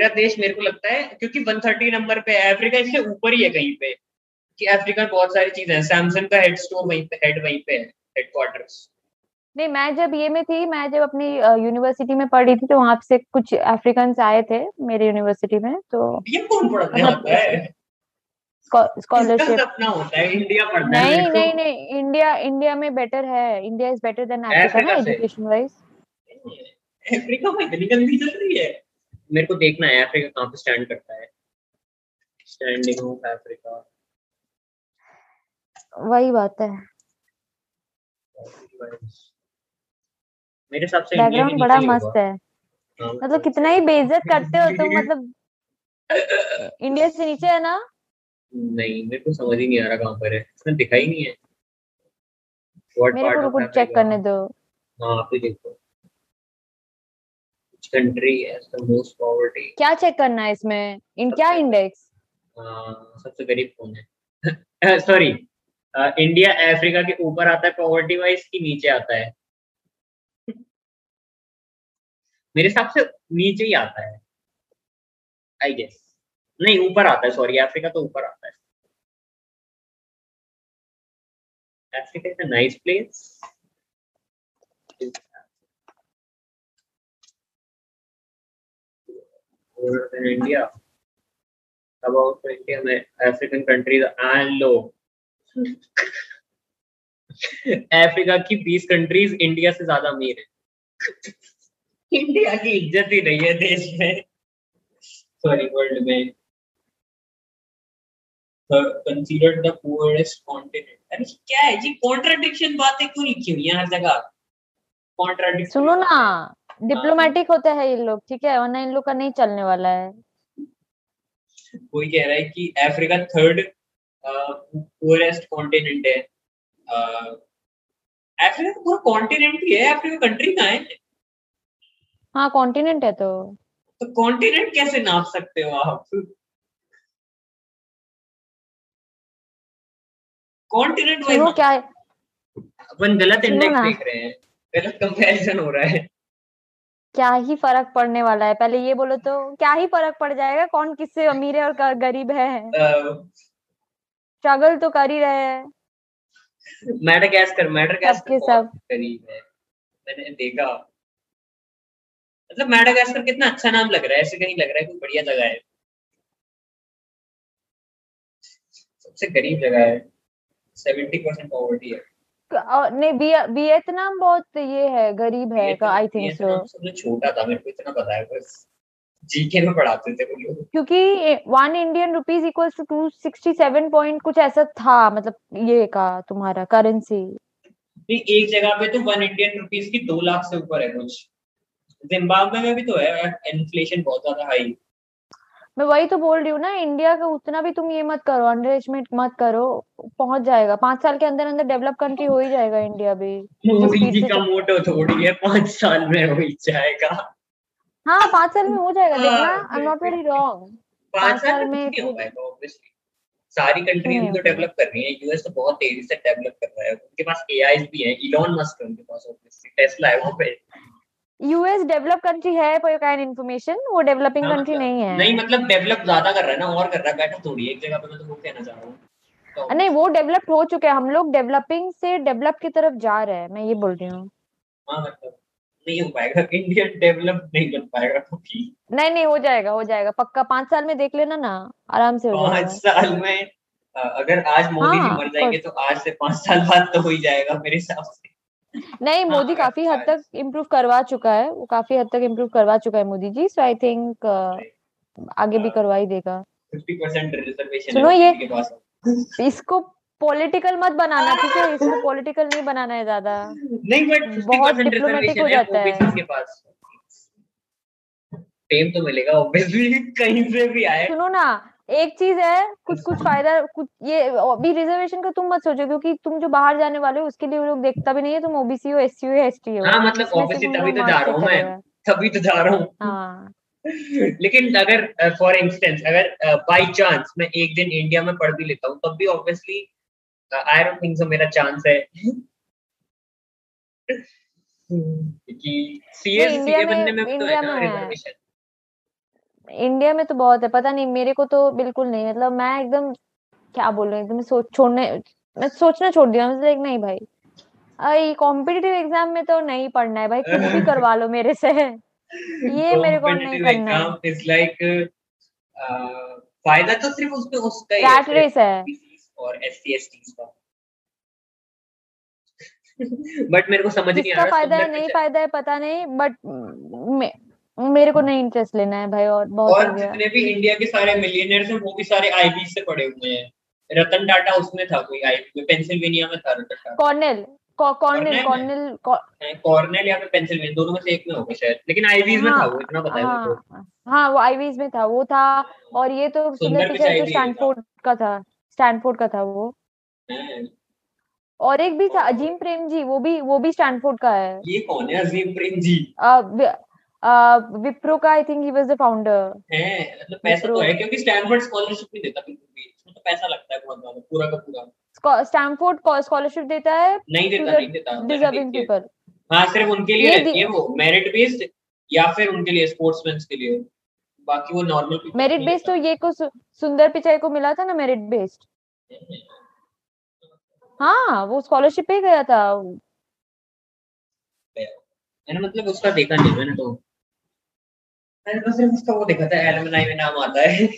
मेरे हाँ देश मेरे को लगता है क्योंकि 130 नंबर पे है अफ्रीका इससे ऊपर ही है कहीं पे कि अफ्रीका बहुत सारी चीज़ें हैं। सैमसंग का हेड स्टोर वहीं पे हेड वहीं पे है हेडक्वार्टर्स नहीं मैं जब ये में थी मैं जब अपनी यूनिवर्सिटी में पढ़ रही थी तो वहाँ से कुछ अफ्रीकन आए थे मेरे यूनिवर्सिटी में तो ये कौन मतलब आता है स्कॉलरशिप सपना होता है? इंडिया पढ़ना है नहीं को। नहीं नहीं इंडिया इंडिया में बेटर है। India is better than Africa ना एजुकेशन वाइज अफ्रीका में इतनी गंदी चल रही है। मेरे को देखना है अफ्रीका कहाँ पे स्टैंड करता है? स्टैंडिंग ऑफ़ अफ्रीका वही बात है। मेरे हिसाब से बैकग्राउंड बड़ा मस्त है। हाँ, मतलब कितना ही बेइज्जत करते हो तुम मतलब इंडिया से नीचे है ना? नहीं मेरे को समझ ही नहीं आ रहा कहाँ पर है। इसमें दिखा ही नहीं है। What मेरे को रुको चेक करने दो। हाँ आप ही देखो। Country has the most poverty. क्या चेक करना है इसमें? इन क्या इंडेक्स सबसे गरीब कौन है? सॉरी इंडिया अफ्रीका के ऊपर आता है पॉवर्टी वाइज की नीचे आता है? मेरे हिसाब से नीचे ही आता है। आई गेस नहीं ऊपर आता है सॉरी अफ्रीका तो ऊपर आता है। Africa is a nice place about India में African countries and लो अफ्रीका की 20 कंट्रीज़ इंडिया से ज़्यादा अमीर है। इंडिया की इज़्ज़त ही नहीं है देश में। सॉरी वर्ल्ड में। कंसीडर्ड द पुअरेस्ट कॉन्टिनेंट अरे, क्या है जी? कॉन्ट्रडिक्शन बातें क्यों? लिखी हुई हैं हर जगह। कॉन्ट्रडिक्शन सुनो ना। डिप्लोमेटिक होते हैं ये लोग ठीक है? वरना इन लोग का नहीं चलने वाला है। कोई कह रहा है कि अफ्रीका थर्ड पुअरेस्ट कॉन्टिनेंट है। अफ्रीका तो पूरा कॉन्टिनेंट ही है। अफ्रीका कंट्री कहाँ है? हाँ कॉन्टिनेंट है तो। तो कॉन्टिनेंट कैसे नाप सकते हो आप? कॉन्टिनेंट वाइज क्या है? अपन गलत इंडेक्स देख रहे हैं। गलत कंपैरिजन हो रहा है। क्या ही फ़र्क पड़ने वाला है? पहले ये बोलो तो क्या ही फ़र्क पड़ जाएगा? कौन किससे अमीर है और गरीब है? स्ट्रगल तो कर ही रहे हैं। मैडागास्कर मैडागास्कर सबके बहुत सब। गरीब है। मैंने देखा। मतलब मैडागास्कर कितना अच्छा नाम लग रहा है ऐसे कहीं लग रहा है कोई बढ़िया जगह है। सबसे गरीब जगह है। सेवेंटी परसेंट पॉवर्टी है। नहीं विय- वियतनाम बहुत ये है गरीब है वियतनाम- आई थिंक सो छोटा था मेरे को इतना पता है बस जीके में पढ़ाते थे वो लोग। क्योंकि one Indian rupees equals to two sixty seven point कुछ ऐसा था मतलब ये का तुम्हारा करेंसी एक जगह पे तो वन इंडियन रुपीज़ की दो लाख से ऊपर है कुछ। जिम्बाब्वे में भी तो है इन्फ्लेशन बहुत ज़्यादा हाई मैं वही तो बोल रही हूँ ना इंडिया का उतना भी तुम ये मत करो अंडर एस्टिमेट मत करो पहुँच जाएगा। पाँच साल के अंदर अंदर डेवलप कंट्री हो ही जाएगा इंडिया भी। मोदी जी का मोटो थोड़ी है पाँच साल में हो ही जाएगा। हाँ पाँच साल में हो जाएगा। देखना हाँ, I am not very wrong पाँच साल में ऑब्वियसली सारी कंट्रीज़ तो डेवलप कर रही हैं। यूएस तो बहुत तेज़ी से डेवलप कर रहा है। उनके पास एआईज भी हैं इलॉन मस्क उनके पास ऑब्वियसली टेस्ला है वहाँ पे। यूएस डेवलप कंट्री है फॉर योर काइंड इन्फॉर्मेशन वो डेवलपिंग कंट्री मतलब- नहीं है। नहीं मतलब डेवलप ज़्यादा कर रहा है ना और कर रहा है बैठा थोड़ी एक जगह पे मैं तो वो कहना चाह रहा हूँ। तो नहीं वो डेवलप्ड हो चुके हैं हम लोग डेवलपिंग से डेवलप की तरफ़ जा रहे हैं मैं ये बोल रही हूँ। हाँ मतलब नहीं हो पाएगा इंडिया डेवलप नहीं कर पाएगा क्योंकि। नहीं नहीं हो जाएगा हो जाएगा पक्का पाँच साल में देख लेना ना आराम से हो पाँच साल में अगर आज मोदी जी हाँ, मर जाएँगे तो आज से पाँच साल बाद तो हो ही जाएगा मेरे हिसाब से। नहीं हाँ, मोदी काफ़ी हद तक इम्प्रूव करवा चुका है। वो काफ़ी हद तक इम्प्रूव करवा चुका है मोदी जी सो आई थिंक आगे भी हाँ। करवा ही देगा सुनो ये- इसको पॉलिटिकल मत बनाना ठीक है? इसको पॉलिटिकल नहीं बनाना है ज़्यादा। नहीं बट बहुत रिजर्वेशन हो जाता है। फेम तो मिलेगा ऑब्वियसली कहीं से भी आए। सुनो ना एक चीज़ है कुछ कुछ फ़ायदा कुछ ये अभी रिजर्वेशन का तुम मत सोचो क्योंकि तुम जो बाहर जाने वाले हो उसके लिए वो लोग देखता भी नहीं है तुम ओबीसी हो एससी हो एसटी हो। हाँ मतलब से ऑब्वियसली तुम तभी तो जा रहा हूँ मैं। तभी तो जा रहा हूँ। लेकिन अगर फॉर इंस्टेंस अगर बाय चांस मैं एक दिन इंडिया में पढ़ भी लेता हूँ तब भी obviously I don't think so मेरा चांस है। कि इंडिया सीए बनने में तो है ना है। रिजर्वेशन इंडिया में तो बहुत है पता नहीं मेरे को तो बिल्कुल नहीं मतलब मैं एकदम क्या बोल रही हूँ एकदम सोच छोड़ने मैं सोचना छोड़ दिया मतलब नहीं भाई। आई कॉम्पिटिटिव एग्ज़ाम में तो नहीं पढ़ना है भाई कुछ भी करवा लो मेरे से। ये मेरे को नहीं करना है। एग्ज़ाम इज़ लाइक फ़ायदा तो सिर्फ़ उसमें उसका ही रैट है। रेस है। और एससी एसटी का। बट मेरे को समझ नहीं आ रहा फ़ायदा है नहीं फ़ायदा है पता नहीं बट मेरे को नहीं इंटरेस्ट लेना है भाई और बहुत हो और जितने भी इंडिया के सारे मिलियनर्स हैं वो भी सारे आईबी से पढ़े हुए हैं। रतन टाटा उसमें था कोई आईबी में पेंसिल्वेनिया में था Ratan Tata. Cornell Cornell Cornell Cornell Cornell या फिर पेंसिल्वेनिया दोनों में से एक में होगा शायद। लेकिन आईवीज में था वो इतना पता है मेरे को। हाँ हाँ वो आईवीज में था वो था और ये तो सुंदर पिचाई तो स्टैनफोर्ड का था स्टैनफोर्ड का था वो। और एक भी था अजीम प्रेम जी वो भी वो भी स्टैनफोर्ड का है। ये कौन है अजीम प्रेम जी? विप्रो का I think he was the founder है मतलब पैसा तो है क्योंकि स्टैनफोर्ड स्कॉलरशिप नहीं देता बिल्कुल भी इसमें तो पैसा लगता है बहुत ज़्यादा पूरा का पूरा। स्टैनफोर्ड स्कॉलरशिप देता है? नहीं देता नहीं देता डिजर्विंग पीपल हाँ। सिर्फ़ उनके लिए रहती है वो मेरिट बेस्ड या फिर उनके लिए स्पोर्ट्समैन के लिए। बाकी वो नॉर्मल मेरिट बेस्ड तो ये को सुंदर पिचाई को मिला था ना मेरिट बेस्ड हाँ वो स्कॉलरशिप पे गया था। मैंने मतलब उसका देखा नहीं मैंने तो मैंने तो सिर्फ़ उसका वो देखा था एलुमनाई में नाम आता है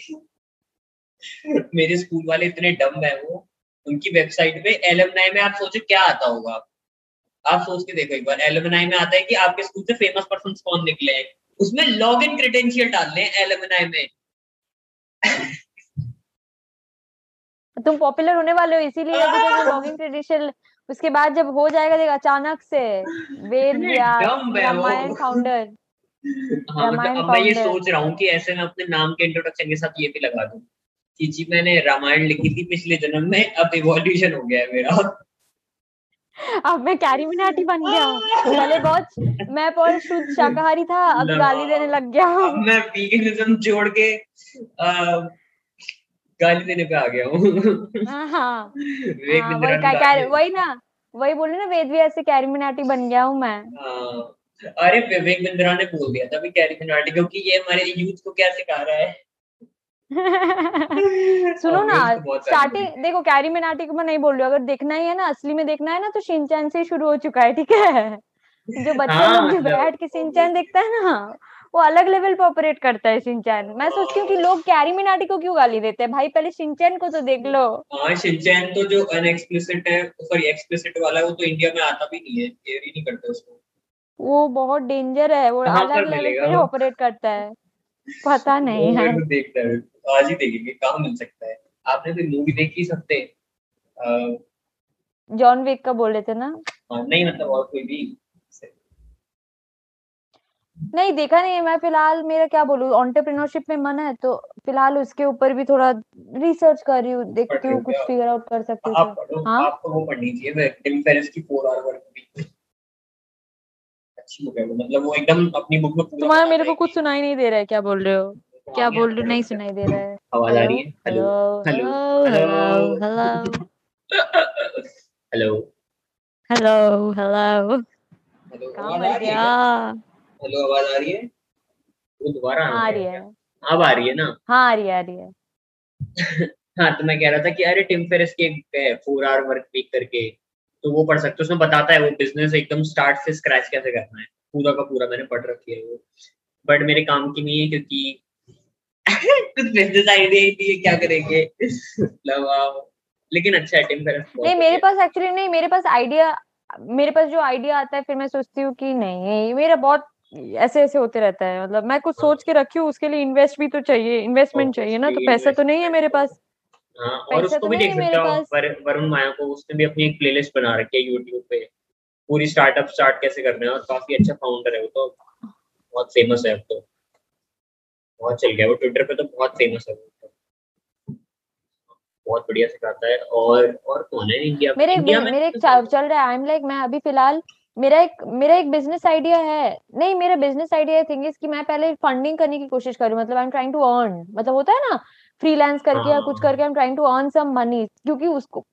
मेरे स्कूल वाले इतने डम है वो। उनकी वेबसाइट पे एलुमनाई में आप सोचो क्या आता होगा। आप सोच के देखो एक बार एलुमनाई में आता है कि आपके स्कूल से फ़ेमस पर्सन कौन निकले हैं। उसमें लॉग इन क्रेडेंशियल डालने हैं एलुमनाई में। तुम पॉपुलर होने वाले हो इसीलिए अभी लॉगिन क्रेडेंशियल उसके बाद जब हो जाएगा देख अचानक से वेद है वो। रामायण फाउंडर हाँ मतलब अब मैं ये सोच रहा हूँ कि ऐसे मैं अपने नाम के इंट्रोडक्शन के साथ ये भी लगा दूँ कि जी मैंने रामायण लिखी थी पिछले जन्म में अब इवोल्यूशन हो गया है मेरा। अब मैं कैरी मिनाटी बन गया हूँ। पहले बहुत मैं शुद्ध शाकाहारी था अब गाली देने लग गया हूँ। मैं वीगनिज्म जोड़ के आ, गाली देने पे आ गया हूँ। हाँ हाँ। हाँ, वही ने। वही ना वही बोले ना वेद व्यास से कैरी मिनाटी बन गया हूँ मैं। हाँ, अरे विवेक बिंद्रा ने बोल दिया था भी कैरी मिनाटी क्योंकि ये हमारे यूथ को क्या सिखा रहा है? सुनो ना तो स्टार्टिंग देखो कैरी मिनाटी को मैं नहीं बोल रही अगर देखना ही है ना असली में देखना है ना तो शिनचैन से ही शुरू हो चुका है ठीक है? जो बच्चे हाँ, लोग जो बैठ के शिनचैन देखता है ना वो अलग लेवल पे ऑपरेट करता है शिनचैन। मैं सोचती हूँ कि लोग कैरी मिनाटी को क्यों गाली देते हैं? भाई पहले शिनचैन को तो देख लो। हाँ शिनचैन तो जो अनएक्सप्लिसिट है सॉरी एक्सप्लिसिट वाला है वो तो इंडिया में आता भी नहीं है केयर ही नहीं करते उसको। वो बहुत डेंजर है वो पर अलग लेवल पे? ऑपरेट करता है। पता नहीं है। मेरे को देखता है आज ही देखेंगे कहाँ मिल सकता है। आपने कोई मूवी देखी सकते अह, जॉन विक का बोल रहे थे ना? हाँ, नहीं मतलब और कोई भी नहीं देखा नहीं मैं फ़िलहाल मेरा क्या बोलूँ एंटरप्रेन्योरशिप में मन है तो फ़िलहाल उसके ऊपर भी थोड़ा रिसर्च कर रही हूँ देखती हूँ कुछ फिगर आउट कर सकती हूँ आप तो। पढ़ो हाँ? आपको वो पढ़नी चाहिए टिम फेरिस की फोर आवर वर्क वीक अच्छी बुक है मतलब वो एकदम अपनी बुक में तुम्हारा मेरे को कुछ सुनाई नहीं दे रहा है क्या बोल रहे हो क्या बोल रहे हो नहीं सुनाई दे रहा है आवाज़ आ रही है hello hello hello hello hello hello hello आवाज़ आ रही है वो दोबारा आ रही है अब आ रही है ना हाँ आ रही है आ रही है हाँ तो मैं कह रहा था कि अरे टिम फेरिस की फोर आवर वर्क वीक करके तो वो पढ़ सकते हो। उसमें बताता है वो बिज़नेस एकदम स्टार्ट से स्क्रैच कैसे करना है। पूरा का पूरा मैंने पढ़ रखी है वो। बट मेरे काम की नहीं है क्योंकि कुछ बिज़नेस आइडिया ही नहीं है क्या करेंगे? मतलब लेकिन अच्छा है टिम नहीं मेरे पास एक्चुअली नहीं मेरे पास आइडिया मेरे पास जो आइडिया आता है फिर मैं सोचती हूँ कि नहीं ये मेरा बहुत ऐसे ऐसे होते रहता है। मतलब मैं कुछ सोच के रखी हूँ उसके लिए इन्वेस्ट भी तो चाहिए इन्वेस्टमेंट चाहिए ना तो पैसा तो नहीं है मेरे पास। है। हाँ। और उसको तो भी देख सकते हो वरुण माया को उसने भी अपनी एक प्लेलिस्ट बना रखी है यूट्यूब पे। पूरी स्टार्टअप स्टार्ट कैसे करना है और काफ़ी अच्छा फाउंडर है वो तो। बहुत फ़ेमस है अब तो। बहुत चल गया वो ट्विटर पे तो बहुत फ़ेमस है तो। बहुत बढ़िया सिखाता है और और कौन है इंडिया मेरे इंडिया में मेरे एक तो चल रहा है आई एम लाइक मैं अभी फ़िलहाल मेरा एक मेरा एक बिज़नेस आइडिया है। नहीं मेरा बिज़नेस आइडिया थिंग इज़ कि मैं पहले फंडिंग करने की कोशिश करूँ मतलब I am trying to earn मतलब होता है ना फ्रीलांस करके या कुछ हाँ। करके I am trying to earn some money क्योंकि उसको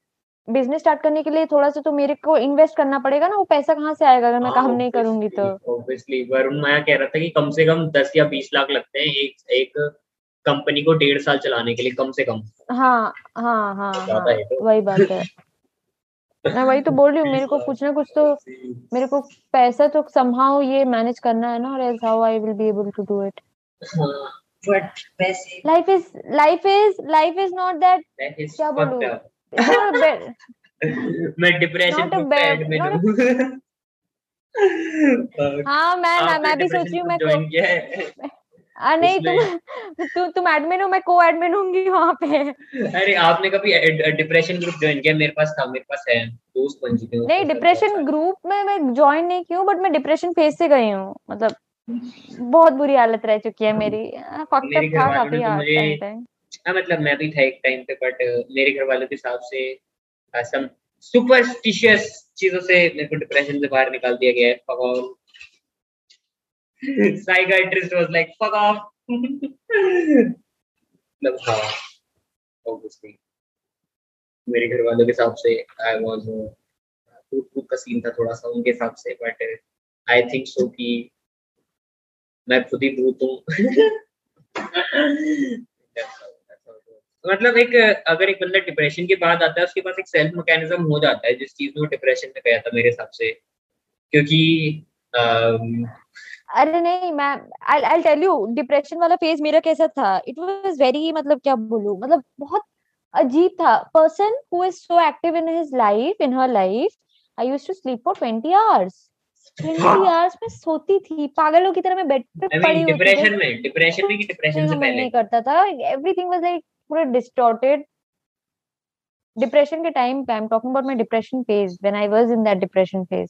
बिज़नेस स्टार्ट करने के लिए थोड़ा सा तो मेरे को इन्वेस्ट करना पड़ेगा ना वो पैसा कहाँ से आएगा अगर मैं काम नहीं करूँगी तो। ऑब्वियसली वरुण माया कह रहा था कि कम से कम दस या बीस लाख लगते हैं एक एक कंपनी को डेढ़ साल चलाने के लिए कम से कम। हाँ हाँ हाँ, हाँ तो। वही बात है। मैं वही तो बोल रही हूँ मेरे को कुछ ना कुछ तो मेरे को पैसा तो समहाउ ये मैनेज करना है ना और as how I will be able to do it but पैसे life is life is life is not that क्या बोलूँ? मैं डिप्रेशन पे एडमिट हूँ हाँ मैं मैं भी सोच रही हूँ मैं को आ, नहीं तुम तु, तुम एडमिन हो मैं को एडमिन होंगी वहाँ पे। अरे आपने कभी डिप्रेशन ग्रुप ज्वाइन किया? मेरे पास था मेरे पास है। दोस्त बन चुके नहीं डिप्रेशन ग्रुप में मैं ज्वाइन नहीं की हूँ बट मैं डिप्रेशन फ़ेज़ से गई हूँ मतलब बहुत बुरी हालत रह चुकी है मेरी। फक्त था काफ़ी हाँ मतलब मैं भी था एक टाइम पे बट मेरे घर वालों के हिसाब से सम सुपरस्टिशियस चीज़ों से मेरे को डिप्रेशन से बाहर निकाल दिया गया है। Psychiatrist was like fuck off. मतलब हाँ obviously. मेरे घर वालों के हिसाब से आई वाज टूट फूट का सीन था थोड़ा सा उनके हिसाब से बट आई थिंक सो कि मैं खुद ही भूत हूँ। मतलब एक, अगर एक बंदा डिप्रेशन के बाद आता है, उसके पास एक सेल्फ मैकेनिज्म हो जाता है, जिस चीज़ में डिप्रेशन में गया था मेरे हिसाब से। क्योंकि अरे नहीं, मैं I I tell you depression वाला फ़ेज़ मेरा कैसा था? इट वाज वेरी मतलब क्या बोलूँ मतलब बहुत अजीब था। Person who is so active in his life in her life I used to sleep for 20 hours 20 hours में सोती थी। पागलों की तरह मैं बेड पे I mean, पड़ी होती डिप्रेशन में डिप्रेशन में कि डिप्रेशन से पहले। नहीं करता था। एवरीथिंग वाज लाइक पूरा डिस्टॉर्टेड डिप्रेशन के टाइम पे I am talking about my depression phase when I was in that depression phase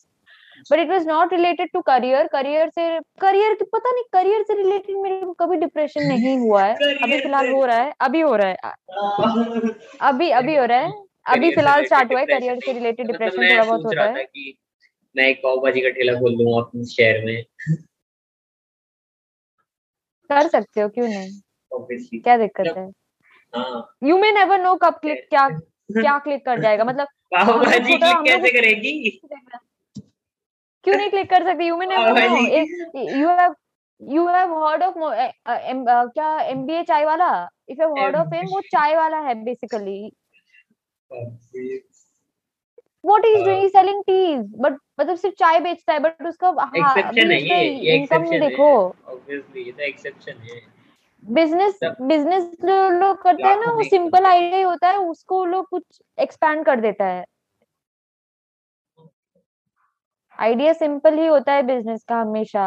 but it was not related to career career से करियर की पता नहीं करियर से रिलेटेड मेरे को कभी डिप्रेशन नहीं हुआ है। अभी फ़िलहाल हो रहा है। अभी हो रहा है। अभी अभी हो रहा है। अभी फ़िलहाल स्टार्ट हुआ है। करियर से रिलेटेड डिप्रेशन थोड़ा बहुत होता है। मैं एक पाव भाजी का ठेला खोल दूँगा अपने शहर में। कर सकते हो क्यों नहीं? Obviously. क्या दिक्कत है? यू मे नेवर नो कब क्लिक क्या क्या क्लिक कर जाएगा मतलब पाव भाजी क्लिक कैसे करेगी? क्यों नहीं क्लिक कर सकती? You may never know you have you have heard of क्या MBA Chai Wala? If you heard of him वो चाय वाला है basically what is doing selling teas but मतलब सिर्फ़ चाय बेचता है बट उसका एक्सेप्शन है ये ये एक्सेप्शन देखो। ऑब्वियसली ये तो एक्सेप्शन है। बिज़नेस बिज़नेस लोग करते हैं ना वो सिंपल आइडिया होता है उसको लोग कुछ एक्सपैंड कर देता है। आइडिया सिंपल ही होता है बिज़नेस का हमेशा।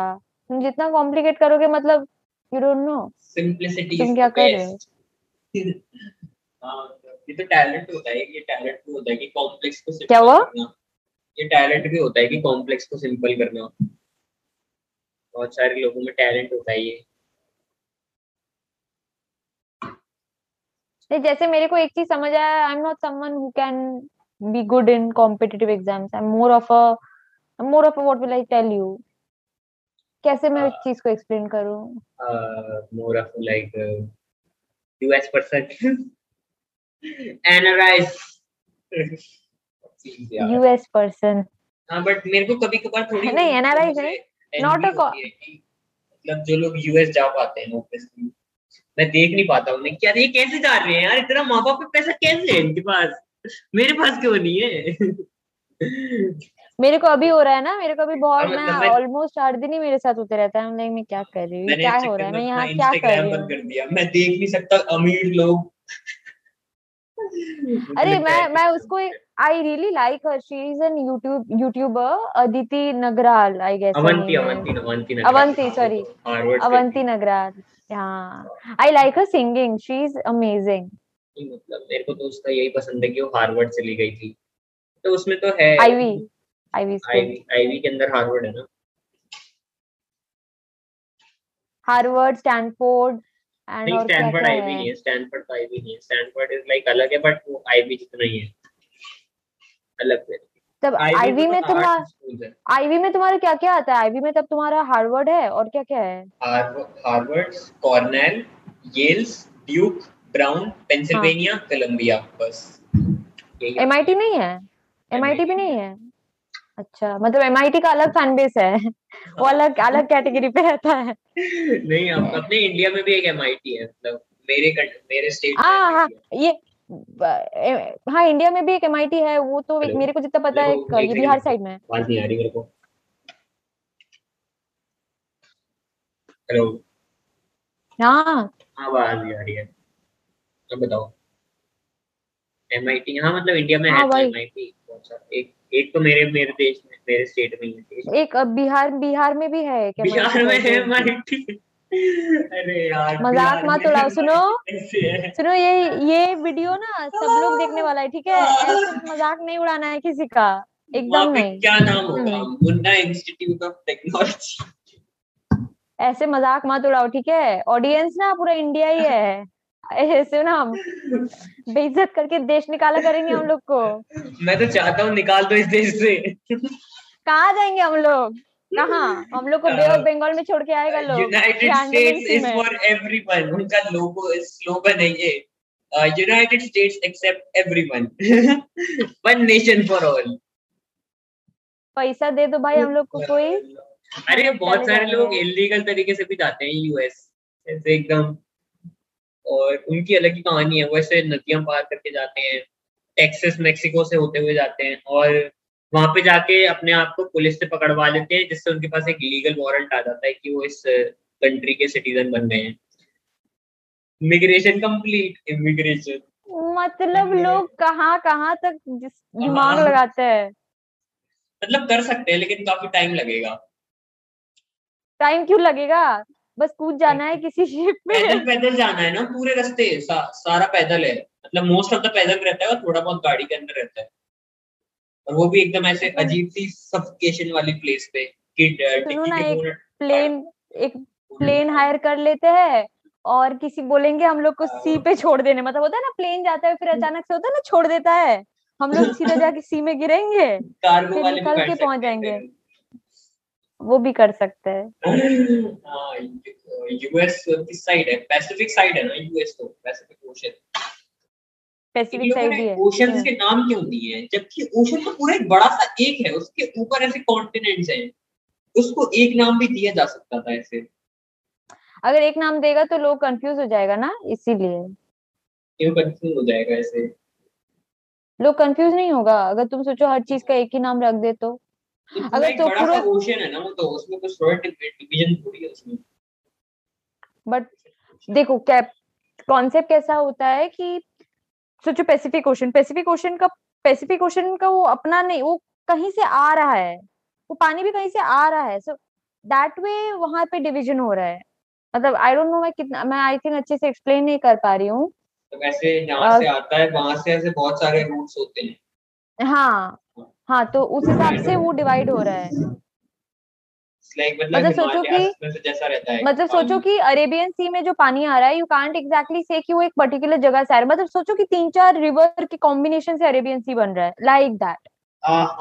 तुम जितना कॉम्प्लिकेट करोगे मतलब यू डोंट नो सिंपलिसिटी तुम क्या कर रहे हो? हाँ, ये तो टैलेंट होता है ये टैलेंट होता है कि कॉम्प्लेक्स को क्या हुआ? ये टैलेंट भी होता है कि कॉम्प्लेक्स को सिंपल करना बहुत सारे लोगों में टैलेंट होता है ये। जैसे मेरे को एक चीज़ समझ आया I am not someone who can be good in competitive exams I am more of a more of what will I tell you कैसे मैं इस चीज़ को एक्सप्लेन करूँ? More of like US person analyse US person हाँ but मेरे को कभी कभार थोड़ी नहीं एनालाइज नहीं नॉट अ मतलब जो लोग यूएस जा पाते हैं ऑब्वियसली मैं देख नहीं पाता हूँ। क्या ये कैसे जा रहे हैं यार? इतना माँ बाप पैसा कैसे है इनके पास? मेरे पास क्यों नहीं है? मेरे को अभी हो रहा है ना मेरे को अभी बहुत हाँ, मतलब मैं ऑलमोस्ट आठ दिन ही मेरे साथ होते रहता है। लाइक मैं क्या कर रही हूँ? क्या हो रहा है? मैं यहाँ क्या कर रही हूँ? कर दिया। मैं देख नहीं सकता अमीर लोग। अरे मैं मैं उसको I really like her she is an YouTube YouTuber Aditi Nagaral I guess Avanti Avanti Avanti Avanti sorry Avanti Nagaral हाँ I like her singing she is amazing मतलब मेरे को तो उसका यही पसंद है कि वो हार्वर्ड चली गई थी। तो उसमें तो है। आईवी आईवी आईवी आईवी के अंदर हार्वर्ड है ना? Harvard Stanford and Stanford Ivy नहीं है स्टैनफोर्ड तो आईवी नहीं है। स्टैनफोर्ड इज़ लाइक अलग है बट वो आईवी जितना ही है। अलग है तब आईवी में तो तुम्हारा आईवी में तुम्हारा क्या क्या आता है? आईवी में तब तुम्हारा हार्वर्ड है और क्या क्या है Harvard Cornell Yales Duke Brown Pennsylvania Columbia बस। एमआईटी नहीं है? एमआईटी भी नहीं है? अच्छा मतलब एमआईटी का अलग फ़ैन बेस है। वो अलग अलग कैटेगरी पे रहता है। नहीं अपने इंडिया में भी एक एमआईटी है मतलब मेरे मेरे स्टेट हाँ। हाँ। ये हाँ इंडिया में भी एक एमआईटी है वो तो एक मेरे को जितना पता है ये बिहार साइड में हेलो हाँ। आवाज़ आ रही है। अब बताओ। एमआईटी हाँ मतलब इंडिया में हाँ, है एमआईटी एक एक तो मेरे मेरे देश में मेरे स्टेट में ही एक बिहार बिहार में भी है क्या बिहार में है यार मज़ाक मत उड़ाओ सुनो। सुनो ये ये वीडियो ना सब लोग देखने वाला है ठीक है? मज़ाक नहीं उड़ाना है किसी का एकदम नहीं। क्या नाम होगा। मुन्ना इंस्टीट्यूट ऑफ़ टेक्नोलॉजी ऐसे मज़ाक मत उड़ाओ ठीक है? ऑडियंस ना पूरा इंडिया ही है। ऐसे ना हम। बेइज्जत करके देश निकाला करेंगे हम लोग को। मैं तो चाहता हूँ निकाल दो इस देश से। कहा जाएँगे हम लोग? कहाँ हम लोग को बे ऑफ़ बंगाल में छोड़ के आएगा लोग United States is for everyone उनका लोगो स्लोगन है। ये United States accept everyone one nation for all पैसा दे दो भाई हम लोग को कोई। अरे बहुत सारे लोग इलीगल तरीके से भी जाते हैं यूएस ऐसे एकदम और उनकी अलग ही कहानी है वैसे नदियाँ पार करके जाते हैं टेक्सास मेक्सिको से होते हुए जाते हैं और वहाँ पे जाके अपने आप को पुलिस से पकड़वा लेते हैं जिससे उनके पास एक लीगल वारंट आ जाता है कि वो इस कंट्री के सिटीजन बन गए हैं। इमिग्रेशन कंप्लीट इमिग्रेशन मतलब लोग कहाँ कहाँ तक दिमाग हाँ। लगाते हैं? मतलब कर सकते हैं लेकिन काफ़ी टाइम लगेगा। टाइम क्यों लगेगा? बस कूद जाना है किसी शिप में पैदल पैदल जाना है ना पूरे रास्ते सा, सारा पैदल है। मतलब मोस्ट ऑफ़ द पैदल रहता है और थोड़ा बहुत गाड़ी के अंदर रहता है। और वो भी एकदम ऐसे। अजीब सी सफोकेशन वाली प्लेस पे कि सुनो ना एक प्लेन एक प्लेन हायर कर लेते हैं और किसी बोलेंगे हम लोग को सी हाँ। पे छोड़ देने मतलब होता है ना प्लेन जाता है फिर हम्म। अचानक से होता है ना छोड़ देता है हम लोग सीधा जाके सी में गिरेंगे फिर निकल के पहुँच जाएँगे वो भी कर सकते हैं यूएस किस साइड है पैसिफिक साइड है ना यूएस तो पैसिफिक ओशन पैसिफिक साइड ही। है ओशन के। नाम क्यों दिए हैं? जबकि ओशन तो पूरा एक बड़ा सा एक है उसके ऊपर ऐसे कॉन्टिनेंट्स हैं। उसको एक नाम भी दिया जा सकता था ऐसे। अगर एक नाम देगा तो लोग कंफ्यूज हो जाएगा ना इसीलिए। क्यों कंफ्यूज हो जाएगा ऐसे? लोग कंफ्यूज नहीं होगा। अगर तुम सोचो हर चीज़ का एक ही नाम रख दे तो। तो अगर तो पूरा ओशन है ना वो तो उसमें कुछ थोड़ा डिवीज़न थोड़ी है उसमें। बट देखो क्या कॉन्सेप्ट कैसा होता है कि सोचो पैसिफिक ओशन पैसिफिक ओशन का पैसिफिक ओशन का वो अपना नहीं वो कहीं से आ रहा है वो पानी भी कहीं से आ रहा है सो दैट वे वहाँ पे डिवीज़न हो रहा है। मतलब आई डोंट नो मैं कितना मैं आई थिंक अच्छे से एक्सप्लेन नहीं कर पा रही हूँ। तो वैसे से आता है वहाँ से ऐसे बहुत सारे रूट्स होते हैं। हाँ हाँ तो उस हिसाब से वो डिवाइड हो रहा है। मतलब, मतलब सोचो कि मतलब सोचो कि अरेबियन सी में जो पानी आ रहा है यू कांट एग्जैक्टली से कि वो एक पर्टिकुलर जगह से आ रहा है। मतलब सोचो कि तीन चार रिवर के कॉम्बिनेशन से अरेबियन सी बन रहा है लाइक दैट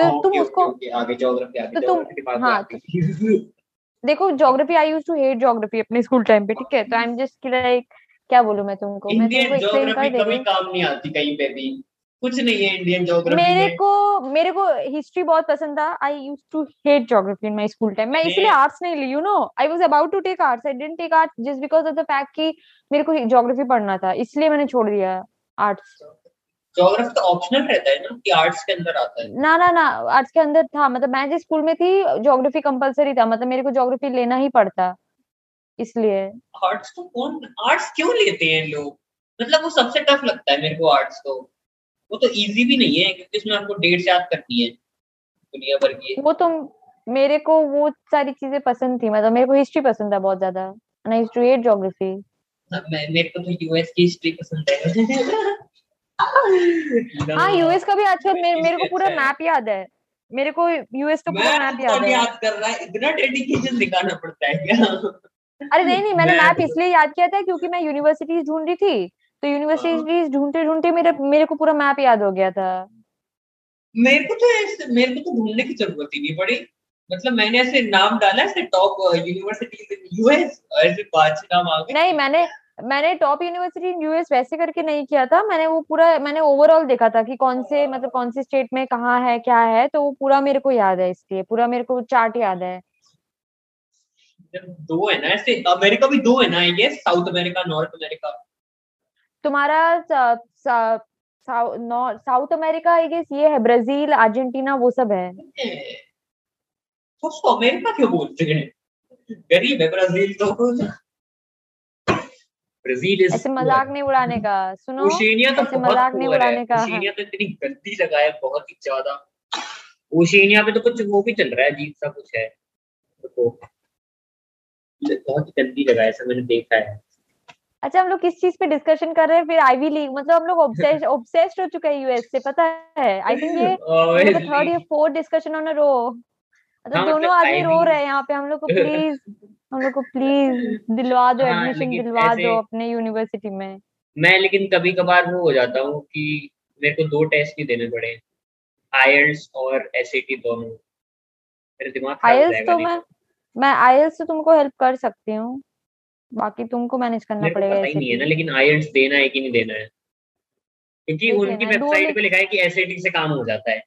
तो तुम उसको आगे ज्योग्राफी आगे तो तुम हाँ देखो geography I use to hate geography अपने स्कूल टाइम पे ठीक है? तो आई एम जस्ट लाइक क्या बोलूँ मैं तुमको? मैं तुमको एक्सप्लेन कर दे रही हूँ। काम नहीं आती कहीं पे भी। कुछ नहीं है इंडियन ज्योग्राफी मेरे को मेरे को हिस्ट्री बहुत पसंद था। I use to hate geography in my school time मैं इसलिए आर्ट्स नहीं ली you know I was about to take arts I didn't take arts just because of the fact कि मेरे को ज्योग्राफी पढ़ना था। इसलिए मैंने छोड़ दिया आर्ट्स ज्योग्राफी तो ऑप्शनल रहता है ना कि आर्ट्स के अंदर आता है। ना ना ना आर्ट्स के अंदर था। मतलब मैं जिस स्कूल में थी ज्योग्राफी कंपलसरी था। मतलब मेरे को ज्योग्राफी लेना ही पड़ता। इसलिए। आर्ट्स तो कौन आर्ट्स क्यों लेते हैं लोग? मतलब वो सबसे टफ लगता है मेरे को आर्ट्स तो। वो तो इजी भी नहीं है क्योंकि इसमें आपको डेट याद करनी है दुनिया भर की। वो तो मेरे को वो सारी चीज़ें पसंद थी मतलब मेरे को हिस्ट्री पसंद है बहुत ज़्यादा and I used to hate geography मेरे को तो यूएस की हिस्ट्री पसंद है। हाँ यूएस का भी अच्छा मेरे, मेरे को पूरा मैप याद है। मेरे को यूएस का पूरा मैप याद है। याद कर रहा है इतना डेडिकेशन दिखाना पड़ता है क्या? अरे नहीं नहीं मैंने मैप इसलिए याद किया था क्योंकि मैं यूनिवर्सिटीज ढूंढ रही थी तो यूनिवर्सिटीज हाँ। ढूंढते ढूंढते मेरे मेरे को पूरा मैप याद हो गया था। मेरे को तो मेरे को तो ढूँढने की ज़रूरत ही नहीं पड़ी। मतलब मैंने ऐसे नाम डाला ऐसे टॉप यूनिवर्सिटीज इन यूएस ऐसे पाँच नाम आ गए। नहीं मैंने मैंने टॉप यूनिवर्सिटी यूएस वैसे करके नहीं किया था। मैंने वो पूरा मैंने ओवरऑल देखा था कि कौन से मतलब कौन से स्टेट में कहाँ है क्या है तो वो पूरा मेरे को याद है इसलिए पूरा मेरे को चार्ट याद है। दो है ना ऐसे अमेरिका भी दो है ना guess south America north America तुम्हारा साउथ अमेरिका आई गेस ये है ब्राज़ील अर्जेंटीना वो सब है। तो उसको अमेरिका क्यों बोलते हैं? गरीब है ब्राज़ील तो। ब्राज़ील ऐसे मज़ाक नहीं उड़ाने का सुनो। ओशिनिया तो ऐसे मज़ाक नहीं उड़ाने का। ओशिनिया तो इतनी गंदी जगह है बहुत ही ज़्यादा। ओशिनिया पे तो कुछ वो भी चल रहा है अजीब सा कुछ है। तो बहुत ही गंदी जगह है ऐसा मैंने देखा है। अच्छा हम लोग किस चीज़ पे डिस्कशन कर रहे हैं? फिर आईवी लीग मतलब हम लोग ऑब्सेस्ड ऑब्सेस्ड हो चुके हैं यूएस से पता है? आई थिंक ये थर्ड या fourth discussion on a row मतलब दोनों मतलब आदमी रो रहे हैं यहाँ पे हम लोग को प्लीज़ हम लोग को प्लीज़ दिलवा दो एडमिशन हाँ, दिलवा दो अपने यूनिवर्सिटी में। मैं लेकिन कभी कभार वो हो जाता हूँ कि मेरे को दो टेस्ट ही देने पड़े आईएलटीएस और एसएटी दोनों। मेरे दिमाग आईएलटीएस तो मैं मैं आईएलटीएस से तुमको हेल्प कर सकती हूँ। बाकी तुमको मैनेज करना पड़ेगा पता ही नहीं है ना लेकिन आईएलटीएस देना है कि नहीं देना है? क्योंकि उनकी वेबसाइट पे लिखा है कि एसएटी से काम हो जाता है।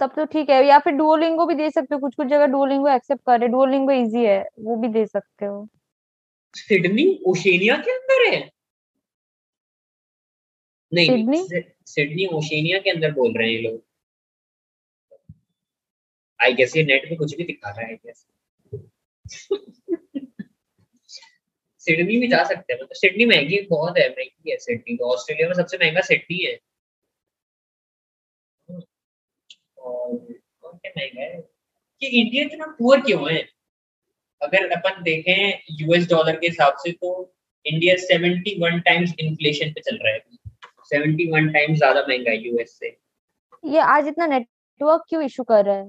तब तो ठीक है या फिर डुओलिंगो भी दे सकते हो कुछ कुछ जगह डुओलिंगो एक्सेप्ट कर रहे डुओलिंगो इजी है वो भी दे सकते हो। सिडनी ओशेनिया के अंदर है? नहीं सिडनी सिडनी ओशेनिया के अंदर बोल रहे हैं ये लोग। आई गेस ये नेट पे कुछ भी दिखा रहा है आई गेस सिडनी भी जा सकते हैं। मतलब सिडनी महँगी बहुत है, महँगी है सिडनी। तो ऑस्ट्रेलिया में सबसे महँगा सिडनी है। कि इंडिया इतना पुअर क्यों है? अगर अपन देखें यूएस डॉलर के हिसाब से तो India seventy one times inflation पे चल रहा है। सेवेंटी वन टाइम्स ज़्यादा महँगा है यूएस से। ये आज इतना नेटवर्क क्यों इशू कर रहा है?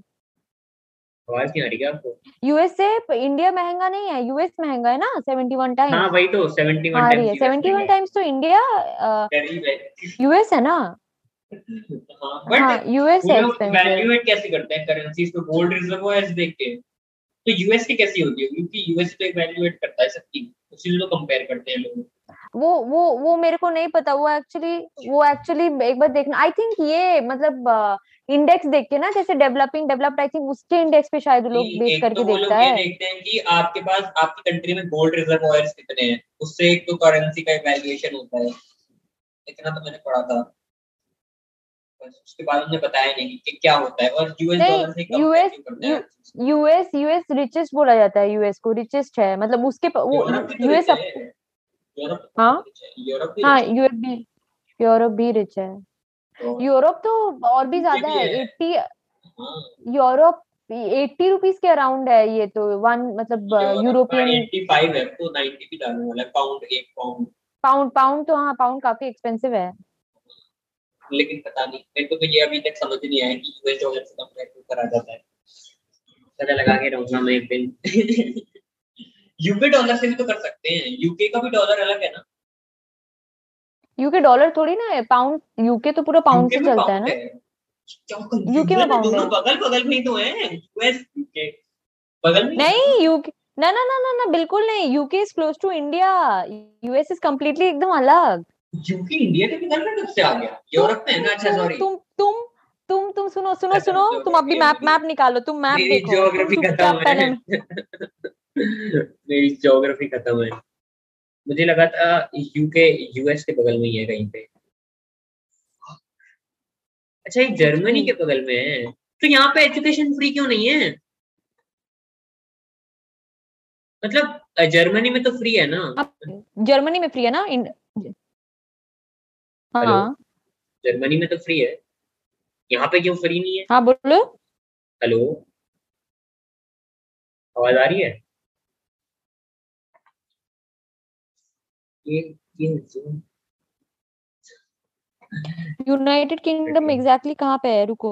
आवाज़ नहीं आ रही आपको? यूएस से इंडिया महँगा नहीं है यूएस महँगा है ना 71 टाइम्स हाँ वही तो 71 टाइम्स 71 टाइम्स तो इंडिया यूएस है। ना? हाँ यूएस वैल्यूएट कैसे करते हैं? करेंसीज तो गोल्ड रिज़र्व है देख के तो यूएस की कैसी होती है क्योंकि यूएस तो वैल्यूएट करता है सबकी। उसी तो कंपेयर करते हैं लोग। वो वो वो मेरे को नहीं पता। वो एक्चुअली वो एक्चुअली एक बार देखना। आई थिंक ये मतलब इंडेक्स देख के ना जैसे डेवलपिंग डेवलप्ड आई थिंक उसके इंडेक्स पे शायद लोग बेस करके तो देखता है। देखते हैं कि आपके पास आपकी कंट्री में गोल्ड रिज़र्व ऑयल्स कितने हैं। उससे एक तो करेंसी का इवैल्यूएशन होता है। इतना तो मैंने पढ़ा था। उसके बाद उन्होंने बताया नहीं कि क्या होता है और यूएस डॉलर से कम यूएस यूएस यूएस रिचेस्ट बोला जाता है यूएस को रिचेस्ट है मतलब उसके वो यूएस तो हाँ। हाँ? यूएस भी यूरोप भी रिच है। यूरोप तो और भी ज़्यादा है एट्टी यूरोप एट्टी रुपीज़ के अराउंड है ये तो वन मतलब यूरोपियन एट्टी फाइव है तो नाइन्टी भी डालने वाला पाउंड एक पाउंड पाउंड पाउंड तो हाँ पाउंड काफ़ी एक्सपेंसिव है। लेकिन पता नहीं। मेरे को तो ये अभी तक समझ नहीं आया कि यूएस डॉलर से कंपेयर क्यों करा जाता है। पता लगा के रहूँगा मैं एक दिन। यूके डॉलर से भी तो कर सकते हैं। यूके का भी डॉलर अलग है ना? यूके डॉलर थोड़ी ना है। पाउंड यूके तो पूरा पाउंड से चलता है ना? यूके में पाउंड है। बगल बगल में ही तो है। यूएस यूके बगल में नहीं यूके ना ना ना ना ना बिल्कुल नहीं। UK is close to India US is completely एकदम अलग। यूके इंडिया के कब से आ गया? यूरोप में ना अच्छा सॉरी तुम तुम तुम तुम सुनो सुनो अच्छा, सुनो तुम अभी मैप मैप निकालो तुम मैप देखो ज्योग्राफी खत्म है। मेरी ज्योग्राफी खत्म है। मुझे लगा था यूके यूएस के बगल में ही है कहीं पे। अच्छा ये जर्मनी के बगल में है। तो यहाँ पे एजुकेशन फ्री क्यों नहीं है? मतलब जर्मनी में तो फ्री है ना। जर्मनी में फ्री है ना? हाँ। जर्मनी में तो फ्री है। यहाँ पे क्यों फ्री नहीं है? हाँ बोलो। हेलो? आवाज़ आ रही है? ये ये यूनाइटेड किंगडम एग्जैक्टली कहाँ पे है? रुको।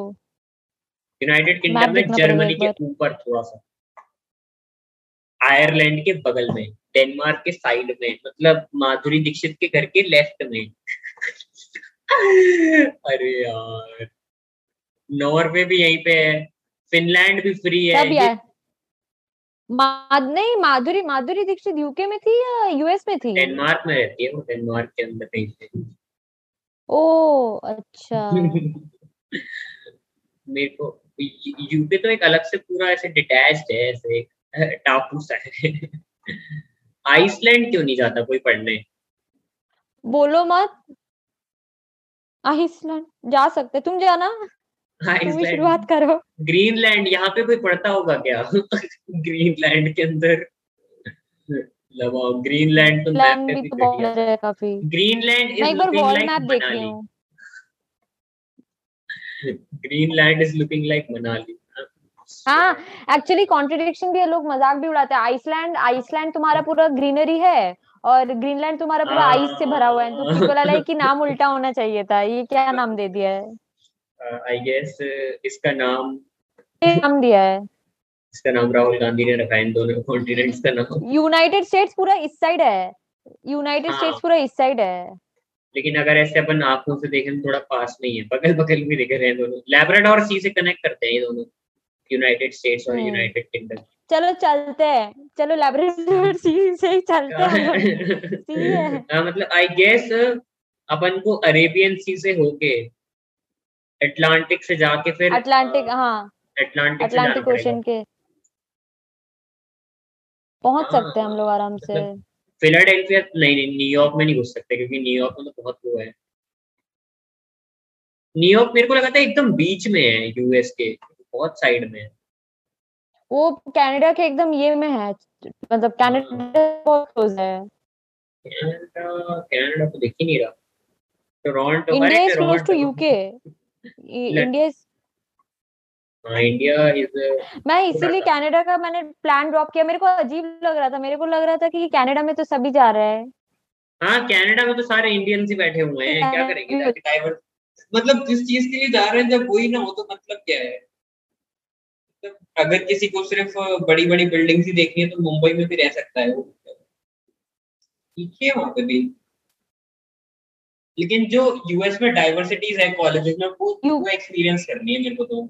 यूनाइटेड किंगडम में जर्मनी के ऊपर थोड़ा सा आयरलैंड के बगल में डेनमार्क के साइड में मतलब माधुरी दीक्षित के घर के लेफ़्ट में। अरे यार। नॉर्वे भी यहीं पे है। फिनलैंड भी फ्री है। माद नहीं माधुरी माधुरी दीक्षित यूके में थी या यूएस में थी? डेनमार्क में रहती है वो डेनमार्क के अंदर कहीं ओ अच्छा। मेरे को यूपी तो एक अलग से पूरा ऐसे डिटैच्ड है ऐसे एक टापू सा है। आइसलैंड क्यों नहीं जाता? कोई पढ़ने। बोलो मत। आइसलैंड जा सकते तुम जाना तुम शुरुआत करो। ग्रीनलैंड यहाँ पे कोई पढ़ता होगा क्या? ग्रीनलैंड के अंदर। ग्रीनलैंड तो मैप पे भी तो बहुत है काफ़ी। ग्रीनलैंड मैं इज़ एक बार लुकिंग वर्ल्ड लाइक मैप देख रही हूँ। Greenland is looking like Manali हाँ एक्चुअली कॉन्ट्रडिक्शन भी है लोग मज़ाक भी उड़ाते हैं। आइसलैंड आइसलैंड तुम्हारा पूरा ग्रीनरी है। और ग्रीनलैंड तुम्हारा पूरा आइस से भरा हुआ है तो पीपल लाइक कि नाम उल्टा होना चाहिए था ये क्या नाम दे दिया है? आई गेस इसका नाम नाम दिया है। इसका नाम राहुल गांधी ने रखा है इन दोनों कॉन्टिनेंट्स का नाम। यूनाइटेड स्टेट्स पूरा इस साइड है। यूनाइटेड हाँ। स्टेट्स पूरा इस साइड है। लेकिन अगर ऐसे अपन आँखों से देखें तो थोड़ा पास में ही है बगल बगल में दिख रहे हैं दोनों। लैब्राडोर सी से कनेक्ट करते हैं ये दोनों। यूनाइटेड स्टेट्स और हम्म। यूनाइटेड किंगडम चलो चलते हैं। चलो लेबोरेटरी सी से ही चलते हैं। सी है। हाँ, मतलब आई गेस अपन को अरेबियन सी से होके अटलांटिक से जाके फिर अटलांटिक हाँ अटलांटिक अटलांटिक ओशन के। पहुँच हाँ, सकते हैं हम लोग आराम से। मतलब फिलाडेल्फिया नहीं नहीं न्यूयॉर्क में नहीं घुस सकते क्योंकि न्यूयॉर्क में तो बहुत वो है। न्यूयॉर्क मेरे को लगा था एकदम बीच में है यूएस के बहुत साइड में है। वो कनाडा के एकदम ये में है मतलब कनाडा बहुत क्लोज है। कनाडा कनाडा तो दिख ही नहीं रहा। Toronto India is close to UK India is हाँ इंडिया इज़ मैं इसीलिए कनाडा का मैंने प्लान ड्रॉप किया। मेरे को अजीब लग रहा था। मेरे को लग रहा था कि कनाडा में तो सभी जा रहे हैं। हाँ कनाडा में तो सारे इंडियंस ही बैठे हुए हैं। क्या करेंगे? मतलब जिस चीज़ के लिए जा रहे हैं जब वही ना हो तो मतलब क्या है? अगर किसी को सिर्फ़ बड़ी बड़ी बिल्डिंग ही देखनी है तो मुंबई में भी रह सकता है वो। ठीक है वहाँ पे भी। लेकिन जो यूएस में डाइवर्सिटीज है कॉलेजेस में वो वो एक्सपीरियंस करनी है मेरे को तो।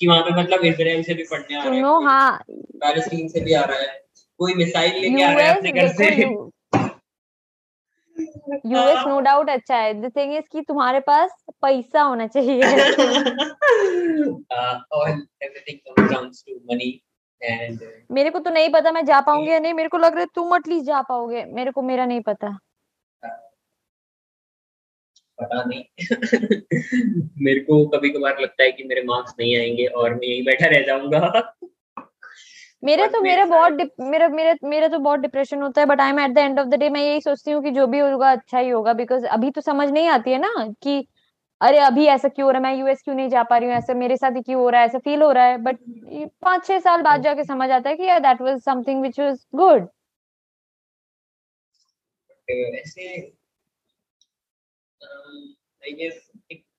कि वहाँ पे मतलब इसराइल से भी पढ़ने आ रहे हैं हाँ। पैलेस्टीन से भी आ रहा है कोई मिसाइल लेके आ रहा है अपने घर से। यूएस नो डाउट अच्छा है। द थिंग इज़ कि तुम्हारे पास पैसा होना चाहिए। Uh, all everything comes down to money and uh, मेरे को तो नहीं पता मैं जा पाऊँगी या नहीं। मेरे को लग रहा है तुम एटलीस्ट जा पाओगे। मेरे को मेरा नहीं पता। पता नहीं। मेरे को कभी कभार लगता है कि मेरे मार्क्स नहीं आएँगे और मैं यहीं बैठा रह जाऊँगा। मेरा तो मेरे बहुत मेरा मेरा मेरा तो बहुत डिप्रेशन होता है but I am at the end of the day मैं यही सोचती हूँ कि जो भी होगा अच्छा ही होगा बिकॉज़ अभी तो समझ नहीं आती है ना कि अरे अभी ऐसा क्यों हो रहा है मैं यूएस क्यों नहीं जा पा रही हूँ ऐसा मेरे साथ ही क्यों हो रहा है ऐसा फील हो रहा है बट पाँच छह साल बाद जाके समझ आता है कि यार that was something which was good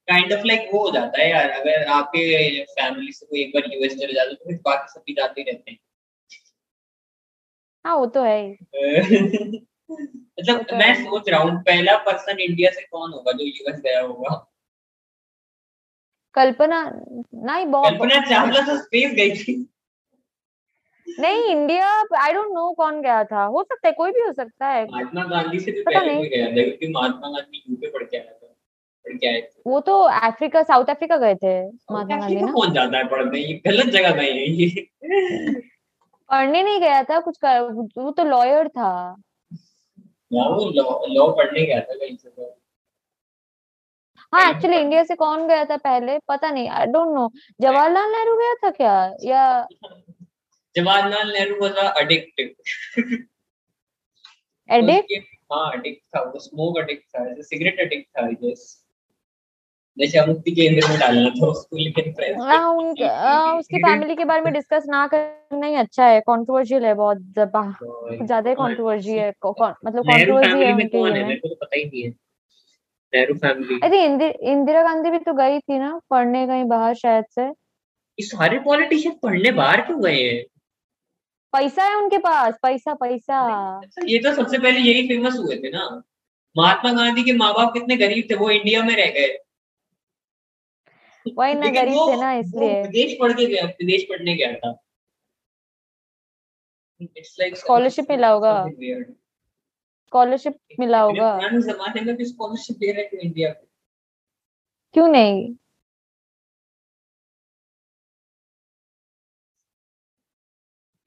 kind of like वो हो जाता है यार अगर आपके फैमिली से कोई एक बार यूएस चले जाता तो फिर बाकी सभी जाते रहते हैं। हाँ वो तो है ही। मतलब तो मैं सोच रहा हूँ पहला पर्सन इंडिया से कौन होगा जो यूएस गया होगा? कल्पना नहीं बहुत कल्पना चावला तो स्पेस गई थी। नहीं इंडिया आई डोंट नो कौन गया था। हो सकता है कोई भी हो सकता है। महात्मा गांधी से भी पहले नहीं। कोई गया था क्योंकि महात्मा गांधी यूपी पढ़ के आया था वो तो अफ्रीका साउथ अफ्रीका गए थे महात्मा गांधी ना? कौन जाता है पढ़ने? ये गलत जगह गए हैं ये। पढ़ने नहीं गया था कुछ कर, वो तो लॉयर था। हाँ, लॉ लॉ पढ़ने गया था कहीं से। तो हाँ एक्चुअली इंडिया से कौन गया था पहले? पता नहीं I don't know Jawaharlal Nehru गया था क्या? या Jawaharlal Nehru was addict addict हाँ अडिक्ट था वो स्मोक अडिक्ट था सिगरेट अडिक्ट था आई गेस नशा मुक्ति केंद्र में डालना था उसको लेकिन हाँ उनके आ, उसकी फैमिली के बारे में डिस्कस ना करना ही अच्छा है कंट्रोवर्शियल है बहुत ज़्यादा। कंट्रोवर्सी है कौन- मतलब कंट्रोवर्सी है उनके है? मेरे को तो पता ही नहीं है। Nehru family I think Indira Gandhi भी तो गई थी ना पढ़ने कहीं बाहर शायद से। ये सारे पॉलिटिशियन पढ़ने बाहर क्यों गए हैं? पैसा है उनके पास पैसा पैसा। अच्छा, ये तो सबसे पहले यही फ़ेमस हुए थे ना। महात्मा गांधी के माँ बाप कितने गरीब थे वो इंडिया में रह गए। वही ना गरीब थे ना इसलिए। विदेश पढ़ के गया विदेश पढ़ने गया था। स्कॉलरशिप मिला होगा। स्कॉलरशिप मिला होगा। जमाने में भी स्कॉलरशिप दे रहे थे इंडिया को। क्यों नहीं?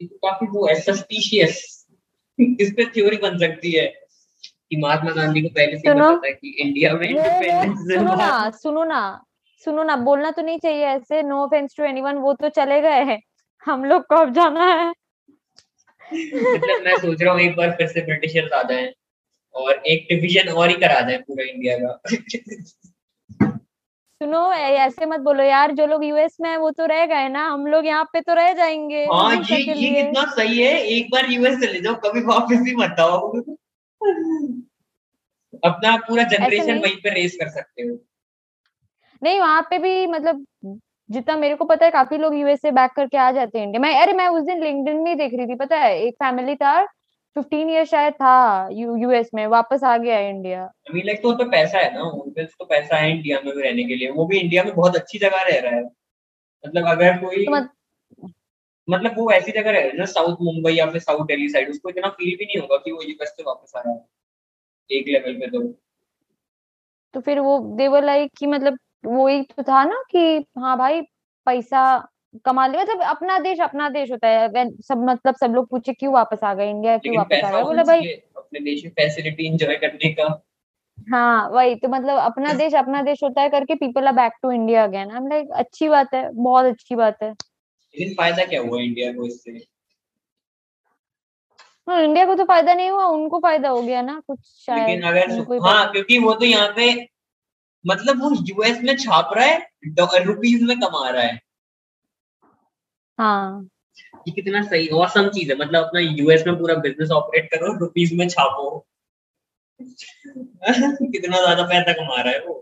काफ़ी वो सस्पिशियस इस पे थ्योरी बन सकती है। कि महात्मा गांधी को पहले से पता है कि इंडिया में इंडिपेंडेंस सुनो ना सुनो ना। सुनो ना बोलना तो नहीं चाहिए ऐसे। नो ऑफेंस टू एनीवन वो तो चले गए हैं। हम लोग को अब जाना है। मतलब मैं सोच रहा हूँ एक बार फिर से ब्रिटिशर्स आ जाएँ और एक डिवीज़न और ही करा दें पूरा इंडिया का। सुनो ऐसे मत बोलो यार जो लोग यूएस में है वो तो रह गए ना। हम लोग यहाँ पे तो रह जाएँगे। हाँ ये ये कितना सही है। एक बार यूएस चले जाओ कभी वापस ही मत आओ। अपना पूरा जनरेशन वहीं पे रेस कर सकते हो। नहीं वहाँ पे भी मतलब जितना मेरे को पता है काफ़ी लोग यूएस से बैक करके आ जाते हैं इंडिया मैं अरे मैं उस दिन लिंक्डइन में देख रही थी पता है? एक फैमिली था फिफ्टीन ईयर शायद था यू, यूएस में वापस आ गया इंडिया लाइक तो उन पे पैसा है ना उन पे तो पैसा है इंडिया में भी रहने के लिए। वो भी इंडिया में बहुत अच्छी जगह रह रहा है। मतलब अगर कोई तो मत, मतलब वो ऐसी जगह रह रहा है ना साउथ मुंबई या फिर साउथ दिल्ली साइड उसको इतना फील भी नहीं होगा कि वो यूएस से वापस आ रहा है एक लेवल पे तो। तो फिर वो देवर लाइक कि मतलब वही तो था ना कि हाँ भाई पैसा कमा लिया मतलब अपना देश अपना देश होता है। सब मतलब सब लोग पूछे क्यों वापस आ गए इंडिया? क्यों वापस आ गए? बोला भाई अपने देश में फैसिलिटी एंजॉय करने का। हाँ वही तो मतलब अपना देश अपना देश होता है करके people are back to India again I am like अच्छी बात है बहुत अच्छी बात है। लेकिन फ़ायदा क्या हुआ इंडिया को इससे? हाँ इंडिया को तो फ़ायदा नहीं हुआ उनको फ़ायदा हो गया ना कुछ शायद लेकिन अगर हाँ क्योंकि वो तो यहाँ पे मतलब वो यूएस में छाप रहा है रुपीज़ में कमा रहा है। हाँ। ये कितना सही औसम चीज़ है। मतलब अपना यूएस में पूरा बिज़नेस ऑपरेट करो रुपीज़ में छापो। कितना ज़्यादा पैसा कमा रहा है वो।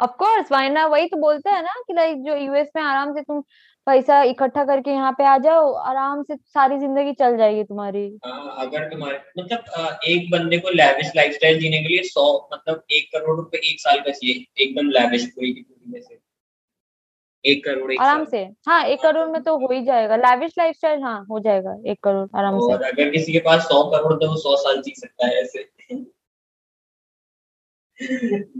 ऑफ़ कोर्स वाइना वही तो बोलते है ना कि लाइक जो यूएस में आराम से तुम पैसा इकट्ठा करके यहाँ पे आ जाओ आराम से सारी ज़िंदगी चल जाएगी तुम्हारी। हाँ, अगर तुम्हारे मतलब एक बंदे को लैविश लाइफस्टाइल जीने के लिए सौ मतलब एक करोड़ रुपए एक साल का चाहिए एकदम लैविश पूरी की पूरी में से। एक करोड़ एक आराम से। हाँ एक करोड़ में तो हो ही जाएगा। लैविश लाइफस्टाइल हाँ हो जाएगा एक करोड़ आराम से। अगर किसी के पास सौ करोड़ तो वो सौ साल जी सकता है ऐसे।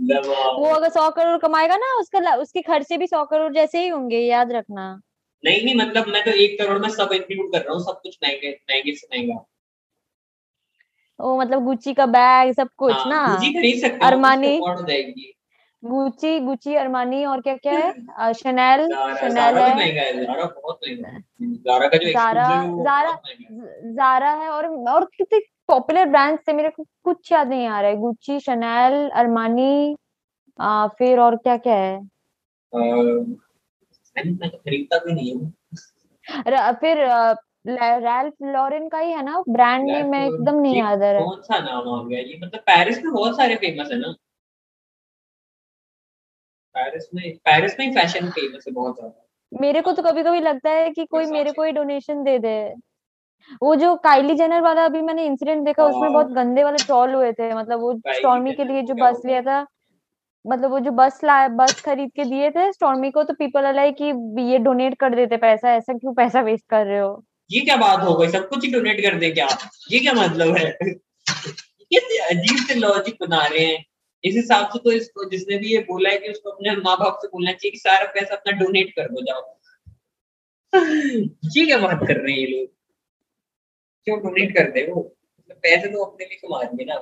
वो अगर सौ करोड़ कमाएगा ना उसका उसके खर्चे भी सौ करोड़ जैसे ही होंगे याद रखना। नहीं नहीं मतलब मैं तो एक करोड़ में सब इंक्लूड कर रहा हूँ सब कुछ महँगे महँगे से महँगा। वो मतलब गुच्ची का बैग सब कुछ हाँ, ना? Gucci खरीद सकते हो अरमानी। गुच्ची गुच्ची अरमानी और क्या क्या है? शनैल शनैल है। जारा बहुत महँगा है। जारा का जो जारा जारा है जारा है। और और कितने पॉपुलर ब्रांड्स थे मेरे को कुछ याद नहीं आ रहा है। गुच्ची शनैल अरमानी आ, फिर और क्या क्या है? अ, मैं मैं तो खरीदता भी नहीं हूँ। फिर रैल्फ लॉरेन का ही है ना? ब्रांड नेम मैं एकदम नहीं याद आ रहा। है कौन सा नाम आ गया? ये मतलब पेरिस में बहुत सारे फ़ेमस है ना। पेरिस में पेरिस में फ़ैशन फ़ेमस है बहुत ज़्यादा। मेरे को तो कभी कभी लगता है कि कोई मेरे को ही डोनेशन दे दे। वो जो काइली जेनर वाला अभी मैंने इंसिडेंट देखा उसमें हाँ। बहुत गंदे वाले ट्रॉल हुए थे। मतलब वो स्टॉर्मी के लिए जो बस लिया था। मतलब वो जो बस लाया बस खरीद के दिए थे स्टॉर्मी को तो पीपल अलाइक कि ये डोनेट कर देते पैसा, ऐसा क्यों पैसा वेस्ट कर रहे हो? ये क्या बात हो गई? सब कुछ ही डोनेट कर दे क्या? ये क्या मतलब है? कैसे अजीब से लॉजिक बना रहे हैं। इस हिसाब से तो इसको, जिसने भी ये बोला है कि उसको अपने माँ बाप से बोलना चाहिए कि सारा पैसा अपना डोनेट कर दो जाओ। ये क्या बात कर रहे हैं ये लोग? क्यों डोनेट कर दे वो पैसे तो अपने लिए कमा रहे ना।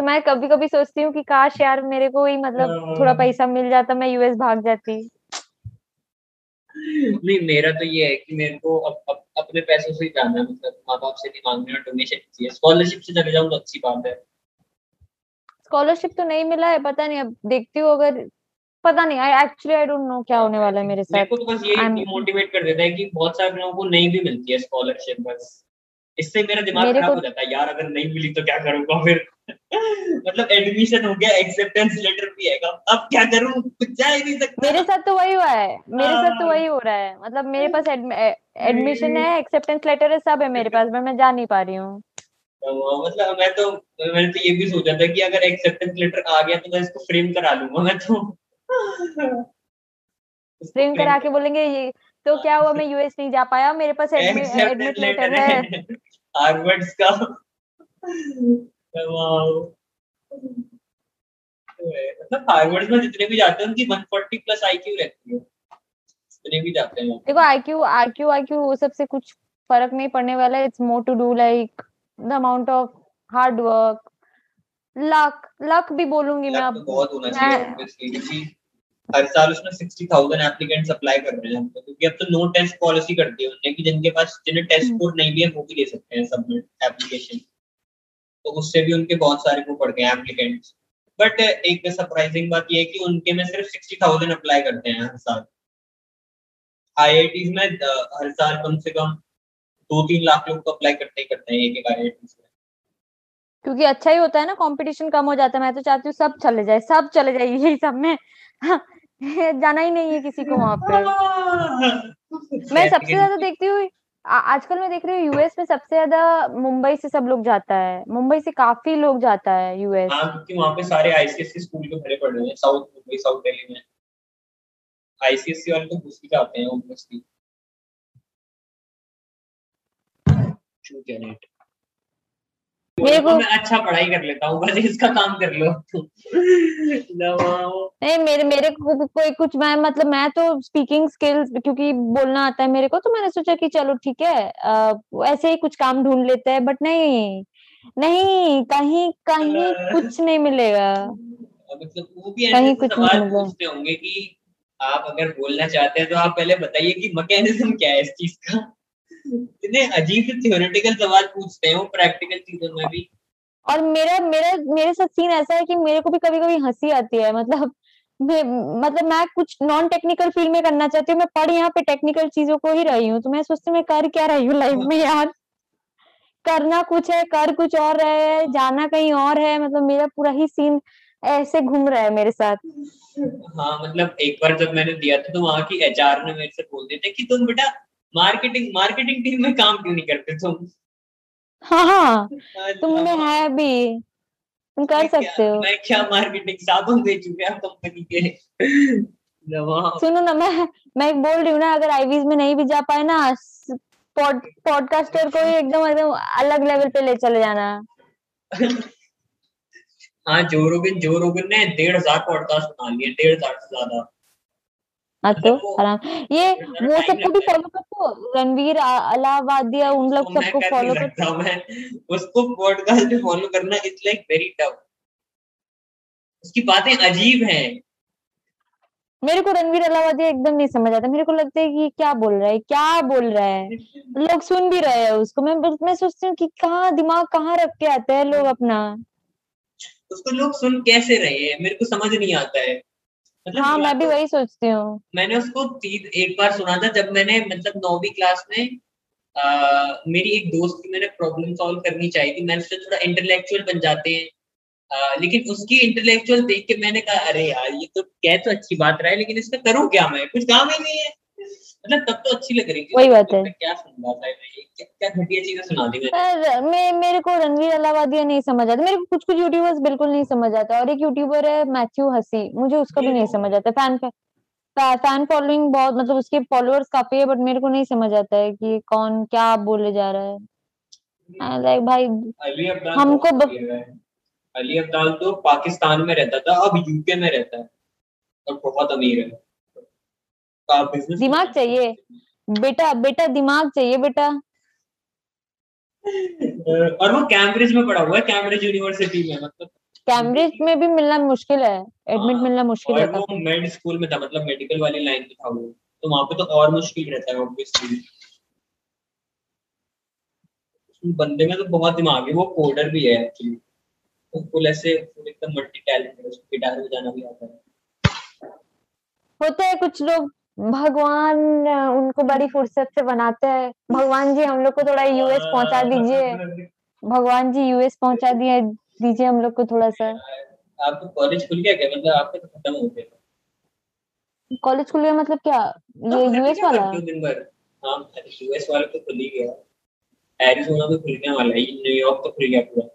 तो मैं कभी कभी सोचती हूँ कि काश यार मेरे को ही मतलब थोड़ा हाँ। पैसा मिल जाता मैं यूएस भाग जाती। नहीं मेरा तो ये है कि मेरे को अप, अप, अपने पैसों से ही जाना है। मतलब माँ बाप से नहीं मांगना है डोनेशन चाहिए स्कॉलरशिप से चले जाऊँ तो अच्छी बात है। स्कॉलरशिप तो नहीं मिला है पता नहीं अब देखती हूँ अगर पता नहीं I actually I don't know क्या होने वाला है मेरे मेरे साथ को तो बस ये I'm- डिमोटिवेट कर देता है कि बहुत सारे लोगों को नहीं भी मिलती है स्कॉलरशिप बस। इससे मेरा दिमाग मेरे खराब हो जाता है यार अगर नहीं मिली तो क्या करूँगा फिर? मतलब एडमिशन हो गया एक्सेप्टेंस लेटर भी है। अब क्या करूँ? कुछ जा ही नहीं सकता। मेरे साथ तो वही हुआ है। मेरे साथ तो हाँ। वही हो रहा है। मतलब मेरे पास एडमिशन है एक्सेप्टेंस लेटर है सब है मेरे पास पर मैं जा नहीं पा रही हूँ। तो मतलब मैं तो मैंने तो ये भी सोचा था कि अगर एक्सेप्टेंस लेटर आ गया तो मैं इसको फ्रेम करा लूँगा मैं तो। फ्रेम करा के बोलेंगे ये तो क्या हुआ मैं यूएस नहीं जा पाया मेरे पास एडमिट लेटर है। हार्वर्ड्स का। मतलब हार्वर्ड में जितने भी जाते हैं उनकी 140 प्लस आईक्यू रहती है। जितने भी जाते हैं देखो आईक्यू आईक्यू आईक्यू वो सबसे कुछ फ़र्क नहीं पड़ने वाला it's more to do like the amount of hard work luck luck भी बोलूँगी मैं तो बहुत होना चाहिए हर साल उसमें एप्लीकेंट्स अप्लाई कर रहे हैं तो क्योंकि अब तो नो टेस्ट पॉलिसी कर दी है उन्होंने कि जिनके पास जिन्हें टेस्ट हम्म। स्कोर नहीं भी है वो भी दे सकते हैं सबमिट एप्लीकेशन तो उससे भी उनके बहुत सारे वो पड़ गए एप्लीकेंट्स बट एक सरप्राइजिंग बात ये है कि उनके में सिर्फ़ सिक्सटी थाउज़ेंड अप्लाई करते हैं हर साल। आई में हर साल कम से कम दो तीन लाख लोग तो अप्लाई करते ही करते हैं एक एक आई में। क्योंकि अच्छा ही होता है ना कंपटीशन कम हो जाता है। मैं तो चाहती हूँ सब चले जाए सब चले जाए यही सब में। जाना ही नहीं है किसी को वहाँ पे। मैं सबसे ज़्यादा देखती हूँ आजकल मैं देख रही हूँ यूएस में सबसे ज़्यादा मुंबई से सब लोग जाता है। मुंबई से काफ़ी लोग जाता है यूएस हाँ क्योंकि वहाँ पे सारे आईसीएससी स्कूल के भरे पड़े हैं साउथ मुंबई साउथ दिल्ली में। आईसीएससी वाले तो घुस ही जाते हैं ऑब्वियसली मेरे को मैं अच्छा पढ़ाई कर लेता हूँ बस इसका काम कर लो। नहीं मेरे मेरे को कोई कुछ मैं मतलब मैं तो स्पीकिंग स्किल्स क्योंकि बोलना आता है मेरे को तो मैंने सोचा कि चलो ठीक है आ, ऐसे ही कुछ काम ढूंढ लेते हैं बट नहीं नहीं कहीं कहीं कुछ नहीं मिलेगा। मतलब वो भी कहीं कुछ नहीं पूछते होंगे कि आप अगर बोलना चाहते हैं तो आप पहले बताइए कि मैकेनिज्म क्या है इस चीज़ का? इतने अजीब से थियोरेटिकल सवाल पूछते हैं वो प्रैक्टिकल चीज़ों में भी। और मेरा मेरा मेरे साथ सीन ऐसा है कि मेरे को भी कभी कभी हँसी आती है मतलब मैं मतलब मैं कुछ नॉन टेक्निकल फ़ील्ड में करना चाहती हूँ मैं पढ़ यहाँ पे टेक्निकल चीज़ों को ही रही हूँ तो मैं सोचती मैं कर क्या रही हूँ लाइफ में यार। करना कुछ है कर कुछ और रहे है जाना कहीं और है मतलब मेरा पूरा ही सीन ऐसे घूम रहा है मेरे साथ। हाँ मतलब एक बार जब मैंने दिया था तो वहाँ की एचआर ने मेरे से बोल दिया था कि तुम बेटा मार्केटिंग मार्केटिंग टीम में काम क्यों नहीं करते तुम? हाँ हाँ तुम में अच्छा। है भी। तुम कर सकते हो। मैं क्या मार्केटिंग साबुन बेचू क्या कंपनी के? सुनो ना मैं मैं बोल रही हूँ ना अगर आईवीज में नहीं भी जा पाए ना पॉड पॉडकास्टर को ही एकदम एकदम अलग लेवल पे ले चले जाना। हाँ जो रोगन जो रोगन ने डेढ़ हज़ार पॉडकास्ट बना लिए डेढ़ हज़ार से ज़्यादा। हाँ तो आराम ये वो सबको भी फॉलो करते हो रणवीर अलावादिया उन लोग सबको फॉलो करते हो मैं उसको पॉडकास्ट पे फॉलो करना इट्स लाइक वेरी टफ उसकी बातें अजीब हैं। मेरे को रणवीर अलाहाबादिया एकदम नहीं समझ आता। मेरे को लगता है कि क्या बोल रहा है क्या बोल रहा है? लोग सुन भी रहे हैं उसको। मैं मैं सोचती हूँ कि कहाँ दिमाग कहाँ रख के आते हैं लोग अपना? उसको लोग सुन कैसे रहे हैं? मेरे को समझ नहीं आता है। मतलब हाँ मैं भी वही सोचती हूँ। मैंने उसको एक बार सुना था जब मैंने मतलब नौवीं क्लास में आ, मेरी एक दोस्त की मैंने प्रॉब्लम सॉल्व करनी चाहिए थी। मैंने थोड़ा इंटेलेक्चुअल बन जाते हैं। आ, लेकिन उसकी इंटेलेक्चुअल देख के मैंने कहा अरे यार ये तो कह तो अच्छी बात रहा है लेकिन इसका करूँ क्या मैं? कुछ काम ही नहीं है। मतलब तब तो अच्छी लग रही थी। वही बात है। क्या सुन था क्या घटिया चीज़ें सुना दी मैंने। मैं मेरे को रणवीर अलाहाबादिया नहीं समझ आता। मेरे को कुछ कुछ यूट्यूबर्स बिल्कुल नहीं समझ आता। और एक यूट्यूबर है मैथ्यू हसी मुझे उसका भी नहीं समझ आता। फ़ैन फ़ैन फॉलोइंग बहुत मतलब उसके फॉलोअर्स काफ़ी है बट मेरे को नहीं समझ आता है कि कौन क्या बोले जा रहा है। लाइक भाई हमको अली अब्दाल तो पाकिस्तान में रहता था अब यूके में रहता है। और बहुत अमीर है। दिमाग चाहिए। बेटा बेटा दिमाग चाहिए बेटा। और वो कैम्ब्रिज में पढ़ा हुआ है कैम्ब्रिज यूनिवर्सिटी में मतलब। कैम्ब्रिज में भी मिलना मुश्किल है एडमिट हाँ, मिलना मुश्किल है वो मेड स्कूल में था मतलब मेडिकल वाली लाइन में था वो। तो वहाँ पे तो और मुश्किल रहता है ऑब्वियसली बंदे में तो बहुत दिमाग है वो कोडर भी है एक्चुअली वो फुल ऐसे एकदम मल्टी टैलेंटेड है उसको गिटार बजाना भी आता है। होता है कुछ लोग भगवान उनको बड़ी फुर्सत से बनाते हैं। भगवान जी हम लोग को थोड़ा यूएस पहुँचा दीजिए। भगवान जी यूएस पहुँचा दिए दीजिए हम लोग को थोड़ा सा। आपको कॉलेज खुल गया क्या? मतलब आपका तो खत्म हो गया। कॉलेज खुल गया मतलब क्या? ये यूएस वाला? दिन भर? हाँ यूएस वाला तो खुल ही गया। एरिजोना तो खुलने वाला है न्यूयॉर्क तो खुल गया पूरा।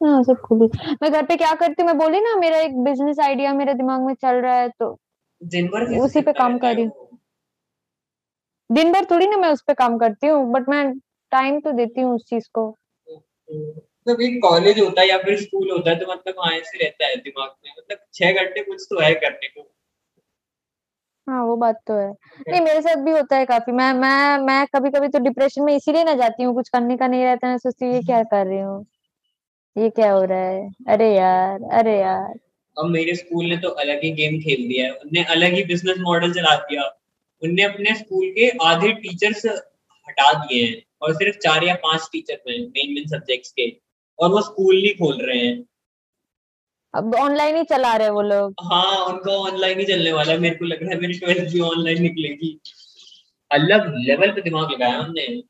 हाँ सब खुली मैं घर पे क्या करती हूँ? मैं बोली ना मेरा एक बिज़नेस आइडिया मेरे दिमाग में चल रहा है तो दिन भर उसी पे काम कर रही हूँ। दिन भर थोड़ी ना मैं उस पर काम करती हूँ बट मैं टाइम तो देती हूँ उस चीज़ को। मतलब एक कॉलेज होता है या फिर स्कूल होता है तो मतलब वहाँ से रहता है दिमाग में मतलब छह घंटे कुछ तो है करने को। हाँ वो बात तो है। नहीं मेरे साथ भी होता है काफ़ी। मैं मैं मैं कभी कभी तो डिप्रेशन में इसीलिए ना जाती हूँ कुछ करने का नहीं रहता मैं सोचती हूँ ये क्या कर रही हूँ? ये क्या हो रहा है? अरे यार अरे यार। अब मेरे स्कूल ने तो अलग ही गेम खेल दिया है। उनने अलग ही बिज़नेस मॉडल चला दिया। उनने अपने स्कूल के आधे टीचर्स हटा दिए हैं और सिर्फ़ चार या पाँच टीचर हैं मेन मेन सब्जेक्ट्स के। और वो स्कूल नहीं खोल रहे हैं। अब ऑनलाइन ही चला रहे वो लोग। हाँ उनका ऑनलाइन ही चलने वाला है। मेरे को लग रहा है मेरी ट्वेल्थ भी ऑनलाइन निकलेगी। अलग लेवल पे दिमाग लगाया हमने।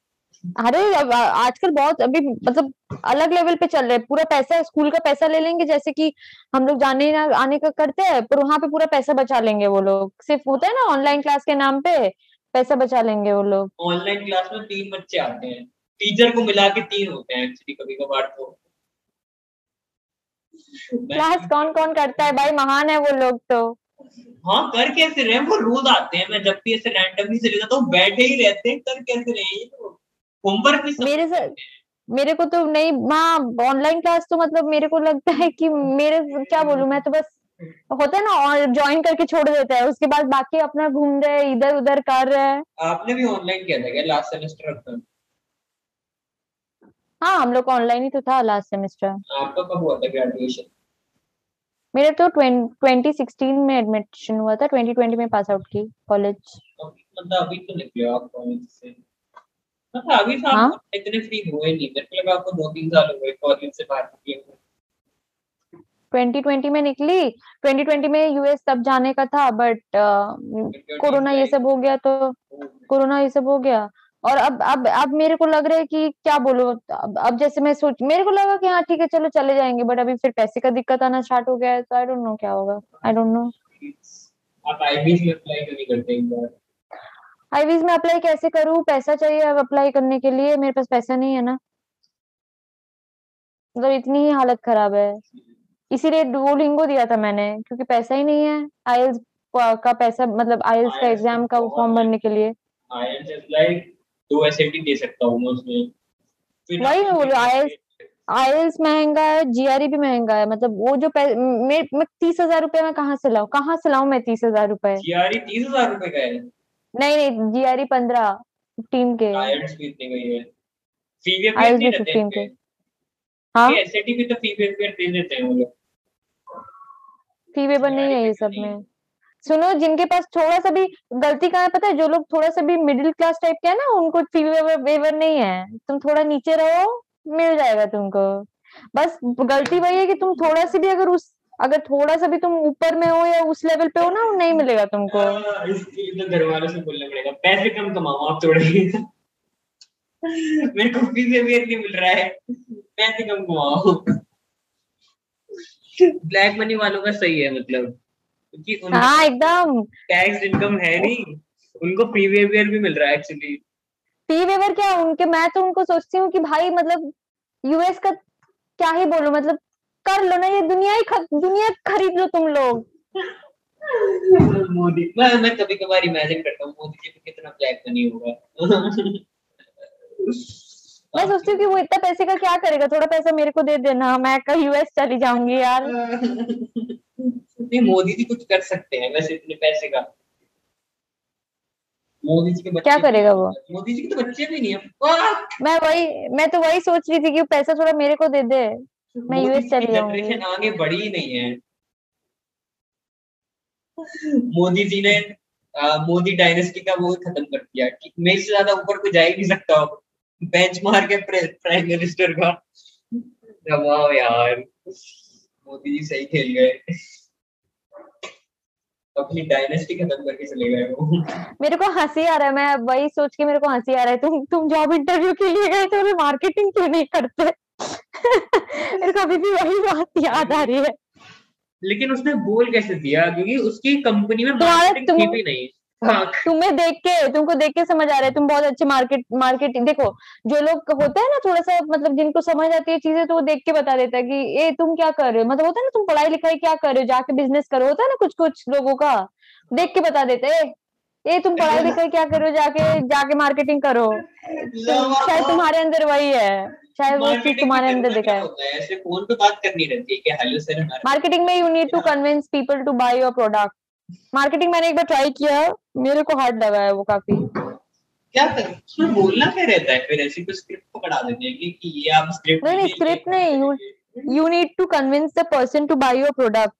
अरे आजकल बहुत अभी मतलब अलग लेवल पे चल रहे हैं। पूरा पैसा स्कूल का पैसा ले लेंगे जैसे कि हम लोग जाने ना आने का करते हैं पर वहाँ पे पूरा पैसा बचा लेंगे वो लोग। सिर्फ़ होता है ना ऑनलाइन क्लास के नाम पे पैसा बचा लेंगे वो लोग। ऑनलाइन क्लास में तीन बच्चे आते हैं। टीचर को मिला के तीन होते हैं एक्चुअली कभी कभार तो। क्लास कौन कौन करता है? भाई महान है वो लोग तो। हाँ कर कैसे रहे वो रोज आते हैं। मैं जब भी ऐसे रैंडमली चले जाता हूँ बैठे ही रहते हैं कर कैसे रहे ये तो होमवर्क भी मेरे हैं। मेरे को तो नहीं हाँ ऑनलाइन क्लास तो मतलब मेरे को लगता है कि मेरे क्या बोलूँ मैं तो बस होता है ना और ज्वाइन करके छोड़ देता है उसके बाद बाकी अपना घूम रहे हैं इधर उधर कर रहे हैं। आपने भी ऑनलाइन किया था क्या लास्ट सेमेस्टर हाँ हम लोग ऑनलाइन ही तो था लास्ट सेमेस्टर आपका कब हुआ था ग्रेजुएशन मेरे तो ट्वेंटी सिक्सटीन में एडमिशन हुआ था ट्वेंटी ट्वेंटी में पास आउट की कॉलेज मतलब अभी तो निकले आप कॉलेज से। मतलब अभी हाँ? आप इतने फ्री हुए नहीं मेरे को लगा आपको दो तीन साल हो गए कॉलेज से बाहर निकले 2020 में निकली? 2020 में यूएस तब जाने का था बट कोरोना ये सब हो गया तो कोरोना ये सब हो गया। और अब अब अब मेरे को लग रहा है कि क्या बोलो अब, अब जैसे मैं सोच मेरे को लगा कि हाँ ठीक है चलो चले जाएँगे बट अभी फिर पैसे का दिक्कत आना स्टार्ट हो गया है तो आई डोंट नो क्या होगा आई डोंट नो आप आईबीज में अप्लाई नहीं करते एक बार? आईवीज में अप्लाई कैसे करूँ? पैसा चाहिए अब अप्लाई करने के लिए। मेरे पास पैसा नहीं है ना। मतलब इतनी ही हालत खराब है। इसीलिए डुओलिंगो दिया था मैंने क्योंकि पैसा ही नहीं है। आईएल्स का पैसा मतलब आईएल्स का एग्ज़ाम का तो फॉर्म भरने के लिए। इज़ लाइक दो एसएटी दे सकता हूँ उसमें। वही मैं बोल IELTS आईएल्स महँगा है जीआरई भी महँगा है। मतलब वो जो मैं मैं तीस हज़ार रुपए में कहाँ से लाऊं? कहाँ से लाऊं मैं तीस हज़ार रुपए? जीआरई तीस हज़ार रुपए का है। नहीं नहीं जीआरई पंद्रह फिफ्टीन के। आईएलटीएस भी इतने का ही। फ़ी वे IELTS नहीं भी रहते 15 हैं के। हाँ। एसएटी भी तो फ़ी वे दे देते हैं वो लोग। फ़ी वेवर नहीं है ये सब में। सुनो जिनके पास थोड़ा सा भी गलती कहाँ है पता है जो लोग थोड़ा सा भी मिडिल क्लास टाइप के है ना उनको फ़ी वेवर नहीं है। तुम थोड़ा नीचे रहो मिल जाएगा तुमको। बस गलती वही है कि तुम थोड़ा सी भी अगर उस अगर थोड़ा सा भी तुम ऊपर में हो या उस लेवल पे हो ना वो नहीं मिलेगा तुमको। हाँ, इसके लिए तो घर वालों से बोलना पड़ेगा पैसे कम कमाओ आप थोड़े। मेरे को फ़ी वे नहीं मिल रहा है पैसे कम कमाओ। ब्लैक मनी वालों का सही है मतलब क्योंकि उनका हाँ एकदम। टैक्स इनकम है नहीं उनको फ्री वेवियर भी मिल रहा है एक्चुअली फ़ी वेवर क्या उनके मैं तो उनको सोचती हूँ कि भाई मतलब यूएस का क्या ही बोलूँ मतलब कर लो ना ये दुनिया ही ख- दुनिया खरीद लो तुम लोग। मोदी मैं मैं कभी कभार इमेजिन करता हूँ मोदी जी को कितना ब्लैक मनी होगा। मैं सोचती हूँ कि वो इतना पैसे का क्या करेगा थोड़ा पैसा मेरे को दे देना मैं कल यूएस चली जाऊँगी यार। नहीं मोदी जी कुछ कर सकते हैं वैसे इतने पैसे का। मोदी जी के बच्चे क्या करेगा वो? मोदी जी के तो बच्चे भी नहीं है। मैं वही मैं तो वही सोच रही थी कि पैसा थोड़ा मेरे को दे दे। मैं यूएस चली जनरेशन आगे बढ़ी ही नहीं है। मोदी जी ने मोदी डायनेस्टी का वो खत्म कर दिया। कि मेरे से ज़्यादा ऊपर कोई जा ही नहीं सकता बेंच मार के प्राइम मिनिस्टर का। वाह यार। मोदी जी सही खेल गए। अपनी डायनेस्टी खत्म करके चले गए वो। मेरे को हँसी आ रहा है मैं वही सोच के मेरे को हँसी आ रहा है तुम तुम जॉब इंटरव्यू के लिए गए थे मार्केटिंग क्यों नहीं करते? मेरे को अभी भी वही बात याद आ रही है। लेकिन उसने बोल कैसे दिया? क्योंकि उसकी कंपनी में मार्केटिंग थी तुम- भी नहीं। हाँ। तुम्हें देख के तुमको देख के समझ आ रहा है तुम बहुत अच्छे मार्केट मार्केटिंग देखो जो लोग होते हैं ना थोड़ा सा मतलब जिनको समझ आती है चीज़ें तो वो देख के बता देता है कि ए तुम क्या कर रहे हो? मतलब होता है ना तुम पढ़ाई लिखाई क्या कर रहे हो? जाके बिज़नेस करो। होता है ना कुछ कुछ लोगों का देख के बता देते हैं ये तुम पढ़ाई लिखाई क्या करो जाके जाके मार्केटिंग करो। शायद तुम्हारे अंदर वही है। शायद वो चीज़ तुम्हारे अंदर दिखा है? ऐसे फ़ोन पे बात करनी रहती है कि हेलो सर मार्केटिंग में you need to convince people to buy your product marketing मैंने एक बार ट्राई किया मेरे को हार्ड लगा है वो काफ़ी। क्या कर? उसमें बोलना क्या रहता है? फिर ऐसी कुछ स्क्रिप्ट पकड़ा देते हैं कि, ये आप स्क्रिप्ट नहीं स्क्रिप्ट नहीं you you need to convince the person to buy your product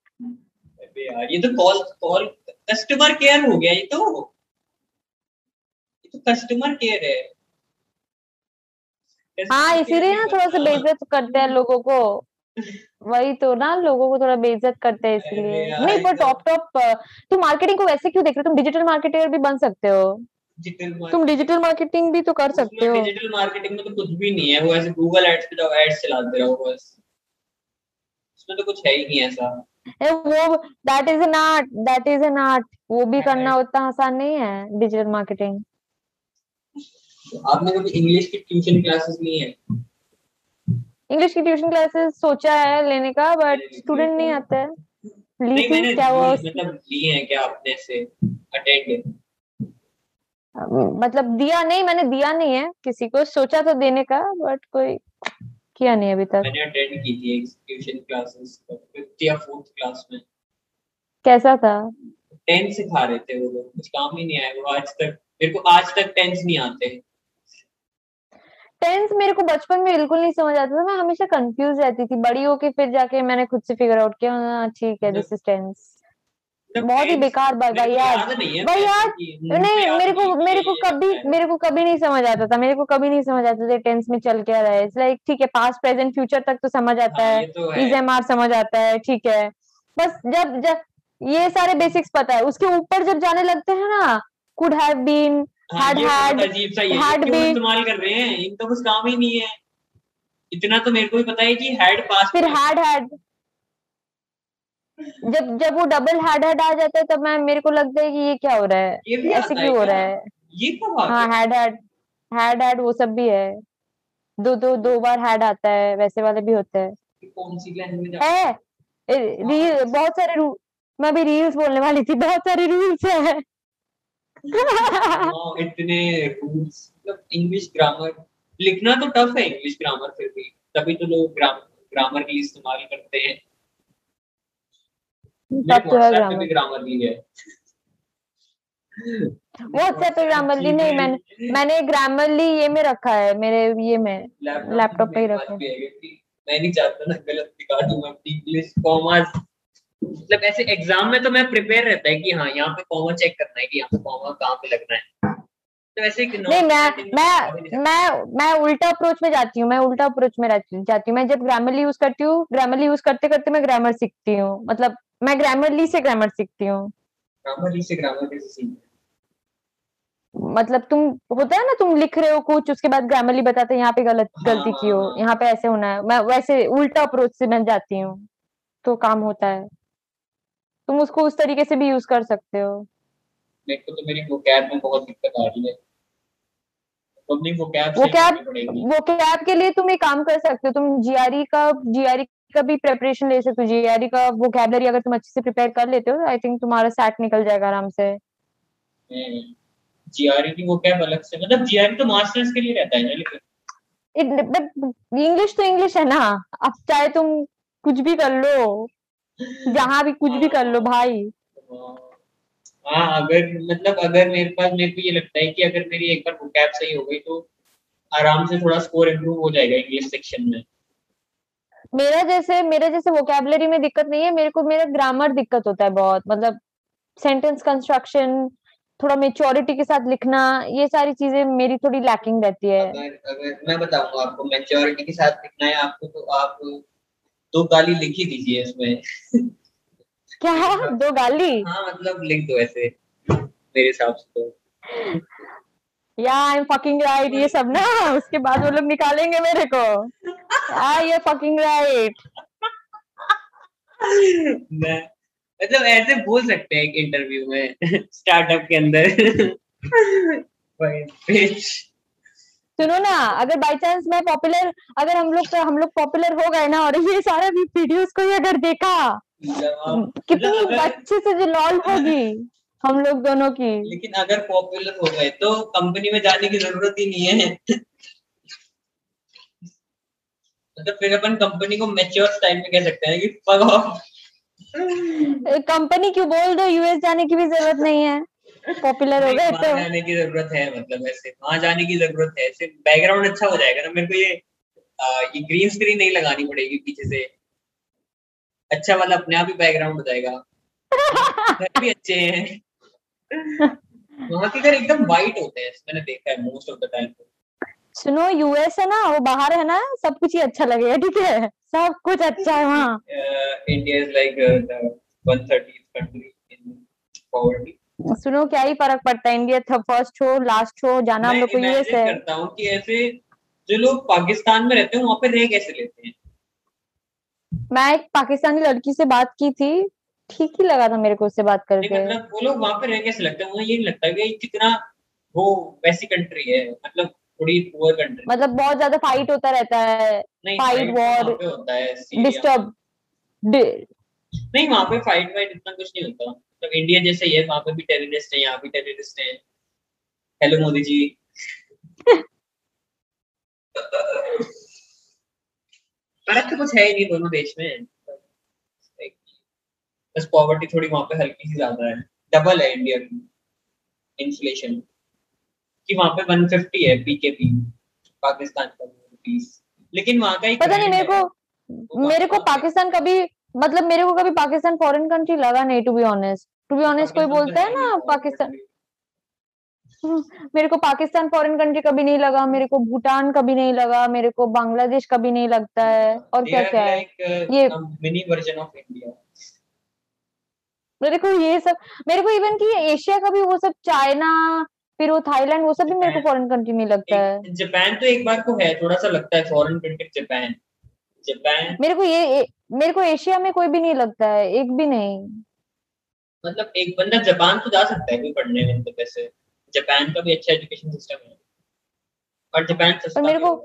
यार ये तो कॉल कॉल कस्टमर केयर हो गया ये तो। ये तो कस्टमर केयर है। हाँ इसीलिए ना थोड़ा सा बेइज्जत करते हैं लोगों को। वही तो ना लोगों को थोड़ा बेइज्जत करते हैं इसलिए। नहीं पर टॉप टॉप तुम मार्केटिंग को वैसे क्यों देख रहे हो? तुम डिजिटल मार्केटर भी बन सकते हो। तुम डिजिटल मार्केटिंग भी तो कर सकते हो। डिजिटल मार्केटिंग में तो कुछ भी नहीं है। वो ऐसे गूगल एड्स पे जाओ एड्स चलाते रहो बस। उसमें तो कुछ है ही नहीं ऐसा। वो that is an art that is an art वो भी करना उतना आसान नहीं है डिजिटल मार्केटिंग आपने कभी इंग्लिश की ट्यूशन क्लासेस ली है? इंग्लिश की ट्यूशन क्लासेस सोचा है लेने का बट स्टूडेंट नहीं आते हैं। ली थी क्या वो मतलब लिए हैं क्या आपने से अटेंड मतलब दिया नहीं मैंने दिया नहीं है किसी को सोचा तो देने का बट कोई किया नहीं अभी तक। मैंने अटेंड की थी ट्यूशन क्लासेस फिफ्थ या फोर्थ क्लास में। कैसा था? टेंथ सिखा रहे थे वो लोग कुछ काम ही नहीं आया वो आज तक मेरे को आज तक टेंस नहीं आते। टेंस मेरे को बचपन में बिल्कुल नहीं समझ आता था। मैं हमेशा कंफ्यूज रहती थी। बड़ी होके फिर जाके मैंने खुद से फिगर आउट किया हाँ, ठीक है दिस इज़ टेंस बहुत ही बेकार बात भाई यार भाई यार नहीं मेरे को मेरे को कभी मेरे को कभी नहीं समझ आता था। मेरे को कभी नहीं समझ आता था टेंस में चल क्या रहा है। लाइक ठीक है पास्ट प्रेजेंट फ्यूचर तक तो समझ आता हाँ, है। इज़ एम आर समझ आता है ठीक है। बस जब जब ये सारे बेसिक्स पता है। उसके ऊपर जब जाने लगते हैं ना could have been had had had been इस्तेमाल कर रहे हैं इनका कुछ काम ही नहीं है। इतना तो मेरे को भी पता है कि हैड पास फिर हैड हैड जब जब वो डबल हार्ड हैड आ जाता है तब मैं मेरे को लगता है कि ये क्या हो रहा है? ऐसे क्यों हो रहा है? ये कब हाँ? हैड हैड हैड हैड वो सब भी है। दो दो दो बार हैड आता है वैसे वाले भी होते हैं। कौन सी लैंग्वेज है? रील बहुत सारे रूल मैं भी रील्स बोलने वाली थी बहुत सारे रूल्स है हाँ, इतने रूल्स मतलब इंग्लिश ग्रामर लिखना तो टफ है इंग्लिश ग्रामर फिर भी। तभी तो लोग ग्रामर के लिए इस्तेमाल करते हैं। ग्रामरली है व्हाट्सएप पे ग्रामरली नहीं मैंने मैंने ग्रामरली ये में रखा है मेरे ये में लैपटॉप पे ही रखा है। मैं नहीं चाहता ना गलत दिखा दूँ अपनी इंग्लिश कॉमर्स मतलब ऐसे एग्ज़ाम में तो मैं प्रिपेयर रहता है कि हाँ यहाँ पे कॉमा चेक करना है कि यहाँ पे कॉमा कहाँ पे लगना है। तो नहीं मैं मैं मैं मैं उल्टा अप्रोच में जाती हूँ मैं उल्टा अप्रोच में जाती हूँ। मैं जब ग्रामरली यूज़ करती हूँ ग्रामरली यूज़ करते करते मैं ग्रामर सीखती हूँ। मतलब मैं ग्रामरली से ग्रामर सीखती हूँ। ग्रामरली से ग्रामर कैसे सीखती मतलब तुम होता है ना तुम लिख रहे हो कुछ उसके बाद ग्रामरली बताते यहाँ पे गलत हाँ, गलती की हो। हाँ, हाँ। यहाँ पे ऐसे होना है। मैं वैसे उल्टा अप्रोच से मैं जाती हूँ तो काम होता है। तुम उसको उस तरीके से भी यूज़ कर सकते हो। मेरे को तो मेरी वोकैब में बहुत दिक्कत आ रही है। वो कैब वो कैब वो कैब के लिए तुम एक काम कर सकते हो तुम जीआरई का जीआरई का भी प्रिपरेशन ले सकते हो। जीआरई का वो कैबलरी अगर तुम अच्छे से प्रिपेयर कर लेते हो आई थिंक तुम्हारा सेट निकल जाएगा आराम से। जीआरई की वो कैब अलग से मतलब जीआरई तो मास्टर्स के लिए रहता है ना लेकिन इंग्लिश तो इंग्लिश है ना। अब चाहे तुम कुछ भी कर लो जहाँ भी कुछ भी कर लो भाई। हाँ अगर मतलब अगर मेरे पास मेरे को ये लगता है कि अगर मेरी एक बार वोकैब सही हो गई तो आराम से थोड़ा स्कोर इम्प्रूव हो जाएगा इंग्लिश सेक्शन में। मेरा जैसे मेरे जैसे वोकेबलरी में दिक्कत नहीं है मेरे को मेरा ग्रामर दिक्कत होता है बहुत। मतलब सेंटेंस कंस्ट्रक्शन थोड़ा मेच्योरिटी के साथ लिखना ये सारी चीज़ें मेरी थोड़ी लैकिंग रहती है। अगर अगर मैं बताऊँगा आपको मेच्योरिटी के साथ लिखना है आपको तो आप दो गाली लिख ही दीजिए इसमें। क्या दो गाली? हाँ मतलब लिख दो ऐसे मेरे हिसाब से तो। या आई एम फकिंग राइट ये सब ना उसके बाद वो लोग निकालेंगे मेरे को। आ ये फकिंग राइट मतलब ऐसे बोल सकते हैं एक इंटरव्यू में स्टार्टअप के अंदर। सुनो ना अगर बाई चांस मैं पॉपुलर अगर हम लोग हम लोग पॉपुलर हो गए ना और ये सारा वीडियोस को ही अगर देखा कितनी अच्छे से जो लॉल होगी हम लोग दोनों की। लेकिन अगर पॉपुलर हो गए तो कंपनी में जाने की ज़रूरत ही नहीं है। मतलब फिर अपन कंपनी को मैच्योर स्टाइल में कह सकते हैं कि कंपनी क्यों बोल दो यूएस जाने की भी ज़रूरत नहीं है। पॉपुलर हो गए तो। जाने की ज़रूरत है मतलब ऐसे वहाँ जाने की ज़रूरत है ऐसे बैकग्राउंड अच्छा हो जाएगा ना मेरे को ये आ, ये ग्रीन स्क्रीन नहीं लगानी पड़ेगी पीछे से। अच्छा वाला अपने आप ही बैकग्राउंड हो जाएगा। घर भी अच्छे हैं। वहाँ के घर एकदम वाइट होते हैं मैंने देखा है मोस्ट ऑफ़ द टाइम सुनो यूएस है ना वो बाहर है ना सब कुछ ही अच्छा लगेगा ठीक है? सब कुछ अच्छा है वहाँ। India is like the 130th country in poverty सुनो क्या ही फ़र्क पड़ता है? इंडिया था फ़र्स्ट हो लास्ट हो जाना हम लोग को यूएस है करता हूँ कि ऐसे जो लोग पाकिस्तान में रहते हैं वहाँ पे रह कैसे लेते हैं? मैं एक पाकिस्तानी लड़की से बात की थी। ठीक ही लगा था मेरे को उससे बात करके। मतलब वो लोग वहाँ पे रह कैसे लगते हैं? मुझे ये लगता कि कितना वो वैसी कंट्री है मतलब थोड़ी पुअर कंट्री मतलब बहुत ज़्यादा फाइट होता रहता है। fight वहाँ होता है डिस्टर्ब नहीं वहाँ पे फाइट वाइट इतना कुछ नहीं होता। मतलब इंडिया जैसे ही है वहाँ पे भी टेररिस्ट है यहाँ भी टेररिस्ट है। हेलो मोदी जी फ़र्क तो कुछ है ही नहीं दोनों देश में। बस पॉवर्टी थोड़ी वहाँ पे हल्की सी ज़्यादा है। डबल है इंडिया की इन्फ्लेशन कि वहाँ पे 150 है पीकेपी पाकिस्तान का रुपीस लेकिन वहाँ का एक पता नहीं मेरे को मेरे को पाकिस्तान कभी मतलब मेरे को कभी पाकिस्तान फॉरेन कंट्री लगा नहीं to be honest to be honest कोई तो बोलता है ना पाकिस्तान? मेरे को पाकिस्तान फॉरेन कंट्री कभी नहीं लगा मेरे को भूटान कभी नहीं लगा मेरे को बांग्लादेश कभी नहीं लगता है और क्या क्या है? uh, ये- mini version of India. मेरे को ये सब मेरे को इवन कि एशिया का भी वो सब चाइना फिर वो थाईलैंड वो सब भी मेरे को। फॉरेन कंट्री नहीं लगता है। जापान तो एक बार को है थोड़ा सा लगता है फॉरेन कंट्री जापान जापान? मेरे को ये मेरे को एशिया में कोई भी नहीं लगता है एक भी नहीं। मतलब एक बंदा जापान तो जा सकता है कोई पढ़ने में तो वैसे जापान का भी अच्छा एजुकेशन सिस्टम है। और जापान सस्ता मेरे को-.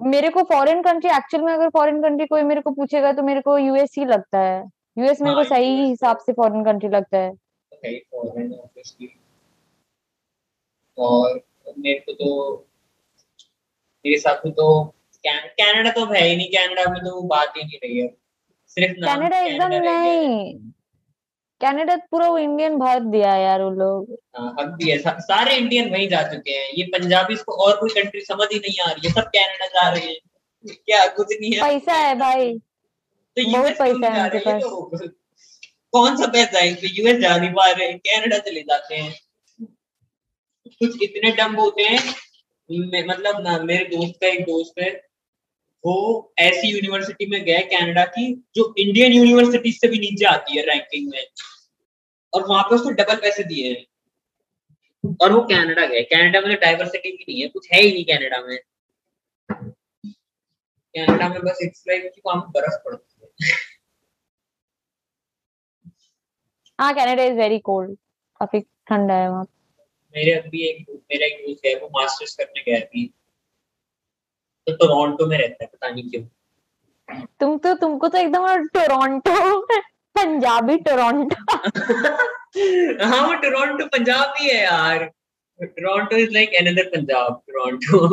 मेरे को फॉरेन कंट्री एक्चुअल में अगर फॉरेन कंट्री कोई मेरे को पूछेगा तो मेरे को यूएस ही लगता है। यूएस मेरे को हाँ, सही हिसाब से फॉरेन कंट्री लगता है. और मेरे को तो मेरे हिसाब से तो कनाडा तो है ही नहीं कनाडा में तो वो बात ही नहीं रही है सिर्फ़ कनाडा एकदम। नहीं। कनाडा पूरा वो इंडियन भर दिया यार वो लोग। हक है सा- सारे इंडियन वहीं जा चुके हैं। ये पंजाबी को और कोई कंट्री समझ ही नहीं आ रही है। सब कनाडा जा रहे हैं। क्या कुछ नहीं है पैसा है भाई। तो यूएस पैसा है उनके हैं? तो कौन सा पैसा है? यूएस जा नहीं पा रहे। कनाडा चले जाते हैं। कुछ इतने डम्ब होते हैं। मतलब ना मेरे दोस्त का एक दोस्त है। वो ऐसी यूनिवर्सिटी में गए कनाडा की जो इंडियन यूनिवर्सिटी से भी नीचे आती है रैंकिंग में। और वहाँ पे उसको डबल पैसे दिए हैं। और वो कनाडा गए। कनाडा में तो डाइवर्सिटी भी नहीं है कुछ है ही नहीं कनाडा में। कनाडा में बस इट्स लाइक कि वहाँ बर्फ़ पड़ती है। हाँ कनाडा इज़ वेरी कोल्ड काफ़ी ठंडा है वहाँ। मेरे अभी एक मेरा एक दोस्त है वो मास्टर्स करने गया अभी। तो टोरंटो में रहता है पता नहीं क्यों। तुम तो तुमको तो एकदम टोरंटो पंजाबी टोरंटो हाँ वो टोरंटो पंजाब ही है यार। Toronto is like another Punjab Toronto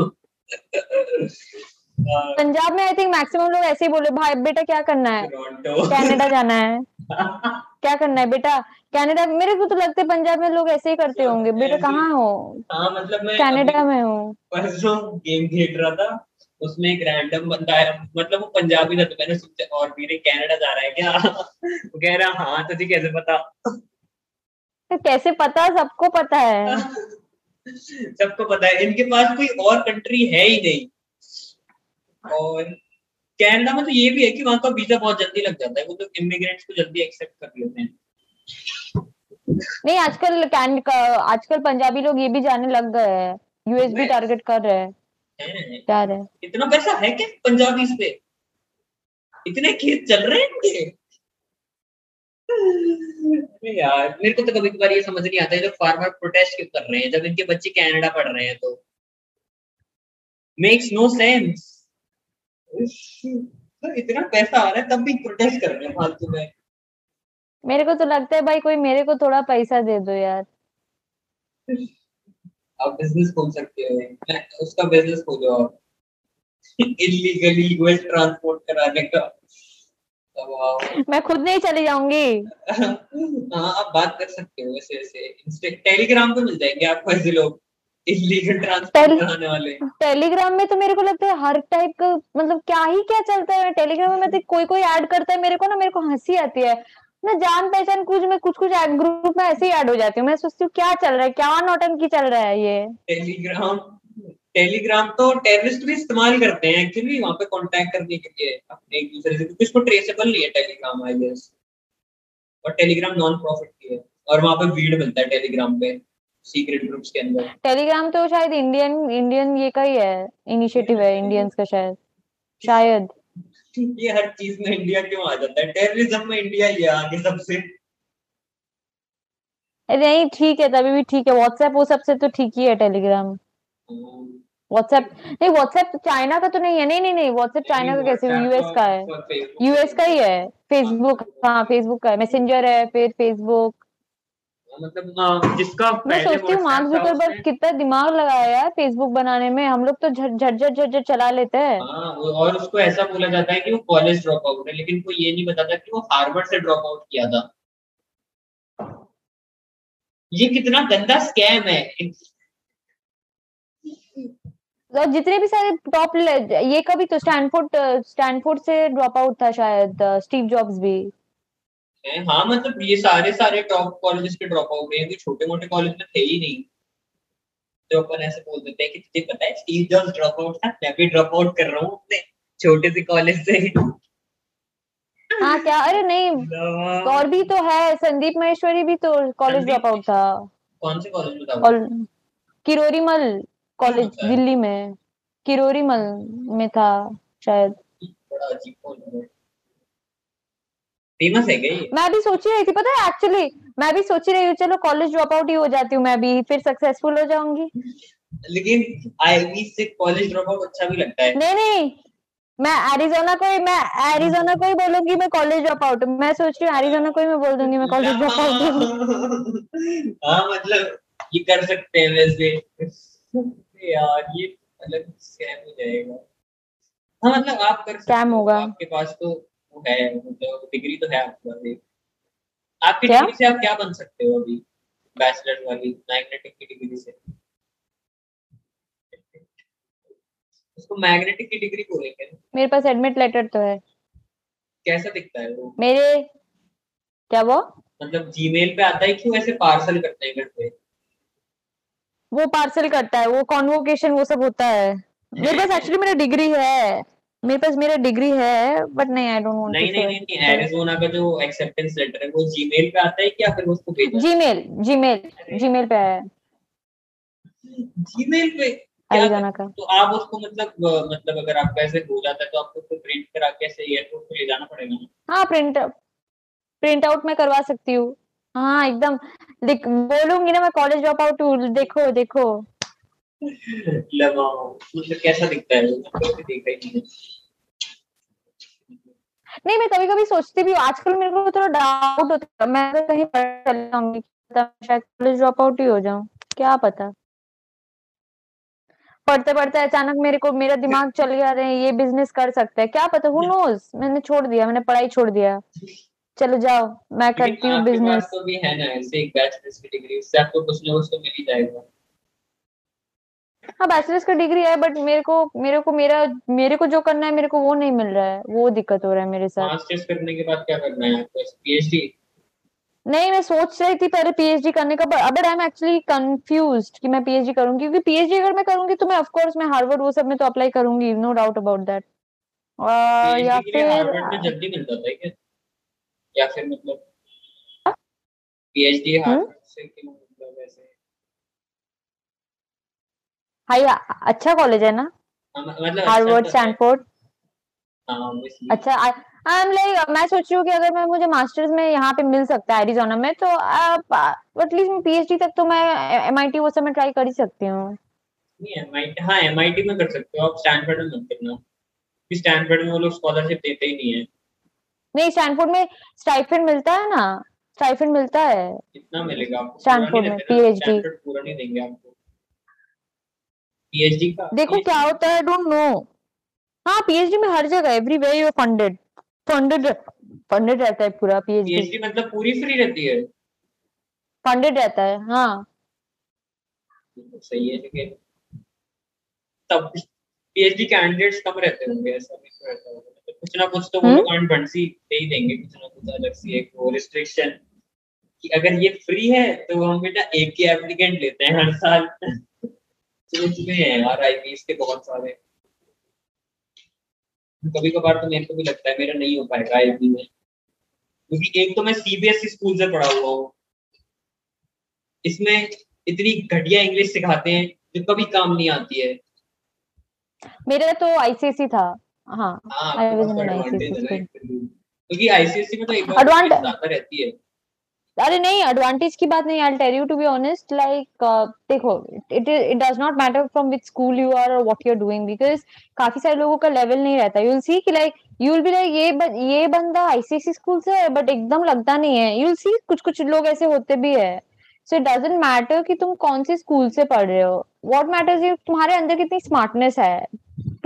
Punjab में आई थिंक मैक्सिमम लोग ऐसे ही बोले भाई बेटा क्या करना है? कनाडा जाना है। क्या करना है बेटा? कनाडा मेरे को तो लगता है पंजाब में लोग ऐसे ही करते होंगे बेटा कहाँ हो? हाँ मतलब मैं कनाडा में हूँ। परसों गेम खेल रहा था। उसमें एक रैंडम बंदा है मतलब वो पंजाबी था तो मैंने सोचा और मेरे कनाडा जा रहा है क्या? वो कह रहा हाँ तुझे कैसे पता? तो कैसे पता? सबको पता है। सबको पता है। इनके पास कोई और कंट्री है ही नहीं। और कनाडा में तो ये भी है कि वहाँ का वीज़ा बहुत जल्दी लग जाता है। वो तो इमिग्रेंट्स को जल्दी एक्सेप्ट कर लेते हैं। नहीं आजकल आजकल पंजाबी लोग ये भी जाने लग गए हैं। यूएस भी टारगेट कर रहे हैं। हैं? जा रहे? इतना पैसा है क्या पंजाबी पे? इतने खेत चल रहे हैं इनके? यार मेरे को तो कभी कभार ये समझ नहीं आता है जब फार्मर प्रोटेस्ट क्यों कर रहे हैं? जब इनके बच्चे कनाडा पढ़ रहे हैं तो। मेक्स नो सेंस इतना पैसा आ रहा है तब भी प्रोटेस्ट कर रहे हैं फालतू में। मेरे को तो लगता है भाई कोई मेरे को थोड़ा पैसा दे दो यार। आप बिज़नेस खोल सकते हो। उसका बिज़नेस खोलो आप इलीगली यूएस ट्रांसपोर्ट कराने का। मैं खुद नहीं चली जाऊँगी। हाँ आप बात कर सकते हो ऐसे ऐसे। टेलीग्राम पे मिल जाएँगे आपको ऐसे लोग। इलीगल वाले। टेलीग्राम में तो मेरे को लगता है हर टाइप का मतलब क्या ही क्या चलता है। टेलीग्राम में मतलब कोई कोई ऐड करता है मेरे को ना मेरे को हँसी आती है। ना जान पहचान कुछ में कुछ कुछ ग्रुप में ऐसे ही ऐड हो जाती हूँ। मैं सोचती हूँ क्या चल रहा है? क्या नौटंकी चल रहा है ये? टेलीग्राम टेलीग्राम तो टेररिस्ट भी इस्तेमाल करते हैं एक्चुअली वहाँ पे कांटेक्ट करने के लिए अपने एक दूसरे से। क्योंकि उसको ट्रेसेबल नहीं है टेलीग्राम आई गेस और टेलीग्राम नॉन प्रॉफिट की है। और वहाँ पे भीड़ मिलता है टेलीग्राम पे सीक्रेट ग्रुप्स के अंदर। टेलीग्राम तो शायद इंडियन इंडियन ये का ही है इनिशिएटिव है इंडियंस का शायद। शायद। ये हर चीज़ में इंडिया क्यों आ जाता है? टेररिज्म में इंडिया ही आगे सबसे। नहीं ठीक है तभी भी ठीक है। व्हाट्सएप वो सबसे तो ठीक ही है टेलीग्राम व्हाट्सएप नहीं व्हाट्सएप चाइना का तो नहीं है। नहीं नहीं नहीं व्हाट्सएप चाइना का कैसे यूएस का है। यूएस का ही है। फेसबुक हाँ फेसबुक का है। मैसेंजर है फिर फेसबुक मतलब जिसका मैं सोचती हूँ मार्क जुकरबर्ग कितना दिमाग लगाया यार फेसबुक बनाने में। हम लोग तो झट झट झट चला लेते हैं। हाँ, और उसको ऐसा बोला जाता है कि वो कॉलेज ड्रॉप आउट है लेकिन कोई ये नहीं बताता कि वो हार्वर्ड से ड्रॉप आउट किया था। ये कितना गंदा स्कैम है। तो जितने भी सारे टॉप ये कभी तो स्टैनफोर्ड स्टैनफोर्ड से ड्रॉप आउट था शायद स्टीव जॉब्स भी। हाँ। मतलब ये सारे सारे टॉप कॉलेजेस के ड्रॉप आउट हैं छोटे मोटे कॉलेज में थे ही नहीं। जो अपन ऐसे बोल देते हैं कि तुझे पता है स्टीव जॉब्स ड्रॉप आउट था मैं भी ड्रॉप आउट कर रहा हूँ अपने छोटे से कॉलेज से। हाँ क्या? अरे नहीं और भी तो है संदीप महेश्वरी भी तो कॉलेज ड्रॉप आउट था। कौन से कॉलेज में था किरोरीमल कॉलेज दिल्ली में। किरोरीमल में था शायद। बड़ा अजीब कॉलेज फ़ेमस है क्या ये? मैं भी सोच रही थी पता है एक्चुअली मैं भी सोच रही हूँ चलो कॉलेज ड्रॉप आउट ही हो जाती हूँ मैं भी फिर सक्सेसफुल हो जाऊँगी। लेकिन आईवी से कॉलेज ड्रॉप आउट अच्छा भी लगता है। नहीं नहीं मैं एरिजोना को ही मैं एरिजोना को ही बोलूँगी मैं कॉलेज ड्रॉप आउट मैं सोच रही हूँ एरिजोना को ही मैं बोल दूँगी मैं कॉलेज ड्रॉप आउट हाँ। मतलब ये कर सकते हैं वैसे। यार ये अलग स्कैम हो जाएगा। हाँ मतलब आप कर सकते होगा। आपके पास तो है मतलब डिग्री तो है आपके पास आपकी डिग्री से आप क्या बन सकते हो अभी? बैचलर वाली मैग्नेटिक की डिग्री से। उसको मैग्नेटिक की डिग्री बोलेंगे। मेरे पास एडमिट लेटर तो है। कैसा दिखता है वो? मेरे क्या वो? मतलब जीमेल पे आता है कि वैसे पार्सल करते हैं घर पे? वो पार्सल करता है वो कॉन्वोकेशन वो सब होता है। मेरे पास एक्चुअली मेरा डिग्री है। मेरे पास मेरा डिग्री है बट नहीं आई डोंट वांट नहीं नहीं नहीं नहीं एरिजोना का जो एक्सेप्टेंस लेटर है वो जीमेल पे आता है क्या? फिर उसको भेजा। जीमेल जीमेल जीमेल पे आया जीमेल पे? एरिजोना का तो आप उसको मतलब मतलब अगर आपका ऐसे हो जाता है तो आपको उसको प्रिंट करा के ऐसे एयरपोर्ट पे ले जाना पड़ेगा हाँ प्रिंट प्रिंट आउट मैं करवा सकती हूँ। हाँ एकदम बोलूँगी ना मैं कॉलेज ड्रॉप आउट देखो देखो। मतलब कैसा दिखता है? मतलब देखा ही नहीं नहीं मैं कभी कभी सोचती भी आजकल मेरे को थोड़ा डाउट होता है। मैं कहीं चल शायद कॉलेज ड्रॉप आउट ही हो जाऊँ। क्या पता? पढ़ते पढ़ते अचानक मेरे को मेरा दिमाग चल गया रहे ये बिज़नेस कर सकते हैं। क्या पता? हु नोज़ मैंने छोड़ दिया मैंने पढ़ाई छोड़ दिया। चलो जाओ मैं करती हूँ बिज़नेस तो भी है ना ऐसे एक बैचलर्स की डिग्री उससे आपको कुछ ना कुछ तो मिल ही जाएगा। हाँ बैचलर्स का डिग्री है बट मेरे को मेरे को मेरा मेरे को जो करना है मेरे को वो नहीं मिल रहा है वो दिक्कत हो रहा है मेरे साथ। मास्टर्स करने के बाद क्या करना है? आपको पीएचडी नहीं मैं सोच रही थी पहले पीएचडी करने का but I am actually confused कि मैं पीएचडी करूँगी क्योंकि पीएचडी अगर मैं करूँगी तो मैं ऑफ़ कोर्स मैं हार्वर्ड वो सब में तो अप्लाई करूँगी नो डाउट अबाउट दैट या फिर हार्वर्ड में जल्दी मिल जाता है क्या? या फिर मतलब पीएचडी हम्म? हार्वर्ड से क्यों मतलब ऐसे हाई अच्छा कॉलेज है ना? हाँ, मतलब हार्वर्ड स्टैनफोर्ड अच्छा आई एम लाइक मैं सोच रही हूँ कि अगर मैं मुझे मास्टर्स में यहाँ पे मिल सकता है एरिजोना में तो एटलीस्ट मैं पीएचडी तक तो मैं एमआईटी वो सब में ट्राई कर ही सकती हूँ। हाँ एमआईटी में कर सकते हो। आप स्टैनफोर्ड में मत करना। स्टैनफोर्ड में वो लोग स्कॉलरशिप देते ही नहीं है। नहीं स्टैनफोर्ड में स्टाइपेंड मिलता है ना? स्टाइफंड मिलता है। कितना मिलेगा आपको? स्टैनफोर्ड में पीएचडी पूरा नहीं देंगे आपको। पीएचडी का? देखो PhD क्या होता है डोंट नो हाँ पीएचडी में हर जगह everywhere you funded funded funded रहता है पूरा पीएचडी पीएचडी मतलब पूरी फ्री रहती है? फंडेड रहता है हाँ. तो सही है लेकिन तब पीएचडी कैंडिडेट्स कम रहते होंगे ऐसा भी तो रहता होगा. मतलब कुछ ना कुछ तो वो हम्म? दे ही देंगे कुछ ना कुछ अलग सी एक वो रिस्ट्रिक्शन कि अगर ये फ्री है तो हम बेटा एक ही एप्लीकेंट लेते हैं हर साल. सोच में है यार आईपीएस के बहुत सारे। कभी कभार तो मेरे को भी लगता है मेरा नहीं हो पाएगा आईपी में क्योंकि एक तो मैं सीबीएसई स्कूल से पढ़ा हुआ हूँ। इसमें इतनी घटिया इंग्लिश सिखाते हैं जो कभी काम नहीं आती है। मेरा तो आईसीएसई था। हाँ advantage है से। क्योंकि आईसीएसई में तो एक बार रहती है। अरे नहीं एडवांटेज की बात नहीं I tell you to be honest like देखो it it does not matter from which school you are और what you are doing because काफ़ी सारे लोगों का लेवल नहीं रहता। यू विल सी कि like you will be like ये ये बंदा आईसीएसई स्कूल से है बट एकदम लगता नहीं है। यू विल सी कुछ कुछ लोग ऐसे होते भी है। सो इट डजंट मैटर कि तुम कौन से स्कूल से पढ़ रहे हो। व्हाट मैटर्स तुम्हारे अंदर कितनी स्मार्टनेस है।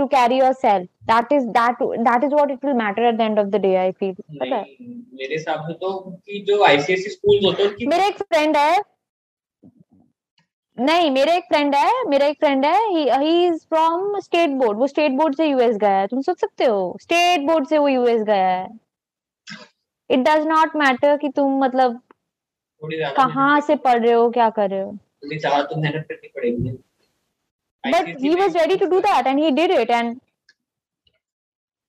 That is that that is what it will matter at the end of the day I feel पता है नहीं मेरे हिसाब से तो कि जो आईसीएसई स्कूल्स होते हैं मेरा एक फ्रेंड है। नहीं मेरा एक फ्रेंड है मेरा एक फ्रेंड है he is from state board वो स्टेट बोर्ड से यूएस गया है। तुम सोच सकते हो? स्टेट बोर्ड से वो यूएस गया है। इट डज नॉट मैटर कि तुम मतलब कहाँ से पढ़ रहे हो क्या कर रहे हो। ज़्यादा तो मेहनत करनी पड़ेगी। To do that and he did it and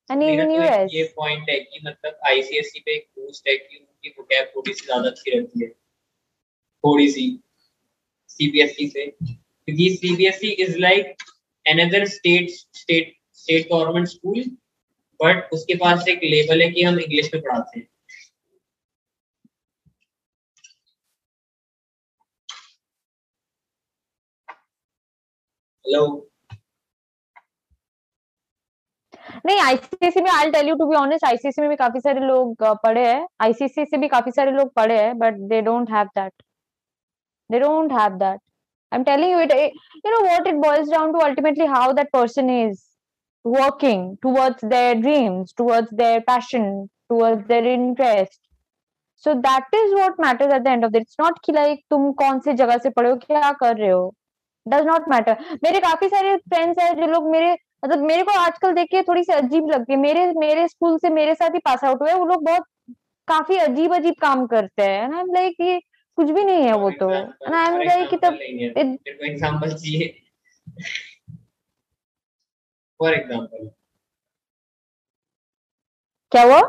and he is मेरा इन तो एक यूएस ये पॉइंट है कि मतलब आईसीएसई पे एक बूस्ट है कि उनकी वोकैब थोड़ी सी ज़्यादा अच्छी रहती है। थोड़ी सी सीबीएसई से। क्योंकि CBSE is like another state state state government school but उसके पास एक लेवल है कि हम इंग्लिश में पढ़ाते हैं। हेलो नहीं आईसीसी में I tell you to be honest ICC में भी काफ़ी सारे लोग पढ़े हैं। आईसीसी से भी काफ़ी सारे लोग पढ़े हैं but they don't have that they don't have that I am telling you it you know what it boils down to ultimately how that person is working towards their dreams towards their passion towards their interest so that is what matters at the end of it's not कि like तुम कौन से जगह से पढ़े हो, क्या कर रहे हो? Does नॉट मैटर मेरे काफ़ी सारे फ्रेंड्स हैं जो लोग मेरे मतलब मेरे को आजकल देख के थोड़ी सी अजीब लगती है। मेरे मेरे स्कूल से मेरे साथ ही पास आउट हुए वो लोग बहुत काफ़ी अजीब अजीब काम करते हैं ना? लाइक ये कुछ भी नहीं है वो तो आई एम लाइक कि तब एग्जांपल चाहिए। फॉर एग्जांपल क्या हुआ?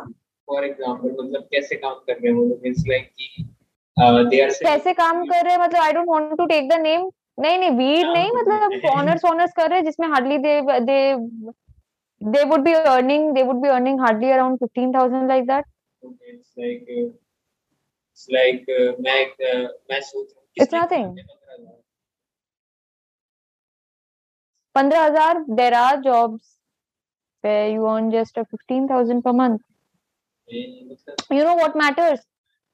फॉर एग्जांपल मतलब कैसे काम कर रहे हैं वो लोग? इट्स लाइक कि दे आर कैसे काम कर रहे हैं? मतलब I don't want to take the name नहीं नहीं वीड नहीं मतलब ऑनर्स ऑनर्स कर रहे जिसमें hardly they they they would be earning they would be earning hardly around 15000 like that it's like मैं मैं सोच रहा are jobs where you earn just 15000 per month you know what matters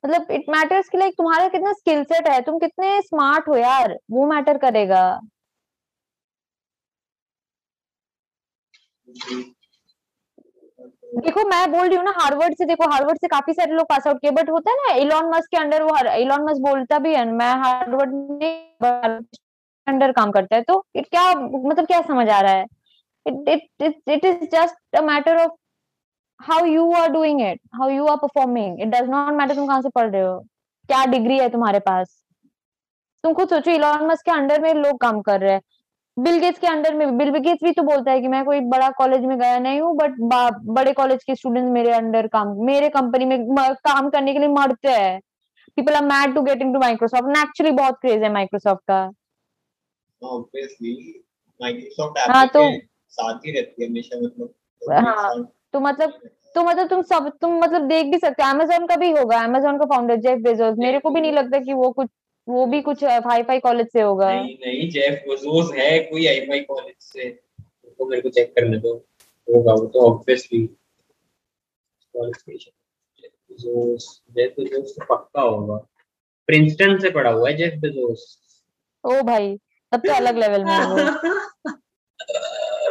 मतलब it matters कि like तुम्हारा कितना skill set है, तुम कितने स्मार्ट हो यार, वो मैटर करेगा। देखो, मैं बोल रही हूँ ना हार्वर्ड से देखो हार्वर्ड से काफ़ी सारे लोग पास आउट किए बट होता है ना इलॉन मस्क के अंडर वो इलॉन मस्क बोलता भी है, मैं हार्वर्ड अंडर काम करता है तो इट क्या मतलब क्या समझ आ रहा है? It it it is just a matter of how you are doing it how you are performing it does not matter तुम कहाँ से पढ़ रहे हो क्या डिग्री है तुम्हारे पास। तुम खुद सोचो इलॉन मस्क के अंडर में लोग काम कर रहे हैं। बिल गेट्स के अंडर में बिल गेट्स भी तो बोलता है कि मैं कोई बड़ा कॉलेज में गया नहीं हूँ बट बड़े कॉलेज के स्टूडेंट्स मेरे अंडर काम मेरे कंपनी में काम करने के लिए मरते हैं। People are mad to get into Microsoft actually बहुत क्रेज है माइक्रोसॉफ्ट का। ऑब्वियसली माइक्रोसॉफ्ट हाँ, तो- साथ ही रहती है हमेशा मतलब। हाँ, तो मतलब तो मतलब तुम सब तुम मतलब देख भी सकते हो। अमेजोन का भी होगा। अमेजोन का फाउंडर जेफ बेजोस मेरे को भी नहीं लगता कि वो कुछ वो भी कुछ हाई फाई कॉलेज से होगा। नहीं नहीं जेफ बेजोस है कोई आईफाई कॉलेज से। तो मेरे को चेक करने दो। होगा वो तो obviously qualification Bezos Jeff Bezos तो पक्का होगा। प्रिंसटन से पढ़ा हुआ है जेफ बेजोस ओ भाई तब तो अलग लेवल में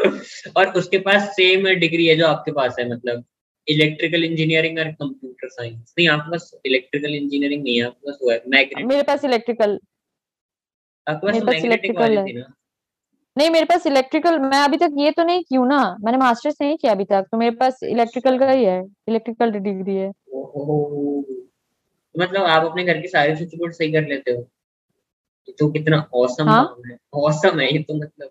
और उसके पास सेम डिग्री है जो आपके पास है मतलब इलेक्ट्रिकल इंजीनियरिंग और कंप्यूटर साइंस नहीं आपके पास इलेक्ट्रिकल इंजीनियरिंग नहीं है आपके पास वो है मैग्नेटिक मेरे पास इलेक्ट्रिकल आपके पास मैग्नेटिक electrical वाली थी ना? नहीं मेरे पास इलेक्ट्रिकल मैं अभी तक ये तो नहीं की हूँ ना? मैंने मास्टर्स नहीं किया अभी तक तो मेरे पास इलेक्ट्रिकल का ही है इलेक्ट्रिकल डिग्री है। मतलब आप अपने घर के सारे स्विच बोर्ड सही कर लेते हो। तो कितना औसम हाँ? है। औसम है ये तो मतलब।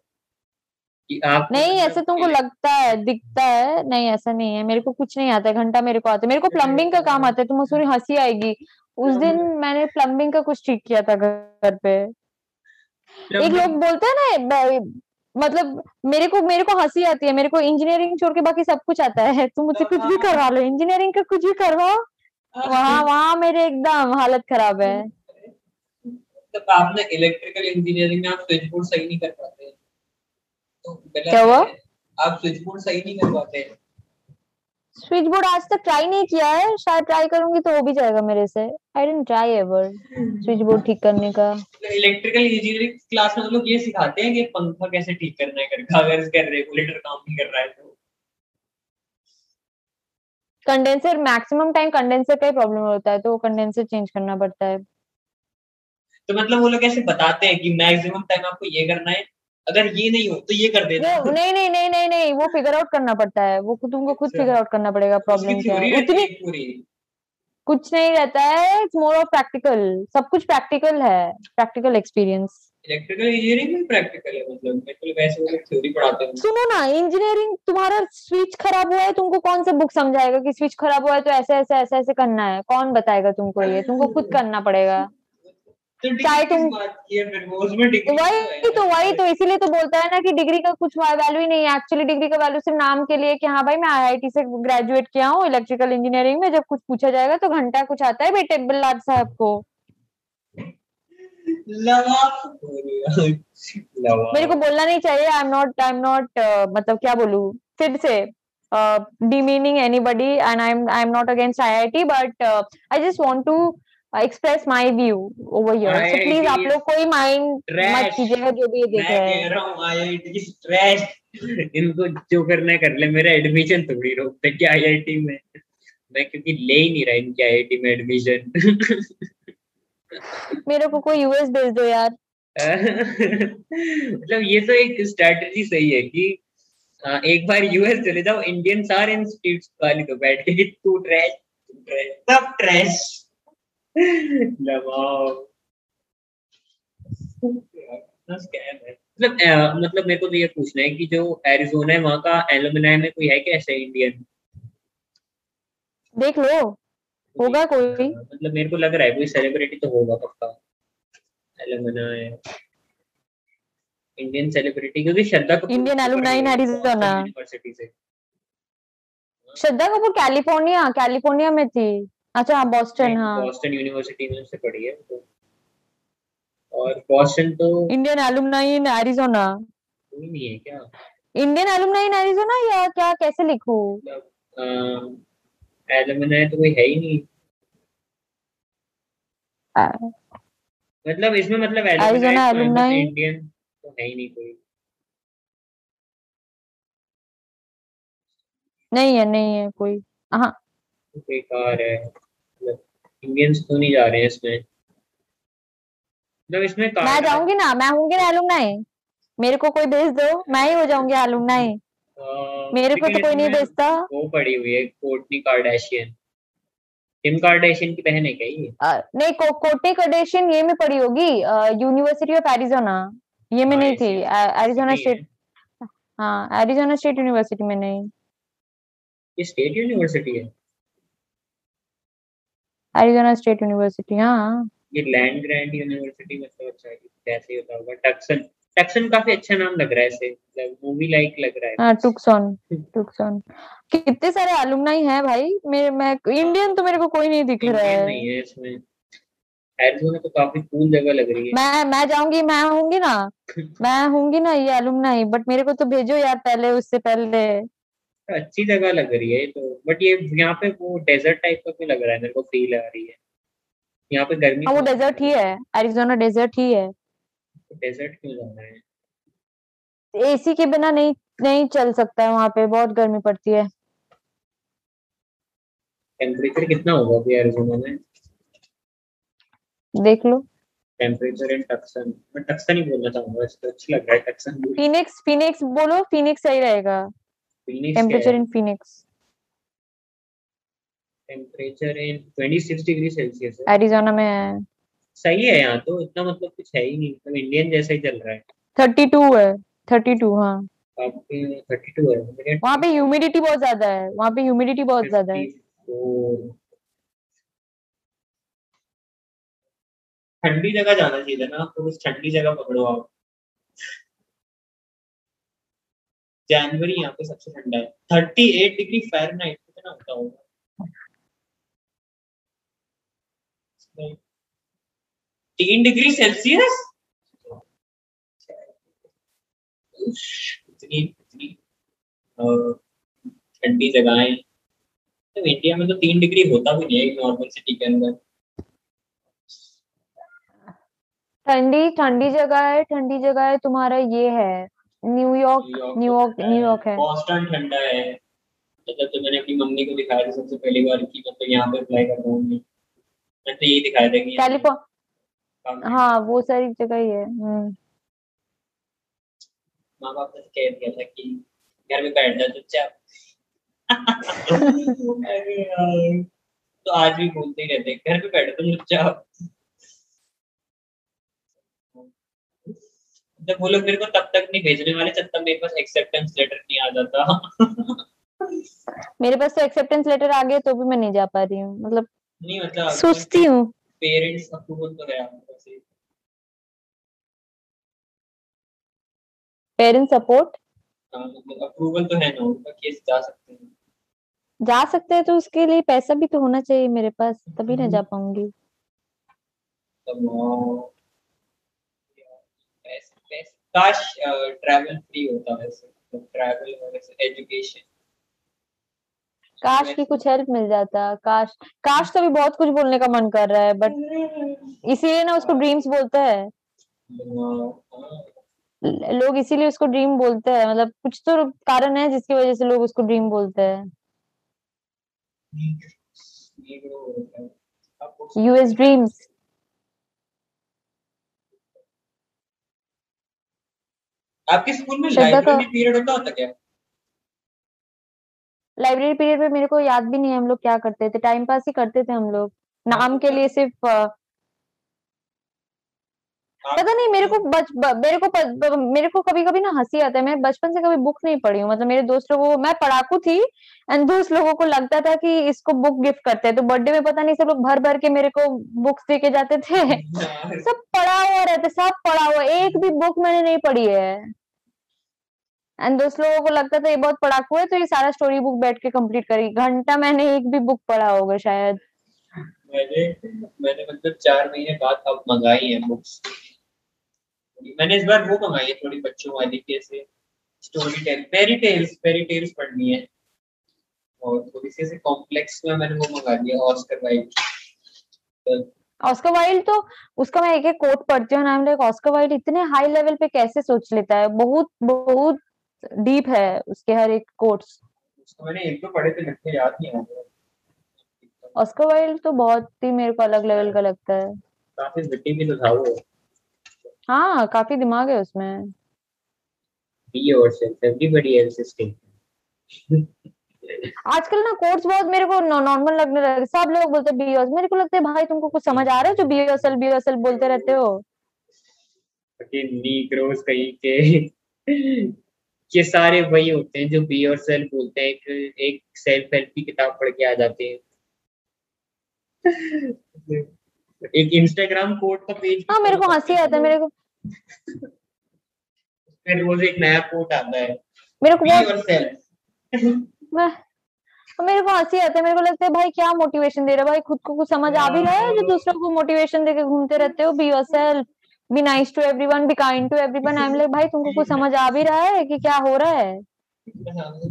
कि आप नहीं मतलब ऐसे तुमको लगता है दिखता है नहीं ऐसा नहीं है मेरे को कुछ नहीं आता है घंटा मेरे को आता है मेरे को प्लम्बिंग का काम आता है तुम सुनी हँसी आएगी। उस दिन मैंने प्लम्बिंग का कुछ ठीक किया था घर पे। एक लोग बोलते हैं ना मतलब मेरे को मेरे को हँसी आती है मेरे को इंजीनियरिंग छोड़ के बाकी सब कुछ आता है तुम मुझसे कुछ भी करवा लो इंजीनियरिंग का कुछ भी करवाओ। वहाँ वहाँ मेरे एकदम हालत खराब है। मतलब आपने इलेक्ट्रिकल इंजीनियरिंग में आप स्विच बोर्ड सही नहीं कर पाते। तो क्या हुआ? आप स्विच बोर्ड सही नहीं कर पाते स्विच बोर्ड आज तक ट्राई नहीं किया है। शायद ट्राई करूँगी तो हो भी जाएगा मेरे से। I didn't try ever switchboard ठीक करने का। इलेक्ट्रिकल इंजीनियरिंग क्लास में हम लोग ये सिखाते हैं कि पंखा कैसे ठीक करना है घर का अगर इसका रेगुलेटर काम नहीं कर रहा है तो। कंडेंसर मैक्सिमम टाइम कंडेंसर का ही प्रॉब्लम होता है तो वो कंडेंसर चेंज करना पड़ता है। तो मतलब वो लोग ऐसे बताते हैं कि मैक्सिमम टाइम आपको ये करना है अगर ये नहीं हो तो ये कर देना। वो नहीं नहीं नहीं नहीं नहीं वो फिगर आउट करना पड़ता है। वो तुमको खुद अच्छा। फिगर आउट करना पड़ेगा प्रॉब्लम क्या है। उतनी कुछ नहीं रहता है इट्स मोर ऑफ़ प्रैक्टिकल सब कुछ प्रैक्टिकल है। प्रैक्टिकल एक्सपीरियंस इलेक्ट्रिकल इंजीनियरिंग में प्रैक्टिकल है मतलब। को वो थ्योरी पढ़ाते हैं। सुनो ना इंजीनियरिंग तुम्हारा स्विच खराब हुआ है तुमको कौन सा बुक समझाएगा कि स्विच खराब हुआ है तो ऐसे ऐसे ऐसे ऐसे करना है? कौन बताएगा तुमको ये? तुमको खुद करना पड़ेगा। चाहे तुम- है उसमें डिग्री वही तो वही तो इसीलिए तो बोलता है ना कि डिग्री का कुछ वैल्यू ही नहीं है। एक्चुअली डिग्री का वैल्यू सिर्फ़ नाम के लिए कि हाँ भाई मैं आईआईटी से ग्रेजुएट किया हूँ इलेक्ट्रिकल इंजीनियरिंग में जब कुछ पूछा जाएगा तो घंटा कुछ आता है बेटे बिल्लाद साहब को। मेरे को बोलना नहीं चाहिए I am not I am not मतलब क्या बोलू फिर से demeaning anybody and i'm i'm not against iit but uh, i just want to express my view over here. So IIT please आप लोग कोई माइंड मत कीजिएगा जो भी ये देख मैं रहे कह हैं। रहा हूँ आईआईटी ट्रैश इनको जो करना कर ले। मेरा एडमिशन थोड़ी रोकते क्या आईआईटी में। मैं क्योंकि ले ही नहीं रहा इनकी आईआईटी में एडमिशन मेरे को कोई यूएस भेज दो यार। मतलब ये तो एक स्ट्रेटजी सही है कि एक बार यूएस चले जाओ इंडियन सारे इंस्टीट्यूट वाले तो बैठ के तू ट्रैश ट्रैश सब ट्रैश मतलब अ, मतलब मेरे को तो ये पूछना है कि जो एरिजोना है वहाँ का एलुमनाई में कोई है क्या ऐसे इंडियन देख लो होगा कोई मतलब मेरे को लग रहा है कोई सेलिब्रिटी तो होगा पक्का एलुमनाई इंडियन सेलिब्रिटी क्योंकि श्रद्धा कपूर. Boston यूनिवर्सिटी से श्रद्धा कपूर कैलिफ़ोर्निया कैलिफ़ोर्निया में थी अच्छा हाँ बॉस्टन हाँ। बॉस्टन यूनिवर्सिटी में से पढ़ी है तो और बॉस्टन तो इंडियन एलुमनाई इन एरिजोना नहीं है क्या? इंडियन एलुमनाई इन एरिजोना या क्या कैसे लिखूं? मतलब एलुमनाई तो कोई है ही नहीं। आ, मतलब इसमें मतलब Arizona alumni? इंडियन तो है ही नहीं कोई। नहीं है नहीं है कोई। हाँ। बेकार है मतलब इंडियंस तो नहीं जा रहे हैं इसमें। मतलब इसमें मैं जाऊँगी ना मैं होंगी ना एलुमनाई मेरे को कोई भेज दो मैं ही हो जाऊँगी एलुमनाई मेरे को तो कोई नहीं भेजता। वो पड़ी हुई है कोर्टनी कार्डाशियन टिम कार्डाशियन की बहन है क्या ये? नहीं को, कोटे कडेशियन ये में पड़ी होगी यूनिवर्सिटी ऑफ़ एरिजोना ये में हाँ, नहीं थी एरिजोना स्टेट हाँ एरिजोना स्टेट यूनिवर्सिटी में नहीं। ये स्टेट यूनिवर्सिटी है? एरिजोना स्टेट यूनिवर्सिटी हाँ। ये लैंड ग्रैंड यूनिवर्सिटी मतलब अच्छा है कैसे होता होगा टक्सन टक्सन काफ़ी अच्छा नाम लग रहा है ऐसे मतलब मूवी लाइक लग रहा है। हाँ टुक्सॉन टुक्सॉन कितने सारे एलुमनाई हैं भाई? मेरे मैं इंडियन तो मेरे को कोई नहीं दिख रहा है। नहीं है इसमें। एरिजोना तो काफ़ी कूल जगह लग रही है। मैं मैं जाऊँगी मैं होंगी ना। मैं होंगी ना ये एलुमनाई बट मेरे को तो भेजो यार पहले उससे पहले। अच्छी जगह लग रही है तो बट ये यहाँ पे वो डेजर्ट टाइप का क्यों लग रहा है मेरे को फील आ रही है। यहाँ पे गर्मी हाँ वो डेजर्ट ही है। एरिजोना डेजर्ट ही है। डेजर्ट क्यों जाना है? एसी के बिना नहीं नहीं चल सकता है वहाँ पे बहुत गर्मी पड़ती है। टेम्परेचर कितना होगा अभी एरिजोना में? देख लो। टेम्परेचर इन टक्सन मैं टक्सन ही बोलना चाहूँगा इसको अच्छा लग रहा है टक्सन फिनिक्स फिनिक्स बोलो फिनिक्स सही रहेगा। Temperature in Phoenix temperature in 26 degree Celsius है एरिजोना में है। सही है यहाँ तो इतना मतलब कुछ है ही नहीं। मतलब इंडियन जैसा ही चल रहा है। 32 है। 32 हाँ। आपके 32 है। वहाँ पे ह्यूमिडिटी बहुत ज़्यादा है। वहाँ पे ह्यूमिडिटी बहुत ज़्यादा है। ठंडी जगह जाना चाहिए ना तो उस ठंडी जगह पकड़ो आप। जनवरी यहाँ पे सबसे ठंडा है। थर्टी एट डिग्री फ़ारेनहाइट कितना होता होगा? तीन डिग्री सेल्सियस इतनी इतनी ठंडी जगहें। तो इंडिया में तो तीन डिग्री होता भी नहीं है नॉर्मल सिटी के अंदर। ठंडी ठंडी जगह है, ठंडी जगह है, तुम्हारा ये है। New York New York New York है। बॉस्टन ठंडा है। मतलब तो मैंने अपनी मम्मी को दिखाया था सबसे पहली बार की मतलब यहाँ पे अप्लाई कर रहा हूँ मैं। तो यही दिखाया था कि यहाँ कैलिफोर्न हाँ वो सारी जगह ही है। हम्म। माँ बाप ने कह दिया था कि घर में बैठ जा चुपचाप। तो आज भी बोलते ही रहते घर पे बैठ तो चुपचाप। जब वो लोग मेरे को तब तक नहीं भेजने वाले जब तक मेरे पास एक्सेप्टेंस लेटर नहीं आ जाता। मेरे पास तो एक्सेप्टेंस लेटर आ गया तो भी मैं नहीं जा पा रही हूँ। मतलब नहीं मतलब सोचती हूँ। पेरेंट्स अप्रूवल तो है। पेरेंट्स सपोर्ट अप्रूवल तो है ना उनका केस जा सकते हैं। जा सकते हैं तो उसके लिए पैसा भी तो होना चाहिए मेरे पास तभी ना जा पाऊँगी। काश ट्रैवल फ्री होता वैसे मतलब ट्रैवल और ऐसे एजुकेशन काश की कुछ हेल्प मिल जाता काश काश तो भी बहुत कुछ बोलने का मन कर रहा है बट इसीलिए ना उसको ड्रीम्स बोलते हैं। लोग इसीलिए उसको ड्रीम बोलते हैं मतलब कुछ तो कारण है जिसकी वजह से लोग उसको ड्रीम बोलते हैं। यूएस ड्रीम्स आपके स्कूल में लाइब्रेरी पीरियड होता होता क्या? लाइब्रेरी पीरियड में मेरे को याद भी नहीं है हम लोग क्या करते थे। टाइम पास ही करते थे हम लोग। नाम के लिए सिर्फ़ पता नहीं मेरे को बच मेरे को प, मेरे को कभी कभी ना हँसी आता है। मैं बचपन से कभी बुक नहीं पढ़ी हूँ। मतलब मेरे दोस्त लोगों को मैं पढ़ाकू थी एंड दोस्त लोगों को लगता था कि इसको बुक गिफ्ट करते हैं। तो बर्थडे में पता नहीं सब लोग भर भर के मेरे को बुक्स दे के जाते थे। सब पढ़ा हुआ रहता सब पढ़ा हुआ एक भी बुक मैंने नहीं पढ़ी है। एंड दोस्त लोगों को लगता था ये बहुत पढ़ाकू है तो ये सारा स्टोरी बुक बैठ के कंप्लीट करी घंटा मैंने एक भी बुक पढ़ा होगा शायद। मैंने मैंने मतलब चार महीने बाद अब मंगाई है बुक्स मैंने इस बार वो मंगाई है थोड़ी बच्चों वाली की ऐसे story tale fairy tales fairy tales पढ़नी है। और थोड़ी सी कॉम्प्लेक्स में मैंने वो मंगा लिया ऑस्कर वाइल्ड ऑस्कर वाइल्ड तो उसका मैं एक एक कोट पढ़ती हूँ लाइक ऑस्कर वाइल्ड इतने हाई लेवल पे कैसे सोच लेता है? बहुत बहुत डीप है उसके हर एक कोट्स। उसको मैंने एक दो पढ़े थे लगते याद नहीं आ ऑस्कर वाइल्ड तो बहुत ही मेरे को अलग लेवल का लगता है। काफ़ी विटी भी तो था वो। हाँ काफ़ी दिमाग है उसमें। Yourself everybody else is taken. आजकल ना कोट्स बहुत मेरे को नॉर्मल लगने लगे। सब लोग बोलते बी मेरे को लगता है भाई तुमको कुछ समझ आ रहा है जो बी योरसेल्फ बी योरसेल्फ बोलते रहते हो? नीग्रोस कहीं के। ये सारे वही होते हैं जो बी और सेल्फ बोलते हैं एक एक सेल्फ हेल्प की किताब पढ़ के आ जाते हैं। एक इंस्टाग्राम कोड का पेज हाँ मेरे को हँसी आता है मेरे को। फिर रोज एक नया कोट आता है। मेरे को बी और सेल्फ मेरे को हँसी आता है मेरे को लगता है भाई क्या मोटिवेशन दे रहा है? भाई खुद को कुछ समझ आ भी रहा है जो दूसरों को मोटिवेशन देके घूमते रहते हो? Be yourself be nice to everyone be kind to everyone I am like भाई तुमको कुछ समझ आ भी रहा है कि क्या हो रहा है?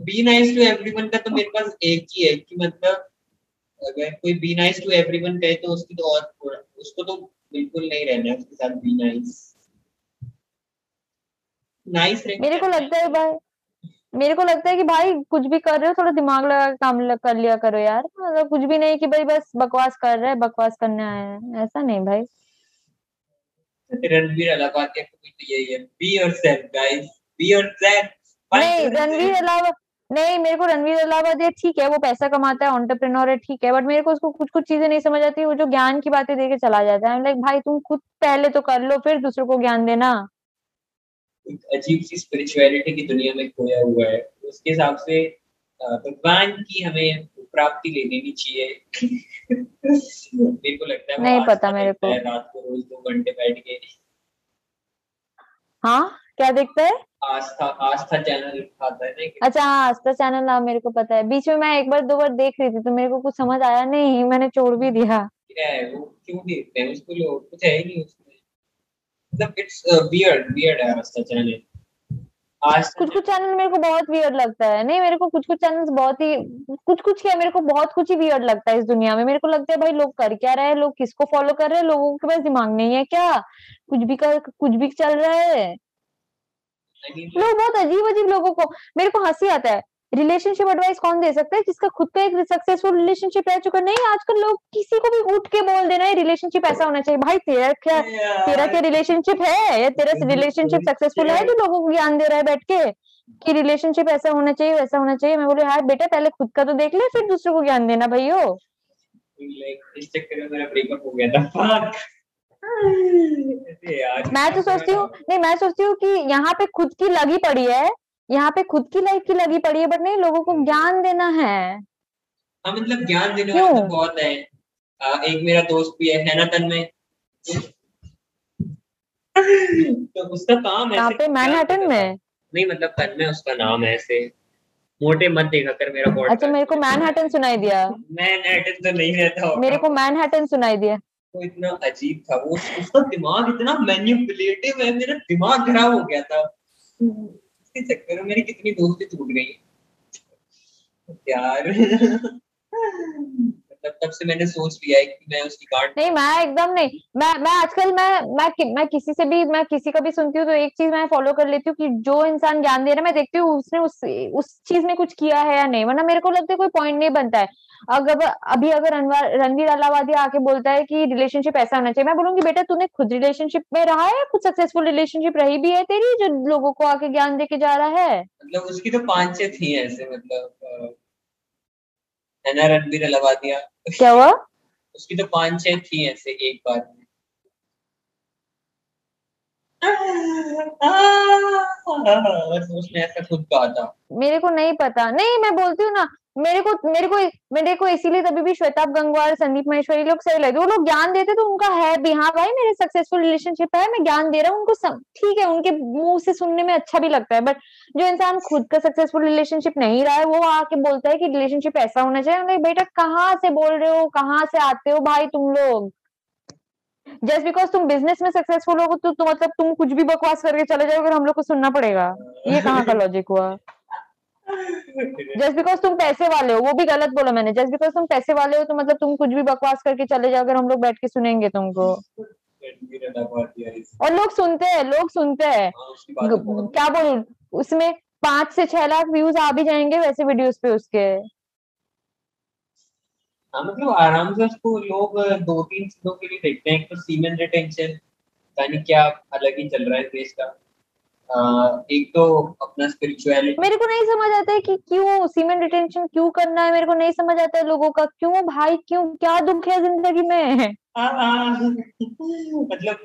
बी नाइस टू एवरीवन का तो मेरे पास एक ही है कि मतलब अगर कोई बी नाइस टू एवरीवन कहे तो उसकी तो और उसको तो बिल्कुल नहीं रहना है उसके साथ बी नाइस नाइस मेरे को लगता है भाई मेरे को लगता है कि भाई कुछ भी कर रहे हो थोड़ा दिमाग लगा काम लग, कर लिया करो यार। मतलब कुछ भी नहीं कि भाई बस बकवास कर रहे हैं बकवास करने आया है। ऐसा नहीं भाई। रणवीर अलाहाबाद तो यही है। Be yourself guys be yourself नहीं रणवीर अलावा नहीं मेरे को रणवीर अलाहाबाद ये ठीक है वो पैसा कमाता है ऑन्टरप्रेन्योर है ठीक है बट मेरे को उसको कुछ कुछ चीज़ें नहीं समझ आती वो जो ज्ञान की बातें देके चला जाता है। लाइक भाई तुम खुद पहले तो कर लो फिर दूसरों को ज्ञान देना। एक अजीब सी स्पिरिचुअलिटी की दुनिया में खोया हुआ है। उसके हिसाब से भगवान की हमें प्राप्ति ले लेनी चाहिए। मेरे को लगता है नहीं पता मेरे को। रात को रोज दो घंटे बैठ के। हाँ? क्या देखते हैं? आस्था आस्था चैनल आता है अच्छा हाँ आस्था चैनल हाँ मेरे को पता है। बीच में मैं एक बार दो बार देख रही थी तो मेरे को कुछ समझ आया नहीं मैंने छोड़ भी दिया। क्या वो क्यों देखते हैं? उसको लोग कुछ है ही नहीं उसमें। मतलब इट्स वियर्ड वियर्ड है आस्था चैनल कुछ कुछ चैनल मेरे को बहुत वियर्ड लगता है। नहीं मेरे को कुछ कुछ चैनल बहुत ही कुछ कुछ क्या मेरे को बहुत कुछ ही वियर्ड लगता है इस दुनिया में। मेरे को लगता है भाई लोग कर क्या रहे हैं? लोग किसको फॉलो कर रहे हैं? लोगों के पास दिमाग नहीं है क्या? कुछ भी कर कुछ भी चल रहा है। लोग बहुत अजीब अजीब लोगों को मेरे को हँसी आता है। रिलेशनशिप एडवाइस कौन दे सकता है? जिसका खुद का एक सक्सेसफुल रिलेशनशिप रह चुका नहीं आजकल लोग किसी को भी उठ के बोल देना है रिलेशनशिप ऐसा होना चाहिए। भाई तेरा क्या तेरा क्या रिलेशनशिप है? या तेरा रिलेशनशिप सक्सेसफुल है जो लोगों को ज्ञान दे रहा है बैठ के कि रिलेशनशिप ऐसा होना चाहिए वैसा होना चाहिए? मैं बोले हाँ बेटा पहले खुद का तो देख ले फिर दूसरों को ज्ञान देना ब्रेकअप हो मैं तो सोचती हूँ नहीं मैं सोचती हूँ कि यहाँ पे खुद की लगी पड़ी है यहाँ पे खुद की लाइफ की लगी पड़ी है बट नहीं लोगों को ज्ञान देना है। हाँ मतलब ज्ञान देने वाले तो बहुत है। आ, एक मेरा दोस्त भी है ना तन में तो उसका काम है पे? मैनहट्टन में? नहीं मतलब तन में उसका नाम है ऐसे। मोटे मत देखा कर मेरा बॉडी अच्छा मेरे को मैनहट्टन सुनाई दिया। मैनहट्टन तो नहीं रहता मेरे को मैनहट्टन सुनाई दिया। वो इतना अजीब था वो उसका दिमाग इतना मैन्युपुलेटिव है मेरा दिमाग खराब हो गया था। इसके चक्कर में मेरी कितनी दोस्ती टूट गई यार मतलब तब से मैंने सोच लिया है कि मैं उसकी गार्ड नहीं मैं एकदम नहीं। मैं मैं आजकल मैं मैं कि, मैं किसी से भी मैं किसी का भी सुनती हूँ तो एक चीज़ मैं फॉलो कर लेती हूँ कि जो इंसान ज्ञान दे रहा है मैं देखती हूँ उसने उस उस चीज़ में कुछ किया है या नहीं। वरना मेरे को लगता है कोई पॉइंट नहीं बनता है। अगर अभी अगर रणवीर अलावादी आके बोलता है कि रिलेशनशिप ऐसा होना चाहिए मैं बोलूँगी बेटा तूने खुद रिलेशनशिप में रहा है खुद सक्सेसफुल रिलेशनशिप रही भी है तेरी जो लोगों को आके ज्ञान दे के जा रहा है? मतलब उसकी तो पाँच छह थी ऐसे मतलब है रणबीर लगा अलावादिया क्या हुआ? उसकी तो पाँच छह थी ऐसे एक बार में खुद मेरे को नहीं पता। नहीं, मैं बोलती हूँ ना, मेरे को मेरे को मेरे को इसीलिए तभी भी श्वेताब गंगवार, संदीप महेश्वरी लोग सही लगे। वो लोग ज्ञान देते तो उनका है भी। हाँ भाई, मेरे सक्सेसफुल रिलेशनशिप है, मैं ज्ञान दे रहा हूँ, उनको ठीक है, उनके मुँह से सुनने में अच्छा भी लगता है। बट जो इंसान खुद का सक्सेसफुल रिलेशनशिप नहीं रहा है, वो आके बोलता है कि रिलेशनशिप ऐसा होना चाहिए। बेटा, कहाँ से बोल रहे हो? कहाँ से आते हो भाई तुम लोग? जस्ट बिकॉज़ तुम बिज़नेस में सक्सेसफुल हो तो, तो मतलब तुम कुछ भी बकवास करके चले जाओगे हम लोग को सुनना पड़ेगा। ये कहाँ का लॉजिक हुआ? जस्ट बिकॉज़ तुम पैसे वाले हो वो भी गलत बोला मैंने। जस्ट बिकॉज़ तुम पैसे वाले हो तो मतलब तुम कुछ भी बकवास करके चले जाओ अगर हम लोग बैठ के सुनेंगे तुमको। और लोग सुनते हैं लोग सुनते हैं। क्या बोलू? उसमें पाँच से छह लाख व्यूज़ आ भी जाएँगे वैसे वीडियोस पे उसके। हाँ मतलब आराम से उसको लोग दो तीन चीज़ों के लिए देखते हैं। एक तो सीमेंट रिटेंशन यानी क्या अलग ही चल रहा है देश का। एक तो अपना स्पिरिचुअलिटी मेरे को नहीं समझ आता है कि क्यों सीमेंट रिटेंशन क्यों करना है? मेरे को नहीं समझ आता है लोगों का क्यों भाई क्यों क्या दुख है ज़िंदगी में? आ, आ, मतलब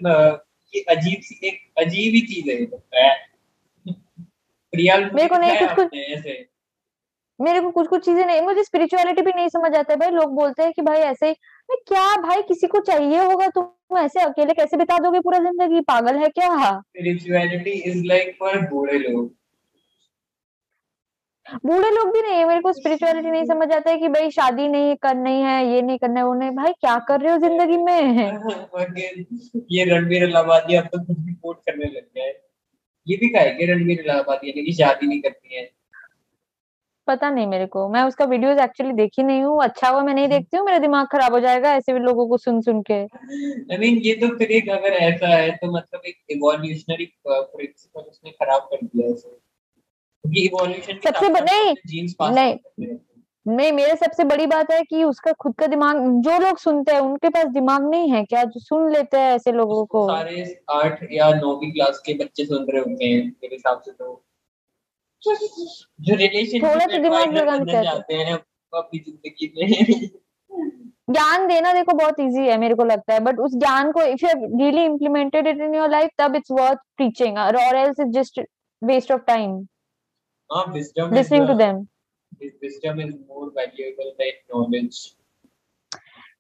ये अजीब सी एक अजीब ही चीज़ है मेरे को नहीं कुछ कुछ ऐसे मेरे को कुछ कुछ चीज़ें नहीं मुझे स्पिरिचुअलिटी भी नहीं समझ आता है भाई। लोग बोलते हैं कि भाई ऐसे ही मैं क्या भाई किसी को चाहिए होगा? तुम ऐसे अकेले कैसे बिता दोगे पूरा ज़िंदगी? पागल है क्या? स्पिरिचुअलिटी इज़ लाइक फॉर बूढ़े लोग। बूढ़े लोग भी नहीं है। मेरे को स्पिरिचुअलिटी नहीं समझ आता है कि भाई शादी नहीं करनी है ये नहीं करना है वो नहीं। भाई क्या कर रहे हो ज़िंदगी में? ये रणवीर इलाहाबादी अब तो खुद भी करने लग गया है। ये भी कहा है कि रणवीर इलाहाबादी यानी कि शादी नहीं करती है। पता नहीं मेरे को। मैं उसका वीडियोस एक्चुअली देखी नहीं हूँ। अच्छा हुआ मैं नहीं देखती हूँ मेरा दिमाग खराब हो जाएगा ऐसे भी लोगों को सुन सुन के। आई मीन ये तो फिर एक अगर ऐसा है तो मतलब एक इवोल्यूशनरी प्रिंसिपल उसने खराब कर दिया इसे क्योंकि इवोल्यूशन सबसे नहीं जीन्स पास नहीं। नहीं मेरे सबसे बड़ी बात है कि उसका खुद का दिमाग जो लोग सुनते हैं उनके पास दिमाग नहीं है क्या? जो सुन लेते हैं ऐसे लोगों को। सारे आठ या नौवीं क्लास के बच्चे सुन रहे होते हैं मेरे हिसाब से तो। जो रिलेशन थोड़ा तो दिमाग लगाना चाहते हैं अपनी ज़िंदगी में। ज्ञान देना देखो बहुत इजी है मेरे को लगता है। बट उस ज्ञान को if you really implemented it in your life तब इट्स वर्थ टीचिंग और else it's just waste of time हाँ wisdom listening to them wisdom is more valuable than knowledge.